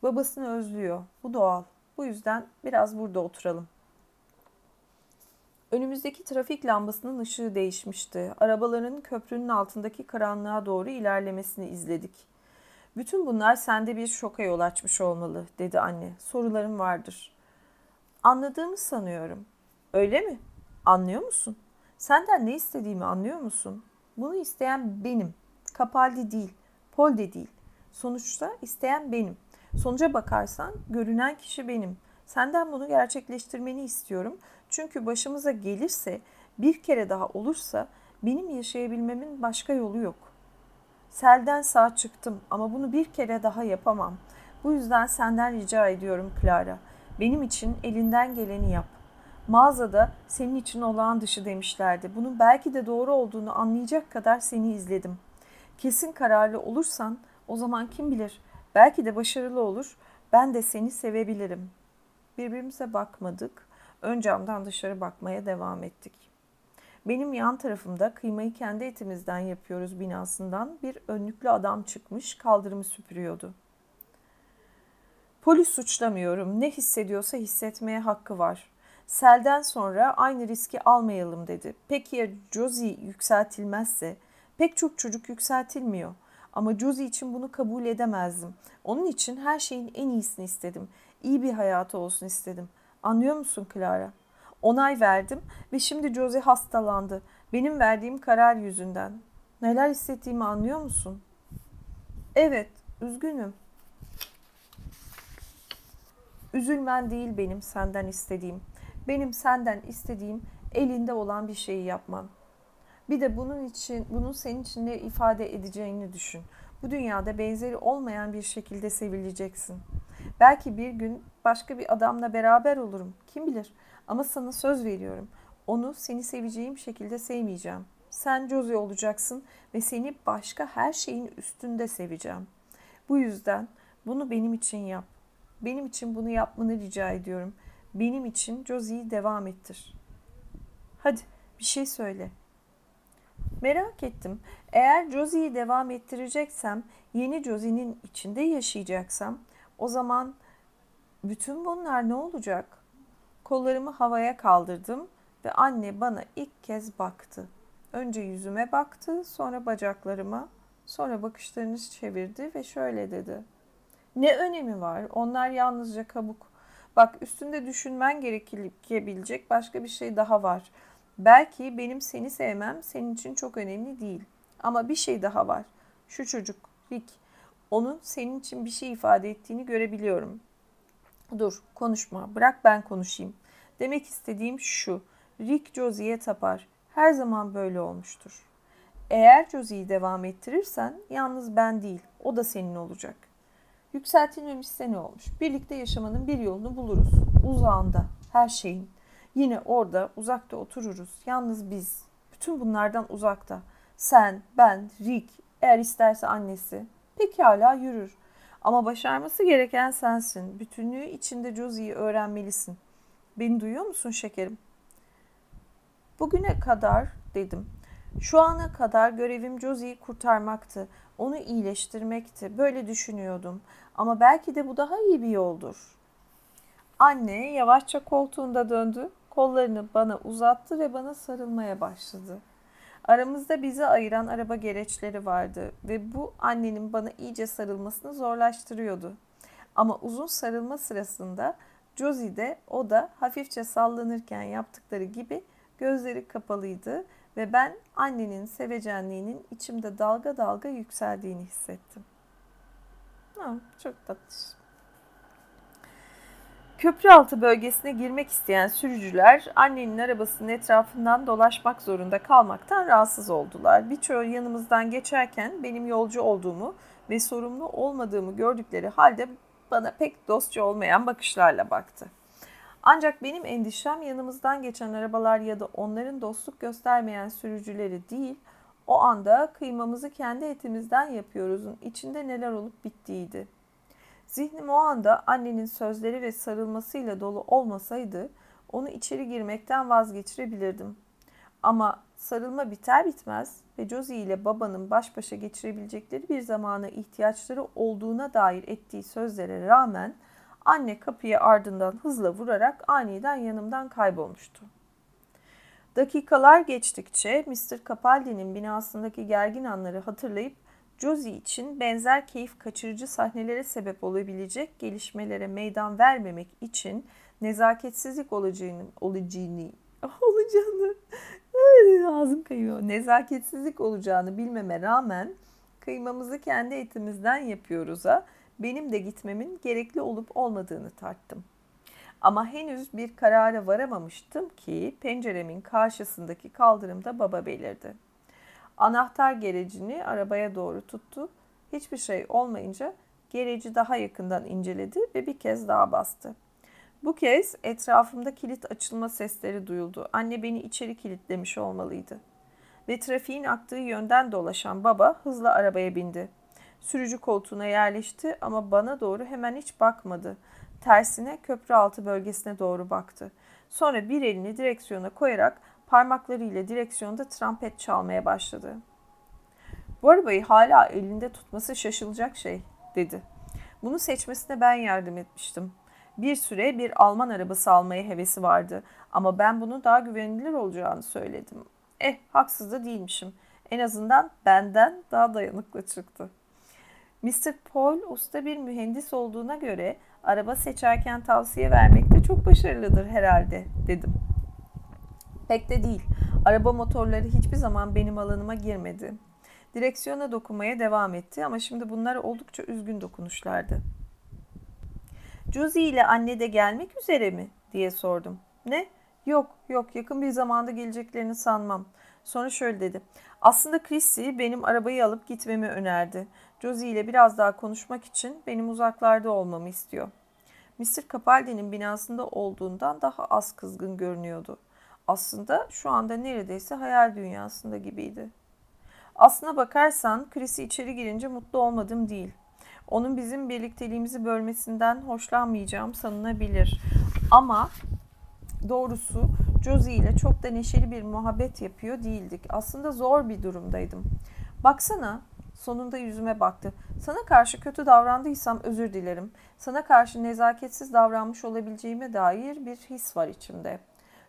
Babasını özlüyor. Bu doğal. Bu yüzden biraz burada oturalım. Önümüzdeki trafik lambasının ışığı değişmişti. Arabaların köprünün altındaki karanlığa doğru ilerlemesini izledik. Bütün bunlar sende bir şoka yol açmış olmalı, dedi anne. Sorularım vardır. Anladığımı sanıyorum. Öyle mi? Anlıyor musun? Senden ne istediğimi anlıyor musun? Bunu isteyen benim. Kapaldi değil, Pol de değil. Sonuçta isteyen benim. Sonuca bakarsan görünen kişi benim. Senden bunu gerçekleştirmeni istiyorum. Çünkü başımıza gelirse, bir kere daha olursa benim yaşayabilmemin başka yolu yok. Selden sağ çıktım ama bunu bir kere daha yapamam. Bu yüzden senden rica ediyorum Clara. Benim için elinden geleni yap. Mağazada senin için olağan dışı demişlerdi. Bunun belki de doğru olduğunu anlayacak kadar seni izledim. Kesin kararlı olursan o zaman kim bilir belki de başarılı olur. Ben de seni sevebilirim. Birbirimize bakmadık. Ön camdan dışarı bakmaya devam ettik. Benim yan tarafımda kıymayı kendi etimizden yapıyoruz binasından bir önlüklü adam çıkmış kaldırımı süpürüyordu. Polis suçlamıyorum. Ne hissediyorsa hissetmeye hakkı var. Selden sonra aynı riski almayalım dedi. Peki ya Josie yükseltilmezse? Pek çok çocuk yükseltilmiyor. Ama Josie için bunu kabul edemezdim. Onun için her şeyin en iyisini istedim. İyi bir hayatı olsun istedim. Anlıyor musun Clara? Onay verdim ve şimdi Josie hastalandı. Benim verdiğim karar yüzünden. Neler hissettiğimi anlıyor musun? Evet, üzgünüm. Üzülmen değil benim senden istediğim. Benim senden istediğim elinde olan bir şeyi yapman. Bir de bunun için, bunun senin için ne ifade edeceğini düşün. Bu dünyada benzeri olmayan bir şekilde sevileceksin. Belki bir gün başka bir adamla beraber olurum. Kim bilir? Ama sana söz veriyorum. Onu seni seveceğim şekilde sevmeyeceğim. Sen Josie olacaksın ve seni başka her şeyin üstünde seveceğim. Bu yüzden bunu benim için yap. Benim için bunu yapmanı rica ediyorum. Benim için Josie'yi devam ettir. Hadi bir şey söyle. Merak ettim. Eğer Josie'yi devam ettireceksem, yeni Josie'nin içinde yaşayacaksam, o zaman bütün bunlar ne olacak? Kollarımı havaya kaldırdım ve anne bana ilk kez baktı. Önce yüzüme baktı, sonra bacaklarıma, sonra bakışlarını çevirdi ve şöyle dedi. Ne önemi var? Onlar yalnızca kabuk. Bak üstünde düşünmen gerekebilecek başka bir şey daha var. Belki benim seni sevmem senin için çok önemli değil. Ama bir şey daha var. Şu çocuk, Rick. Onun senin için bir şey ifade ettiğini görebiliyorum. Dur konuşma bırak ben konuşayım. Demek istediğim şu. Rick Josie'ye tapar. Her zaman böyle olmuştur. Eğer Josie'yi devam ettirirsen yalnız ben değil o da senin olacak. Yükseltilmemiş ne olmuş. Birlikte yaşamanın bir yolunu buluruz. Uzağında her şeyin. Yine orada uzakta otururuz. Yalnız biz. Bütün bunlardan uzakta. Sen, ben, Rick, eğer isterse annesi. Pekala yürür. Ama başarması gereken sensin. Bütünlüğü içinde Josie'yi öğrenmelisin. Beni duyuyor musun şekerim? Bugüne kadar dedim. Şu ana kadar görevim Josie'yi kurtarmaktı. Onu iyileştirmekti. Böyle düşünüyordum. Ama belki de bu daha iyi bir yoldur. Anne yavaşça koltuğunda döndü. Kollarını bana uzattı ve bana sarılmaya başladı. Aramızda bizi ayıran araba gereçleri vardı ve bu annenin bana iyice sarılmasını zorlaştırıyordu. Ama uzun sarılma sırasında Josie de o da hafifçe sallanırken yaptıkları gibi gözleri kapalıydı ve ben annenin sevecenliğinin içimde dalga dalga yükseldiğini hissettim. Ha, çok tatlış. Köprüaltı bölgesine girmek isteyen sürücüler annenin arabasının etrafından dolaşmak zorunda kalmaktan rahatsız oldular. Birçoğu yanımızdan geçerken benim yolcu olduğumu ve sorumlu olmadığımı gördükleri halde bana pek dostça olmayan bakışlarla baktı. Ancak benim endişem yanımızdan geçen arabalar ya da onların dostluk göstermeyen sürücüleri değil, o anda kıymamızı kendi etimizden yapıyoruzun içinde neler olup bittiğiydi. Zihnim o anda annenin sözleri ve sarılmasıyla dolu olmasaydı onu içeri girmekten vazgeçirebilirdim. Ama sarılma biter bitmez ve Josie ile babanın baş başa geçirebilecekleri bir zamana ihtiyaçları olduğuna dair ettiği sözlere rağmen anne kapıyı ardından hızla vurarak aniden yanımdan kaybolmuştu. Dakikalar geçtikçe Mr. Capaldi'nin binasındaki gergin anları hatırlayıp Josie için benzer keyif kaçırıcı sahnelere sebep olabilecek gelişmelere meydan vermemek için nezaketsizlik olacağını, olacağını, olacağını, ağzım kayıyor, nezaketsizlik olacağını bilmeme rağmen kıymamızı kendi etimizden yapıyoruz'a benim de gitmemin gerekli olup olmadığını tarttım. Ama henüz bir karara varamamıştım ki penceremin karşısındaki kaldırımda baba belirdi. Anahtar gerecini arabaya doğru tuttu. Hiçbir şey olmayınca gereci daha yakından inceledi ve bir kez daha bastı. Bu kez etrafımda kilit açılma sesleri duyuldu. Anne beni içeri kilitlemiş olmalıydı. Ve trafiğin aktığı yönden dolaşan baba hızla arabaya bindi. Sürücü koltuğuna yerleşti ama bana doğru hemen hiç bakmadı. Tersine köprü altı bölgesine doğru baktı. Sonra bir elini direksiyona koyarak parmaklarıyla direksiyonda trompet çalmaya başladı. Bu arabayı hala elinde tutması şaşılacak şey, dedi. Bunu seçmesine ben yardım etmiştim. Bir süre bir Alman arabası almaya hevesi vardı ama ben bunu daha güvenilir olacağını söyledim. Eh, haksız da değilmişim. En azından benden daha dayanıklı çıktı. Mr. Paul usta bir mühendis olduğuna göre araba seçerken tavsiye vermekte çok başarılıdır herhalde dedim. Pek de değil. Araba motorları hiçbir zaman benim alanıma girmedi. Direksiyona dokunmaya devam etti ama şimdi bunlar oldukça üzgün dokunuşlardı. Josie ile anne de gelmek üzere mi? diye sordum. Ne? Yok, yok yakın bir zamanda geleceklerini sanmam. Sonra şöyle dedi. Aslında Chrissy benim arabayı alıp gitmemi önerdi. Josie ile biraz daha konuşmak için benim uzaklarda olmamı istiyor. Mr. Capaldi'nin binasında olduğundan daha az kızgın görünüyordu. Aslında şu anda neredeyse hayal dünyasında gibiydi. Aslına bakarsan Chrissy içeri girince mutlu olmadım değil. Onun bizim birlikteliğimizi bölmesinden hoşlanmayacağım sanılabilir. Ama doğrusu Josie ile çok da neşeli bir muhabbet yapıyor değildik. Aslında zor bir durumdaydım. Baksana sonunda yüzüme baktı. Sana karşı kötü davrandıysam özür dilerim. Sana karşı nezaketsiz davranmış olabileceğime dair bir his var içimde.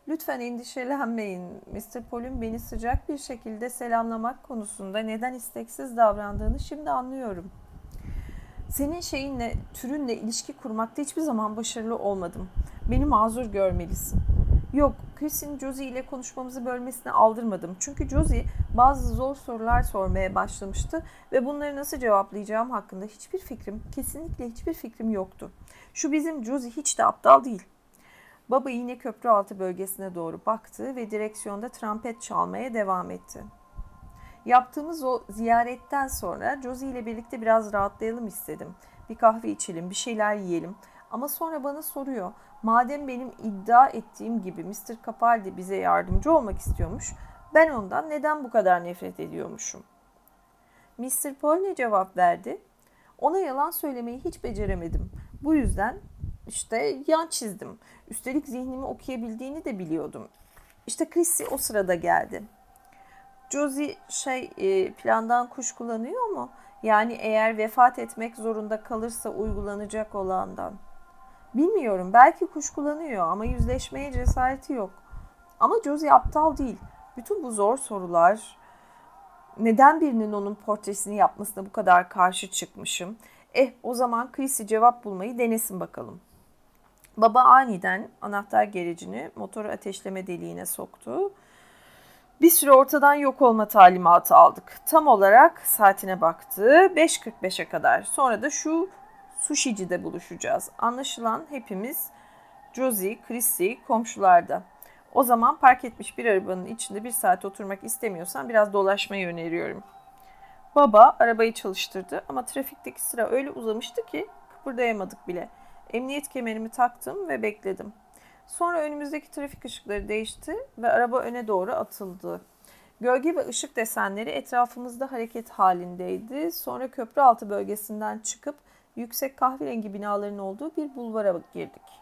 Lütfen endişelenmeyin. Mr. Paul'un beni sıcak bir şekilde selamlamak konusunda neden isteksiz davrandığını şimdi anlıyorum. Senin şeyinle, türünle ilişki kurmakta hiçbir zaman başarılı olmadım. Beni mazur görmelisin. Yok, Chris'in Josie ile konuşmamızı bölmesine aldırmadım. Çünkü Josie bazı zor sorular sormaya başlamıştı ve bunları nasıl cevaplayacağım hakkında hiçbir fikrim, kesinlikle hiçbir fikrim yoktu. Şu bizim Josie hiç de aptal değil. Baba yine köprü altı bölgesine doğru baktı ve direksiyonda trompet çalmaya devam etti. Yaptığımız o ziyaretten sonra Josie ile birlikte biraz rahatlayalım istedim. Bir kahve içelim, bir şeyler yiyelim. Ama sonra bana soruyor. Madem benim iddia ettiğim gibi Mr. Capaldi bize yardımcı olmak istiyormuş, ben ondan neden bu kadar nefret ediyormuşum? Mr. Paul ne cevap verdi? Ona yalan söylemeyi hiç beceremedim. Bu yüzden işte yan çizdim. Üstelik zihnimi okuyabildiğini de biliyordum. İşte Chrissy o sırada geldi. Josie şey e, plandan kuşkulanıyor mu? Yani eğer vefat etmek zorunda kalırsa uygulanacak olandan. Bilmiyorum belki kuşkulanıyor ama yüzleşmeye cesareti yok. Ama Josie aptal değil. Bütün bu zor sorular, neden birinin onun portresini yapmasına bu kadar karşı çıkmışım? Eh o zaman Chrissy cevap bulmayı denesin bakalım. Baba aniden anahtar gericini motoru ateşleme deliğine soktu. Bir süre ortadan yok olma talimatı aldık. Tam olarak saatine baktı. 5.45'e kadar. Sonra da şu sushici'de buluşacağız. Anlaşılan hepimiz Josie, Chrissy komşularda. O zaman park etmiş bir arabanın içinde bir saat oturmak istemiyorsan biraz dolaşmayı öneriyorum. Baba arabayı çalıştırdı ama trafikteki sıra öyle uzamıştı ki kıpırdayamadık bile. Emniyet kemerimi taktım ve bekledim. Sonra önümüzdeki trafik ışıkları değişti ve araba öne doğru atıldı. Gölge ve ışık desenleri etrafımızda hareket halindeydi. Sonra köprü altı bölgesinden çıkıp yüksek kahverengi binaların olduğu bir bulvara girdik.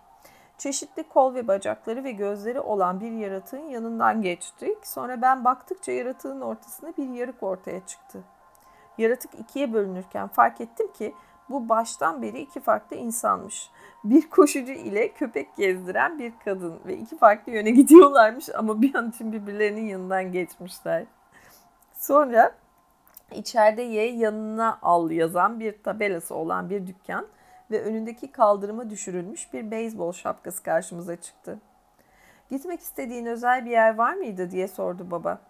Çeşitli kol ve bacakları ve gözleri olan bir yaratığın yanından geçtik. Sonra ben baktıkça yaratığın ortasında bir yarık ortaya çıktı. Yaratık ikiye bölünürken fark ettim ki bu baştan beri iki farklı insanmış. Bir koşucu ile köpek gezdiren bir kadın ve iki farklı yöne gidiyorlarmış ama bir an için birbirlerinin yanından geçmişler. Sonra içeride ye yanına al yazan bir tabelası olan bir dükkan ve önündeki kaldırıma düşürülmüş bir beyzbol şapkası karşımıza çıktı. Gitmek istediğin özel bir yer var mıydı diye sordu baba.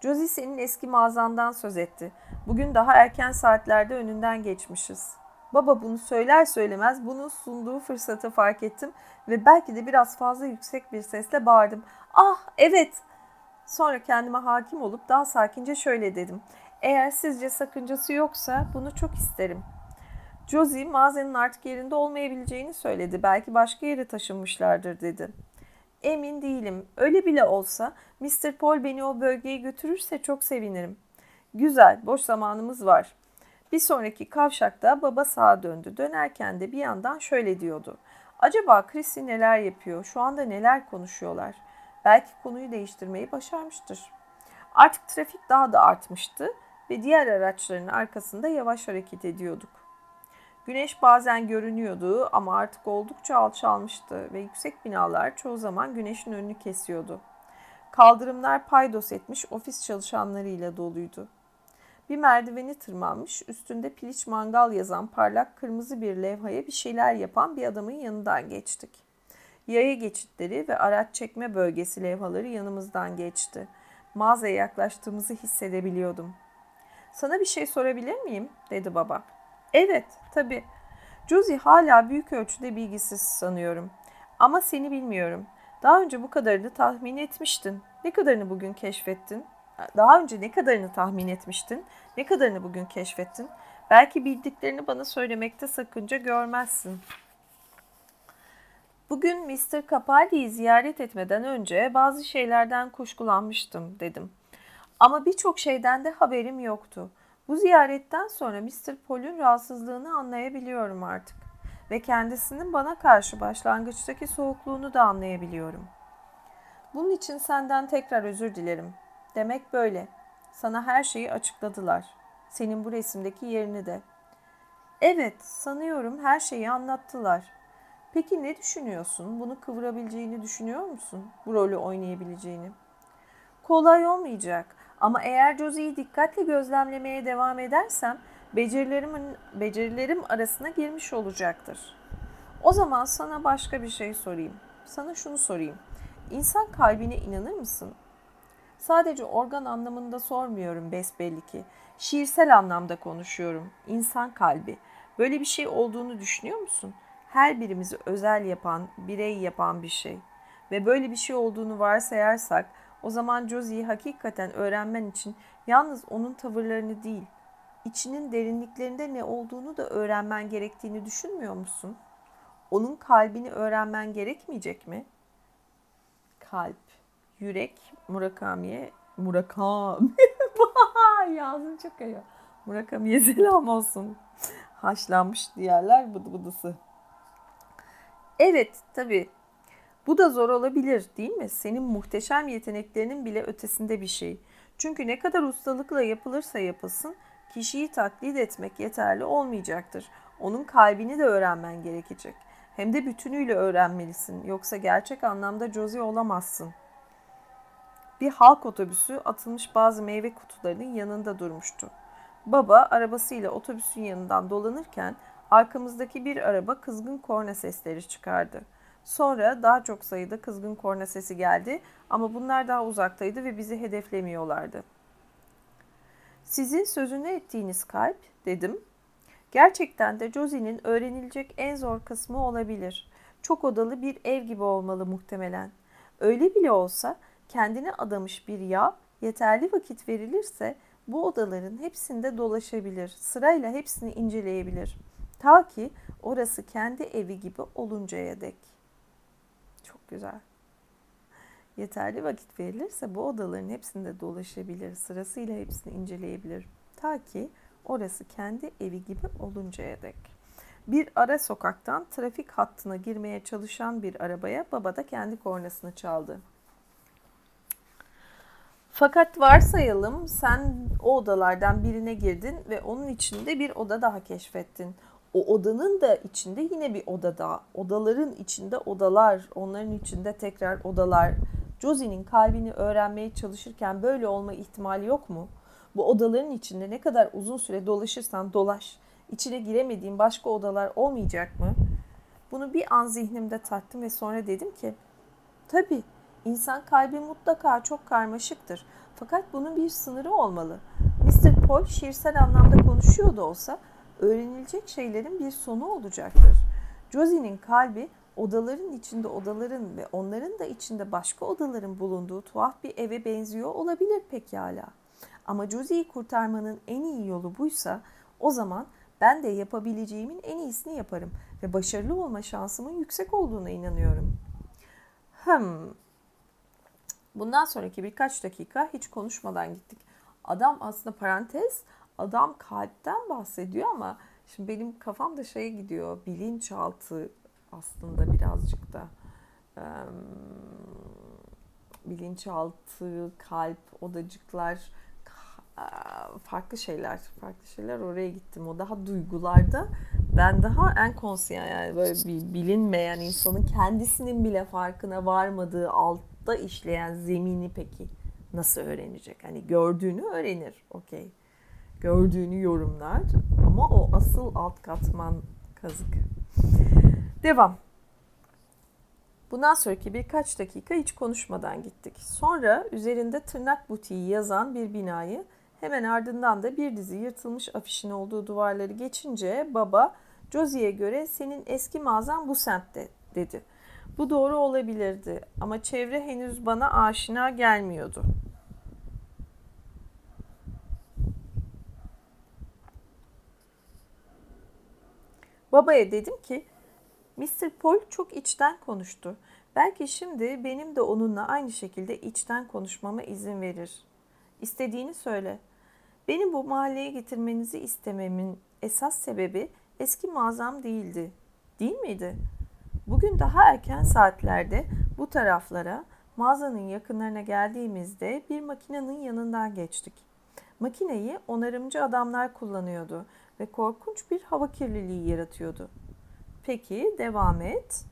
Josie senin eski mağazandan söz etti. Bugün daha erken saatlerde önünden geçmişiz. Baba bunu söyler söylemez bunu sunduğu fırsatı fark ettim ve belki de biraz fazla yüksek bir sesle bağırdım. Ah evet. Sonra kendime hakim olup daha sakince şöyle dedim. Eğer sizce sakıncası yoksa bunu çok isterim. Josie mağazanın artık yerinde olmayabileceğini söyledi. Belki başka yere taşınmışlardır dedi. Emin değilim. Öyle bile olsa Mr. Paul beni o bölgeye götürürse çok sevinirim. Güzel, boş zamanımız var. Bir sonraki kavşakta baba sağa döndü. Dönerken de bir yandan şöyle diyordu. Acaba Chrissy neler yapıyor? Şu anda neler konuşuyorlar? Belki konuyu değiştirmeyi başarmıştır. Artık trafik daha da artmıştı ve diğer araçların arkasında yavaş hareket ediyorduk. Güneş bazen görünüyordu ama artık oldukça alçalmıştı ve yüksek binalar çoğu zaman güneşin önünü kesiyordu. Kaldırımlar paydos etmiş ofis çalışanlarıyla doluydu. Bir merdiveni tırmanmış, üstünde piliç mangal yazan parlak kırmızı bir levhaya bir şeyler yapan bir adamın yanından geçtik. Yaya geçitleri ve araç çekme bölgesi levhaları yanımızdan geçti. Mağazaya yaklaştığımızı hissedebiliyordum. Sana bir şey sorabilir miyim? dedi baba. Evet, tabii. Josie hala büyük ölçüde bilgisiz sanıyorum. Ama seni bilmiyorum. Daha önce bu kadarını tahmin etmiştin. Ne kadarını bugün keşfettin? Daha önce ne kadarını tahmin etmiştin? Ne kadarını bugün keşfettin? Belki bildiklerini bana söylemekte sakınca görmezsin. Bugün Mr. Capaldi'yi ziyaret etmeden önce bazı şeylerden kuşkulanmıştım dedim. Ama birçok şeyden de haberim yoktu. Bu ziyaretten sonra Mr. Paul'ün rahatsızlığını anlayabiliyorum artık. Ve kendisinin bana karşı başlangıçtaki soğukluğunu da anlayabiliyorum. Bunun için senden tekrar özür dilerim. Demek böyle. Sana her şeyi açıkladılar. Senin bu resimdeki yerini de. Evet, sanıyorum her şeyi anlattılar. Peki ne düşünüyorsun? Bunu kıvırabileceğini düşünüyor musun? Bu rolü oynayabileceğini? Kolay olmayacak ama eğer Josie'yi dikkatle gözlemlemeye devam edersem becerilerimin becerilerim arasına girmiş olacaktır. O zaman sana başka bir şey sorayım. Sana şunu sorayım. İnsan kalbine inanır mısın? Sadece organ anlamında sormuyorum besbelli ki. Şiirsel anlamda konuşuyorum. İnsan kalbi. Böyle bir şey olduğunu düşünüyor musun? Her birimizi özel yapan, birey yapan bir şey. Ve böyle bir şey olduğunu varsayarsak o zaman Josie'yi hakikaten öğrenmen için yalnız onun tavırlarını değil, içinin derinliklerinde ne olduğunu da öğrenmen gerektiğini düşünmüyor musun? Onun kalbini öğrenmen gerekmeyecek mi? Kalp, yürek, Murakami'ye Murakami yazım çok kayıyor. Murakami'ye selam olsun. Haşlanmış diğerler bıdı bıdısı. Evet tabii bu da zor olabilir değil mi? Senin muhteşem yeteneklerinin bile ötesinde bir şey. Çünkü ne kadar ustalıkla yapılırsa yapılsın kişiyi taklit etmek yeterli olmayacaktır. Onun kalbini de öğrenmen gerekecek. Hem de bütünüyle öğrenmelisin. Yoksa gerçek anlamda Josie olamazsın. Bir halk otobüsü atılmış bazı meyve kutularının yanında durmuştu. Baba arabasıyla otobüsün yanından dolanırken arkamızdaki bir araba kızgın korna sesleri çıkardı. Sonra daha çok sayıda kızgın korna sesi geldi ama bunlar daha uzaktaydı ve bizi hedeflemiyorlardı. Sizin sözünü ettiğiniz kalp dedim. Gerçekten de Josie'nin öğrenilecek en zor kısmı olabilir. Çok odalı bir ev gibi olmalı muhtemelen. Öyle bile olsa kendine adamış bir yağ yeterli vakit verilirse bu odaların hepsinde dolaşabilir. Sırayla hepsini inceleyebilir. Ta ki orası kendi evi gibi oluncaya dek. Çok güzel. Yeterli vakit verilirse bu odaların hepsinde dolaşabilir. Sırasıyla hepsini inceleyebilir. Ta ki orası kendi evi gibi oluncaya dek. Bir ara sokaktan trafik hattına girmeye çalışan bir arabaya baba da kendi kornasını çaldı. Fakat varsayalım sen o odalardan birine girdin ve onun içinde bir oda daha keşfettin. O odanın da içinde yine bir oda daha. Odaların içinde odalar, onların içinde tekrar odalar. Josie'nin kalbini öğrenmeye çalışırken böyle olma ihtimali yok mu? Bu odaların içinde ne kadar uzun süre dolaşırsan dolaş. İçine giremediğin başka odalar olmayacak mı? Bunu bir an zihnimde tattım ve sonra dedim ki tabii İnsan kalbi mutlaka çok karmaşıktır. Fakat bunun bir sınırı olmalı. Mr. Paul şiirsel anlamda konuşuyor da olsa öğrenilecek şeylerin bir sonu olacaktır. Josie'nin kalbi odaların içinde odaların ve onların da içinde başka odaların bulunduğu tuhaf bir eve benziyor olabilir pekala. Ama Josie'yi kurtarmanın en iyi yolu buysa o zaman ben de yapabileceğimin en iyisini yaparım ve başarılı olma şansımın yüksek olduğuna inanıyorum. Hmm, Bundan sonraki birkaç dakika hiç konuşmadan gittik. Adam aslında parantez, adam kalpten bahsediyor ama şimdi benim kafam da şeye gidiyor. Bilinçaltı aslında birazcık da bilinçaltı, kalp, odacıklar farklı şeyler, farklı şeyler oraya gittim. O daha duygularda. Ben daha en konsiyen yani böyle bir bilinmeyen insanın kendisinin bile farkına varmadığı alt altta işleyen zemini peki nasıl öğrenecek? Hani gördüğünü öğrenir, okey. Gördüğünü yorumlar ama o asıl alt katman kazık. Devam. Bundan sonraki birkaç dakika hiç konuşmadan gittik. Sonra üzerinde tırnak butiği yazan bir binayı hemen ardından da bir dizi yırtılmış afişin olduğu duvarları geçince baba Josie'ye göre senin eski mağazan bu semtte dedi. Bu doğru olabilirdi ama çevre henüz bana aşina gelmiyordu. Babaya dedim ki Mr. Paul çok içten konuştu. Belki şimdi benim de onunla aynı şekilde içten konuşmama izin verir. İstediğini söyle. Beni bu mahalleye getirmenizi istememin esas sebebi eski mağazam değildi. Değil miydi? Bugün daha erken saatlerde bu taraflara mağazanın yakınlarına geldiğimizde bir makinenin yanından geçtik. Makineyi onarımcı adamlar kullanıyordu ve korkunç bir hava kirliliği yaratıyordu. Peki devam et.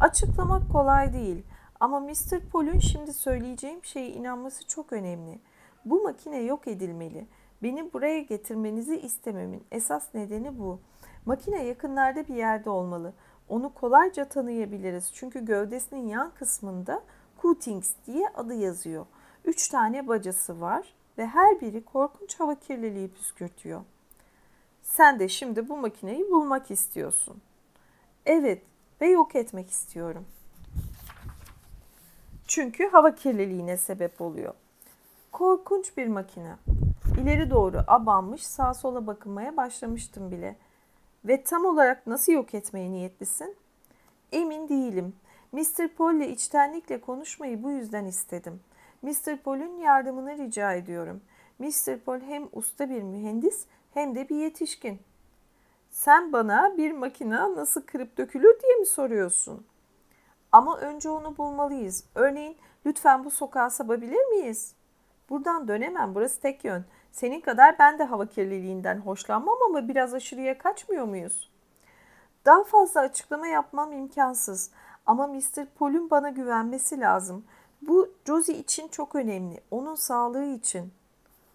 Açıklamak kolay değil ama Mr. Paul'un şimdi söyleyeceğim şeye inanması çok önemli. Bu makine yok edilmeli. Beni buraya getirmenizi istememin esas nedeni bu. Makine yakınlarda bir yerde olmalı. Onu kolayca tanıyabiliriz. Çünkü gövdesinin yan kısmında Coatings diye adı yazıyor. Üç tane bacası var ve her biri korkunç hava kirliliği püskürtüyor. Sen de şimdi bu makineyi bulmak istiyorsun. Evet ve yok etmek istiyorum. Çünkü hava kirliliğine sebep oluyor. Korkunç bir makine. İleri doğru abanmış sağa sola bakınmaya başlamıştım bile. Ve tam olarak nasıl yok etmeye niyetlisin? Emin değilim. Mr. Paul ile içtenlikle konuşmayı bu yüzden istedim. Mr. Paul'un yardımını rica ediyorum. Mr. Paul hem usta bir mühendis hem de bir yetişkin. Sen bana bir makine nasıl kırıp dökülür diye mi soruyorsun? Ama önce onu bulmalıyız. Örneğin lütfen bu sokağa sababilir miyiz? Buradan dönemem. Burası tek yön. Senin kadar ben de hava kirliliğinden hoşlanmam ama biraz aşırıya kaçmıyor muyuz? Daha fazla açıklama yapmam imkansız. Ama Mr. Paul'un bana güvenmesi lazım. Bu Josie için çok önemli. Onun sağlığı için.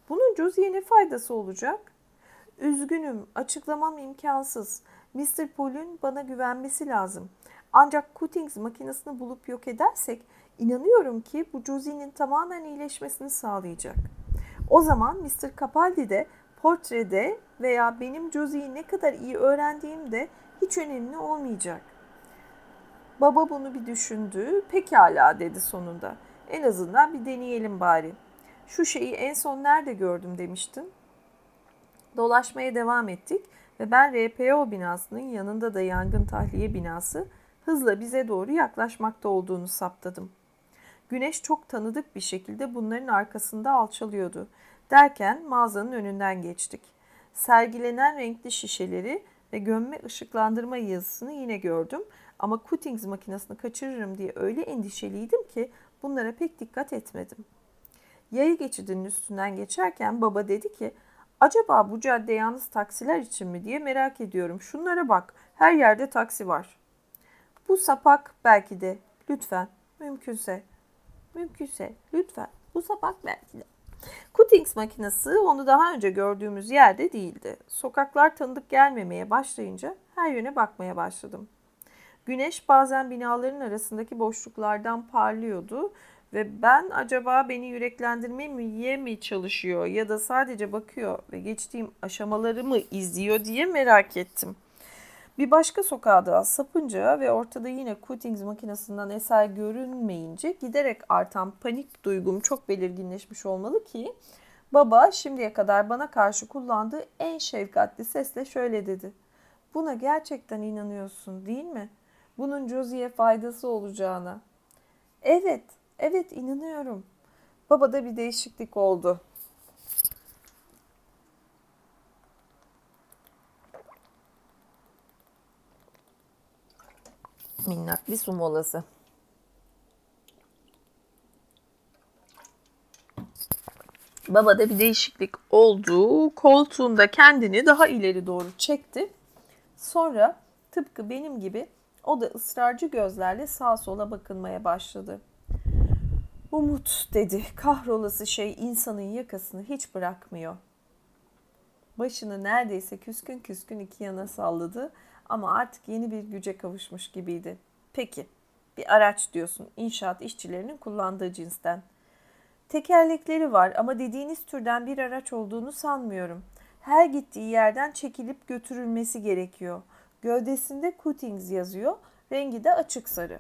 Bunun Josie'ye ne faydası olacak? Üzgünüm, açıklamam imkansız. Mr. Paul'un bana güvenmesi lazım. Ancak Cuttings makinesini bulup yok edersek inanıyorum ki bu Josie'nin tamamen iyileşmesini sağlayacak. O zaman Mr. Capaldi de portrede veya benim Josie'yi ne kadar iyi öğrendiğim de hiç önemli olmayacak. Baba bunu bir düşündü. Pekala dedi sonunda. En azından bir deneyelim bari. Şu şeyi en son nerede gördüm demiştin. Dolaşmaya devam ettik ve ben RPO binasının yanında da yangın tahliye binası hızla bize doğru yaklaşmakta olduğunu saptadım. Güneş çok tanıdık bir şekilde bunların arkasında alçalıyordu. Derken mağazanın önünden geçtik. Sergilenen renkli şişeleri ve gömme ışıklandırma yazısını yine gördüm ama Cuttings makinesini kaçırırım diye öyle endişeliydim ki bunlara pek dikkat etmedim. Yayı geçidinin üstünden geçerken baba dedi ki acaba bu cadde yalnız taksiler için mi diye merak ediyorum. Şunlara bak her yerde taksi var. Bu sapak belki de lütfen mümkünse mümkünse lütfen bu sapak belki de. Makinesi onu daha önce gördüğümüz yerde değildi. Sokaklar tanıdık gelmemeye başlayınca her yöne bakmaya başladım. Güneş bazen binaların arasındaki boşluklardan parlıyordu ve ben acaba beni yüreklendirmeye mi mi çalışıyor ya da sadece bakıyor ve geçtiğim aşamaları mı izliyor diye merak ettim. Bir başka sokağa daha sapınca ve ortada yine Cuttings makinesinden eser görünmeyince giderek artan panik duygum çok belirginleşmiş olmalı ki baba şimdiye kadar bana karşı kullandığı en şefkatli sesle şöyle dedi. Buna gerçekten inanıyorsun değil mi? Bunun Josie'ye faydası olacağına. Evet, evet inanıyorum. Babada bir değişiklik oldu. Minnak bir su molası. Babada bir değişiklik oldu. Koltuğunda kendini daha ileri doğru çekti. Sonra tıpkı benim gibi o da ısrarcı gözlerle sağa sola bakınmaya başladı. Umut dedi. Kahrolası şey insanın yakasını hiç bırakmıyor. Başını neredeyse küskün küskün iki yana salladı ama artık yeni bir güce kavuşmuş gibiydi. Peki, bir araç diyorsun inşaat işçilerinin kullandığı cinsten. Tekerlekleri var ama dediğiniz türden bir araç olduğunu sanmıyorum. Her gittiği yerden çekilip götürülmesi gerekiyor. Gövdesinde Cuttings yazıyor, rengi de açık sarı.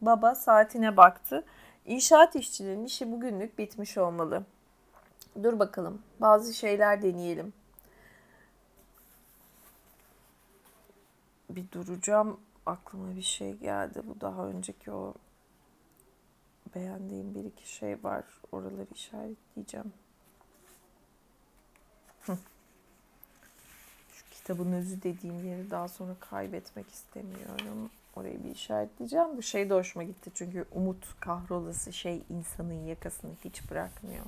Baba saatine baktı. İnşaat işçilerinin işi bugünlük bitmiş olmalı. Dur bakalım, bazı şeyler deneyelim. Bir duracağım. Aklıma bir şey geldi. Bu daha önceki o beğendiğim bir iki şey var. Oraları işaretleyeceğim. Şu kitabın özü dediğim yeri daha sonra kaybetmek istemiyorum. Orayı bir işaretleyeceğim. Bu şey de hoşuma gitti çünkü umut kahrolası şey insanın yakasını hiç bırakmıyor.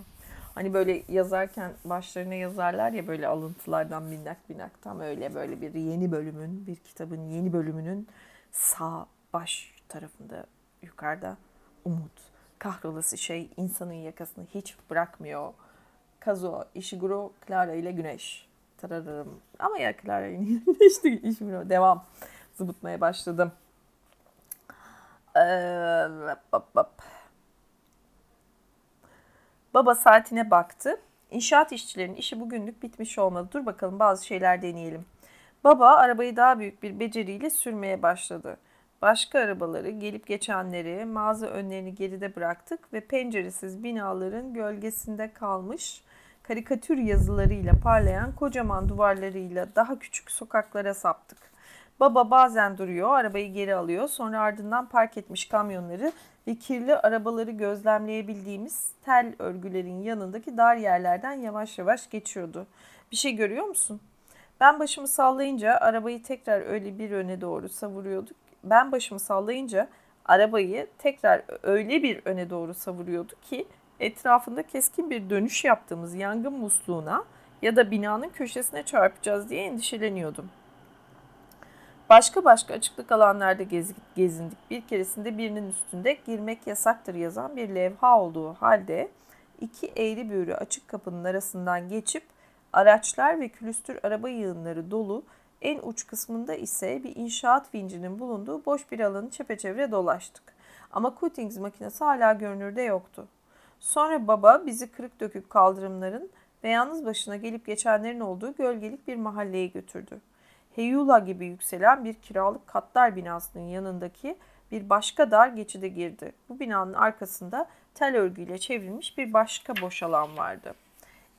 Hani böyle yazarken başlarına yazarlar ya böyle alıntılardan minnak minnak tam öyle böyle bir yeni bölümün bir kitabın yeni bölümünün sağ baş tarafında yukarıda umut kahrolası şey insanın yakasını hiç bırakmıyor. Kazuo Ishiguro Clara ile Güneş. Tararım. Ama ya Clara ile Güneş değil. Ishiguro. Devam. Zıbıtmaya başladım. Ee, bap, bap. Baba saatine baktı. İnşaat işçilerinin işi bugünlük bitmiş olmadı. Dur bakalım bazı şeyler deneyelim. Baba arabayı daha büyük bir beceriyle sürmeye başladı. Başka arabaları, gelip geçenleri, mağaza önlerini geride bıraktık ve penceresiz binaların gölgesinde kalmış karikatür yazılarıyla parlayan kocaman duvarlarıyla daha küçük sokaklara saptık. Baba bazen duruyor, arabayı geri alıyor, sonra ardından park etmiş kamyonları ve kirli arabaları gözlemleyebildiğimiz tel örgülerin yanındaki dar yerlerden yavaş yavaş geçiyordu. Bir şey görüyor musun? Ben başımı sallayınca arabayı tekrar öyle bir öne doğru savuruyorduk. Ben başımı sallayınca arabayı tekrar öyle bir öne doğru savuruyordu ki etrafında keskin bir dönüş yaptığımız yangın musluğuna ya da binanın köşesine çarpacağız diye endişeleniyordum. Başka başka açıklık alanlarda gez, gezindik. Bir keresinde birinin üstünde girmek yasaktır yazan bir levha olduğu halde iki eğri büğrü açık kapının arasından geçip araçlar ve külüstür araba yığınları dolu en uç kısmında ise bir inşaat vincinin bulunduğu boş bir alanı çepeçevre dolaştık. Ama Cuttings makinesi hala görünürde yoktu. Sonra baba bizi kırık dökük kaldırımların ve yalnız başına gelip geçenlerin olduğu gölgelik bir mahalleye götürdü. Heyula gibi yükselen bir kiralık katlar binasının yanındaki bir başka dar geçide girdi. Bu binanın arkasında tel örgüyle çevrilmiş bir başka boş alan vardı.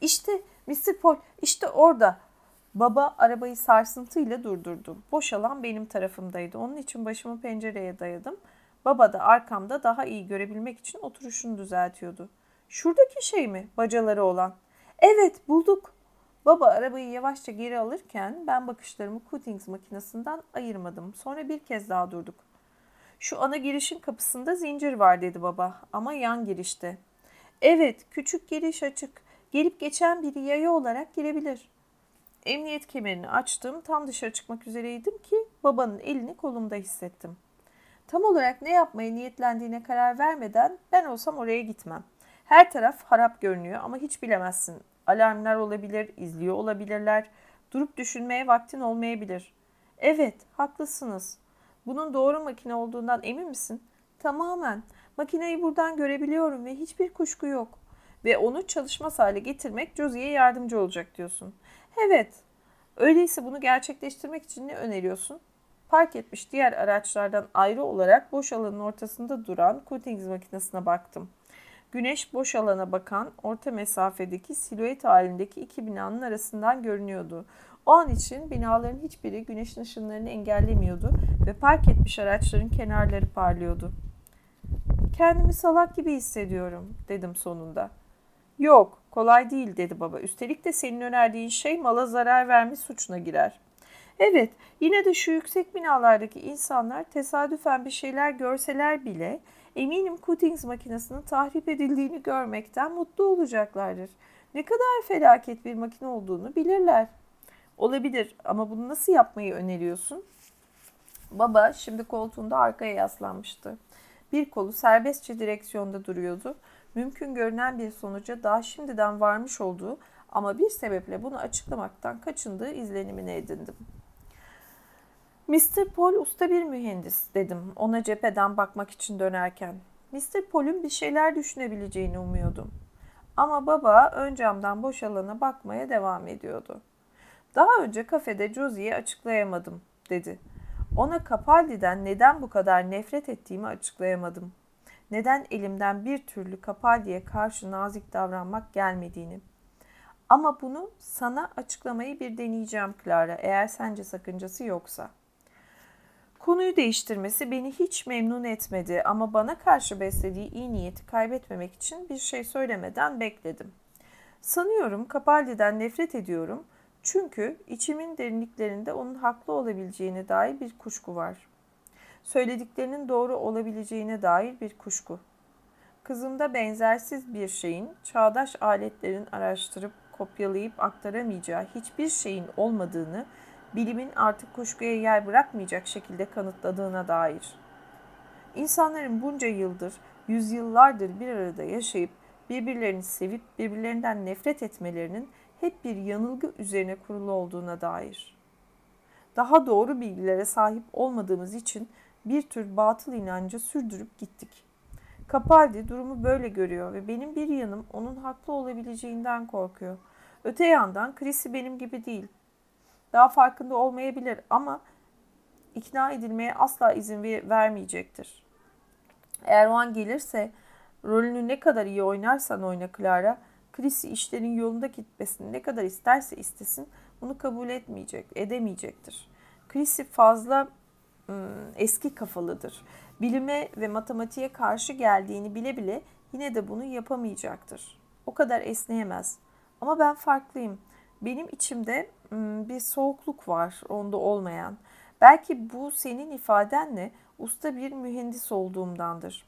İşte Mr. Paul, işte orada. Baba arabayı sarsıntıyla durdurdu. Boş alan benim tarafımdaydı. Onun için başımı pencereye dayadım. Baba da arkamda daha iyi görebilmek için oturuşunu düzeltiyordu. Şuradaki şey mi? Bacaları olan. Evet bulduk. Baba arabayı yavaşça geri alırken ben bakışlarımı Cuttings makinesinden ayırmadım. Sonra bir kez daha durduk. Şu ana girişin kapısında zincir var dedi baba ama yan girişte. Evet küçük giriş açık. Gelip geçen biri yaya olarak girebilir. Emniyet kemerini açtım. Tam dışarı çıkmak üzereydim ki babanın elini kolumda hissettim. Tam olarak ne yapmaya niyetlendiğine karar vermeden ben olsam oraya gitmem. Her taraf harap görünüyor ama hiç bilemezsin. Alarmlar olabilir, izliyor olabilirler. Durup düşünmeye vaktin olmayabilir. Evet, haklısınız. Bunun doğru makine olduğundan emin misin? Tamamen. Makineyi buradan görebiliyorum ve hiçbir kuşku yok. Ve onu çalışmaz hale getirmek Josie'ye yardımcı olacak diyorsun. Evet. Öyleyse bunu gerçekleştirmek için ne öneriyorsun? Park etmiş diğer araçlardan ayrı olarak boş alanın ortasında duran Cuttings makinesine baktım. Güneş boş alana bakan orta mesafedeki silüet halindeki iki binanın arasından görünüyordu. O an için binaların hiçbiri güneşin ışınlarını engellemiyordu ve park etmiş araçların kenarları parlıyordu. Kendimi salak gibi hissediyorum dedim sonunda. Yok kolay değil dedi baba. Üstelik de senin önerdiğin şey mala zarar verme suçuna girer. Evet yine de şu yüksek binalardaki insanlar tesadüfen bir şeyler görseler bile eminim Cuttings makinesinin tahrip edildiğini görmekten mutlu olacaklardır. Ne kadar felaket bir makine olduğunu bilirler. Olabilir ama bunu nasıl yapmayı öneriyorsun? Baba şimdi koltuğunda arkaya yaslanmıştı. Bir kolu serbestçe direksiyonda duruyordu. Mümkün görünen bir sonuca daha şimdiden varmış olduğu ama bir sebeple bunu açıklamaktan kaçındığı izlenimini edindim. Mr. Paul usta bir mühendis dedim ona cepheden bakmak için dönerken. Mr. Paul'un bir şeyler düşünebileceğini umuyordum. Ama baba ön camdan boş alana bakmaya devam ediyordu. Daha önce kafede Josie'ye açıklayamadım dedi. Ona Capaldi'den neden bu kadar nefret ettiğimi açıklayamadım. Neden elimden bir türlü Capaldi'ye karşı nazik davranmak gelmediğini. Ama bunu sana açıklamayı bir deneyeceğim Clara eğer sence sakıncası yoksa.'' Konuyu değiştirmesi beni hiç memnun etmedi ama bana karşı beslediği iyi niyeti kaybetmemek için bir şey söylemeden bekledim. Sanıyorum Capaldi'den nefret ediyorum çünkü içimin derinliklerinde onun haklı olabileceğine dair bir kuşku var. Söylediklerinin doğru olabileceğine dair bir kuşku. Kızımda benzersiz bir şeyin, çağdaş aletlerin araştırıp kopyalayıp aktaramayacağı hiçbir şeyin olmadığını bilimin artık kuşkuya yer bırakmayacak şekilde kanıtladığına dair. İnsanların bunca yıldır, yüzyıllardır bir arada yaşayıp birbirlerini sevip birbirlerinden nefret etmelerinin hep bir yanılgı üzerine kurulu olduğuna dair. Daha doğru bilgilere sahip olmadığımız için bir tür batıl inancı sürdürüp gittik. Capaldi durumu böyle görüyor ve benim bir yanım onun haklı olabileceğinden korkuyor. Öte yandan Chrissy benim gibi değil. Daha farkında olmayabilir ama ikna edilmeye asla izin vermeyecektir. Eğer o an gelirse rolünü ne kadar iyi oynarsan oyna Clara, Chrissy işlerin yolunda gitmesini ne kadar isterse istesin bunu kabul etmeyecek, edemeyecektir. Chrissy fazla ım, eski kafalıdır. Bilime ve matematiğe karşı geldiğini bile bile yine de bunu yapamayacaktır. O kadar esneyemez. Ama ben farklıyım. Benim içimde bir soğukluk var onda olmayan. Belki bu senin ifadenle usta bir mühendis olduğumdandır.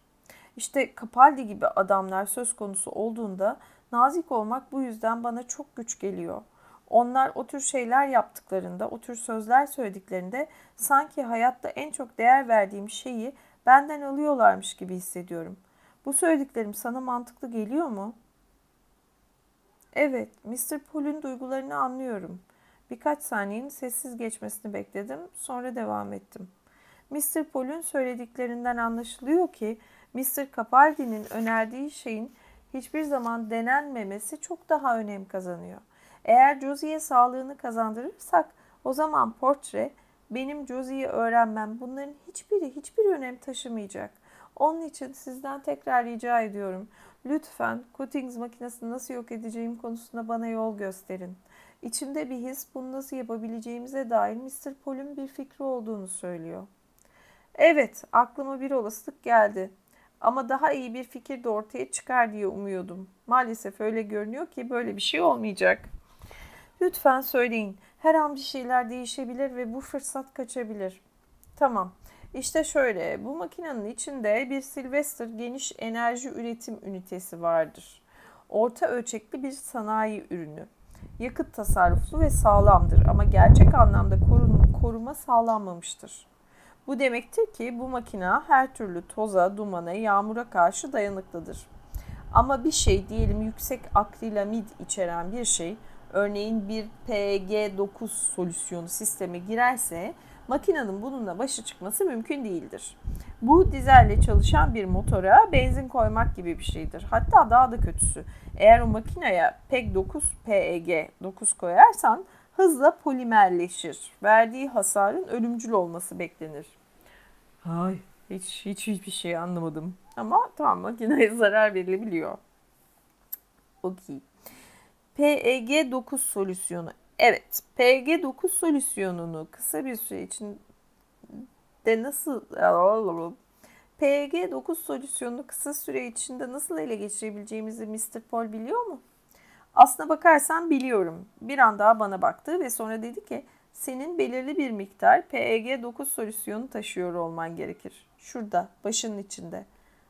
İşte Capaldi gibi adamlar söz konusu olduğunda nazik olmak bu yüzden bana çok güç geliyor. Onlar o tür şeyler yaptıklarında, o tür sözler söylediklerinde sanki hayatta en çok değer verdiğim şeyi benden alıyorlarmış gibi hissediyorum. Bu söylediklerim sana mantıklı geliyor mu? Evet, Mr. Paul'un duygularını anlıyorum. Birkaç saniyenin sessiz geçmesini bekledim, sonra devam ettim. Mr. Paul'un söylediklerinden anlaşılıyor ki Mr. Capaldi'nin önerdiği şeyin hiçbir zaman denenmemesi çok daha önem kazanıyor. Eğer Josie'ye sağlığını kazandırırsak o zaman portre benim Josie'yi öğrenmem bunların hiçbiri hiçbir önem taşımayacak. Onun için sizden tekrar rica ediyorum. Lütfen Cuttings makinesini nasıl yok edeceğim konusunda bana yol gösterin. İçimde bir his bunu nasıl yapabileceğimize dair Mr. Paul'un bir fikri olduğunu söylüyor. Evet, aklıma bir olasılık geldi. Ama daha iyi bir fikir de ortaya çıkar diye umuyordum. Maalesef öyle görünüyor ki böyle bir şey olmayacak. Lütfen söyleyin. Her an bir şeyler değişebilir ve bu fırsat kaçabilir. Tamam. İşte şöyle, bu makinenin içinde bir Sylvester geniş enerji üretim ünitesi vardır. Orta ölçekli bir sanayi ürünü. Yakıt tasarruflu ve sağlamdır ama gerçek anlamda koruma sağlanmamıştır. Bu demektir ki bu makina her türlü toza, dumana, yağmura karşı dayanıklıdır. Ama bir şey diyelim yüksek akrilamid içeren bir şey örneğin bir PG9 solüsyonu sisteme girerse makinenin bununla başa çıkması mümkün değildir. Bu dizelle çalışan bir motora benzin koymak gibi bir şeydir. Hatta daha da kötüsü. Eğer o makineye PEG 9 PEG 9 koyarsan hızla polimerleşir. Verdiği hasarın ölümcül olması beklenir. Hay, hiç hiç hiçbir şey anlamadım. Ama tamam makineye zarar verilebiliyor. Okey. PEG9 solüsyonu. Evet, PEG9 solüsyonunu kısa bir süre için de nasıl PEG9 solüsyonunu kısa süre içinde nasıl ele geçirebileceğimizi Mr. Paul biliyor mu? Aslına bakarsan biliyorum. Bir an daha bana baktı ve sonra dedi ki senin belirli bir miktar PEG9 solüsyonu taşıyor olman gerekir. Şurada, başının içinde.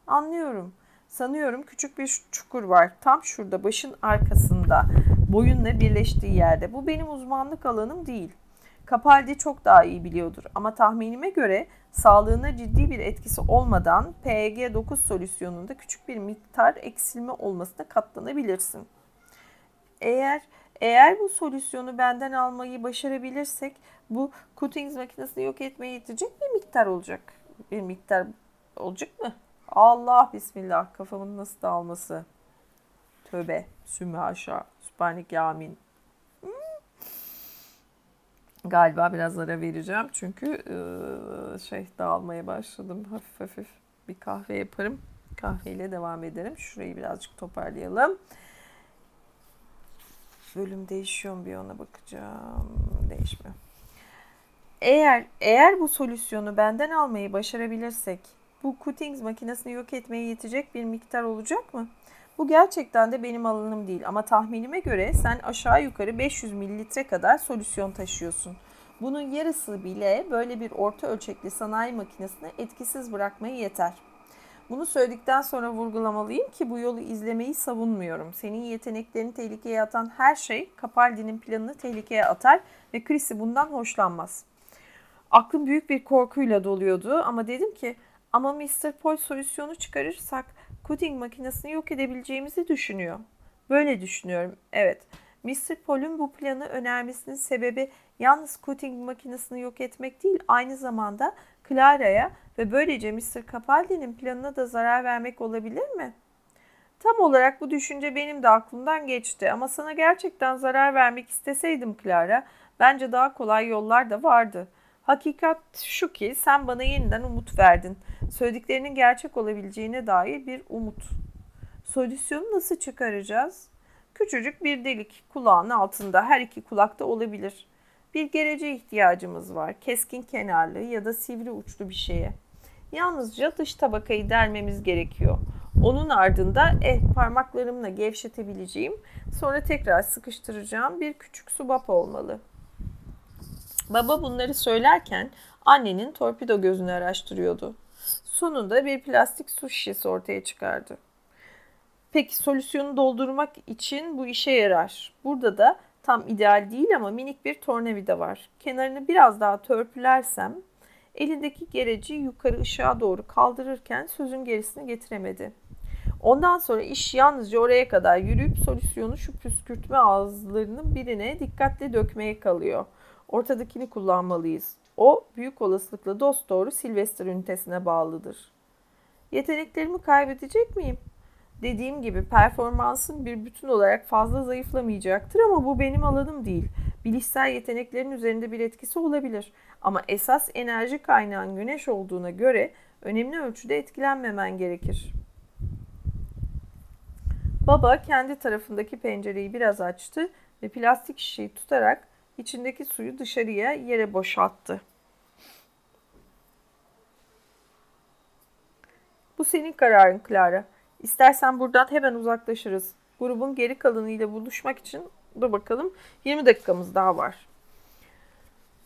Anlıyorum. Sanıyorum küçük bir çukur var. Tam şurada, başın arkasında. Boyunla birleştiği yerde. Bu benim uzmanlık alanım değil. Capaldi çok daha iyi biliyordur ama tahminime göre sağlığına ciddi bir etkisi olmadan PEG9 solüsyonunda küçük bir miktar eksilme olmasına katlanabilirsin. Eğer eğer bu solüsyonu benden almayı başarabilirsek bu Cuttings makinesini yok etmeye yetecek bir miktar olacak. Bir miktar olacak mı? Allah bismillah kafamın nasıl dağılması. Tövbe. Sümme aşağı. Süpernik yamin. Hmm. Galiba biraz ara vereceğim çünkü şey dağılmaya başladım hafif hafif. Bir kahve yaparım. Kahveyle devam ederim. Şurayı birazcık toparlayalım. Bölüm değişiyor mu bir ona bakacağım. Değişmiyor. Eğer eğer bu solüsyonu benden almayı başarabilirsek bu Cuttings makinesini yok etmeye yetecek bir miktar olacak mı? Bu gerçekten de benim alanım değil ama tahminime göre sen aşağı yukarı 500 mililitre kadar solüsyon taşıyorsun. Bunun yarısı bile böyle bir orta ölçekli sanayi makinesini etkisiz bırakmaya yeter. Bunu söyledikten sonra vurgulamalıyım ki bu yolu izlemeyi savunmuyorum. Senin yeteneklerini tehlikeye atan her şey Capaldi'nin planını tehlikeye atar ve Chrissy bundan hoşlanmaz. Aklım büyük bir korkuyla doluyordu ama dedim ki ama Mr. Paul solüsyonu çıkarırsak cutting makinesini yok edebileceğimizi düşünüyor. Böyle düşünüyorum. Evet. Mr. Paul'un bu planı önermesinin sebebi yalnız cutting makinesini yok etmek değil, aynı zamanda Clara'ya ve böylece Mr. Capaldi'nin planına da zarar vermek olabilir mi? Tam olarak bu düşünce benim de aklımdan geçti ama sana gerçekten zarar vermek isteseydim Clara, bence daha kolay yollar da vardı. Hakikat şu ki sen bana yeniden umut verdin. Söylediklerinin gerçek olabileceğine dair bir umut. Solüsyonu nasıl çıkaracağız? Küçücük bir delik kulağın altında her iki kulakta olabilir. Bir gerece ihtiyacımız var. Keskin kenarlı ya da sivri uçlu bir şeye. Yalnızca dış tabakayı delmemiz gerekiyor. Onun ardında eh parmaklarımla gevşetebileceğim, sonra tekrar sıkıştıracağım bir küçük subap olmalı. Baba bunları söylerken annenin torpido gözünü araştırıyordu. Sonunda bir plastik su şişesi ortaya çıkardı. Peki solüsyonu doldurmak için bu işe yarar. Burada da tam ideal değil ama minik bir tornavida var. Kenarını biraz daha törpülersem elindeki gereci yukarı ışığa doğru kaldırırken sözün gerisini getiremedi. Ondan sonra iş yalnızca oraya kadar yürüyüp solüsyonu şu püskürtme ağızlarının birine dikkatle dökmeye kalıyor. Ortadakini kullanmalıyız. O büyük olasılıkla dost doğru Sylvester ünitesine bağlıdır. Yeteneklerimi kaybedecek miyim? Dediğim gibi performansım bir bütün olarak fazla zayıflamayacaktır ama bu benim alanım değil. Bilişsel yeteneklerin üzerinde bir etkisi olabilir. Ama esas enerji kaynağın güneş olduğuna göre önemli ölçüde etkilenmemen gerekir. Baba kendi tarafındaki pencereyi biraz açtı ve plastik şişeyi tutarak içindeki suyu dışarıya yere boşalttı. Bu senin kararın Clara. İstersen buradan hemen uzaklaşırız. Grubun geri kalanıyla buluşmak için dur bakalım 20 dakikamız daha var.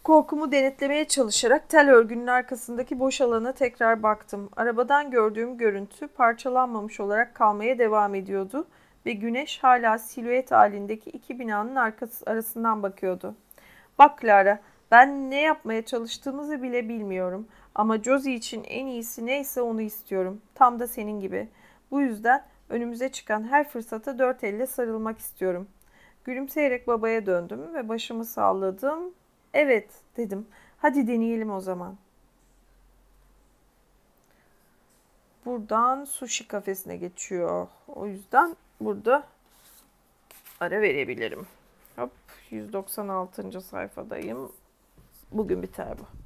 Korkumu denetlemeye çalışarak tel örgünün arkasındaki boş alana tekrar baktım. Arabadan gördüğüm görüntü parçalanmamış olarak kalmaya devam ediyordu ve güneş hala silüet halindeki iki binanın arkası arasından bakıyordu. Bak Clara, ben ne yapmaya çalıştığımızı bile bilmiyorum. Ama Josie için en iyisi neyse onu istiyorum. Tam da senin gibi. Bu yüzden önümüze çıkan her fırsata dört elle sarılmak istiyorum. Gülümseyerek babaya döndüm ve başımı salladım. Evet dedim. Hadi deneyelim o zaman. Buradan sushi kafesine geçiyor. O yüzden burada ara verebilirim. Hop 196. sayfadayım. Bugün biter bu.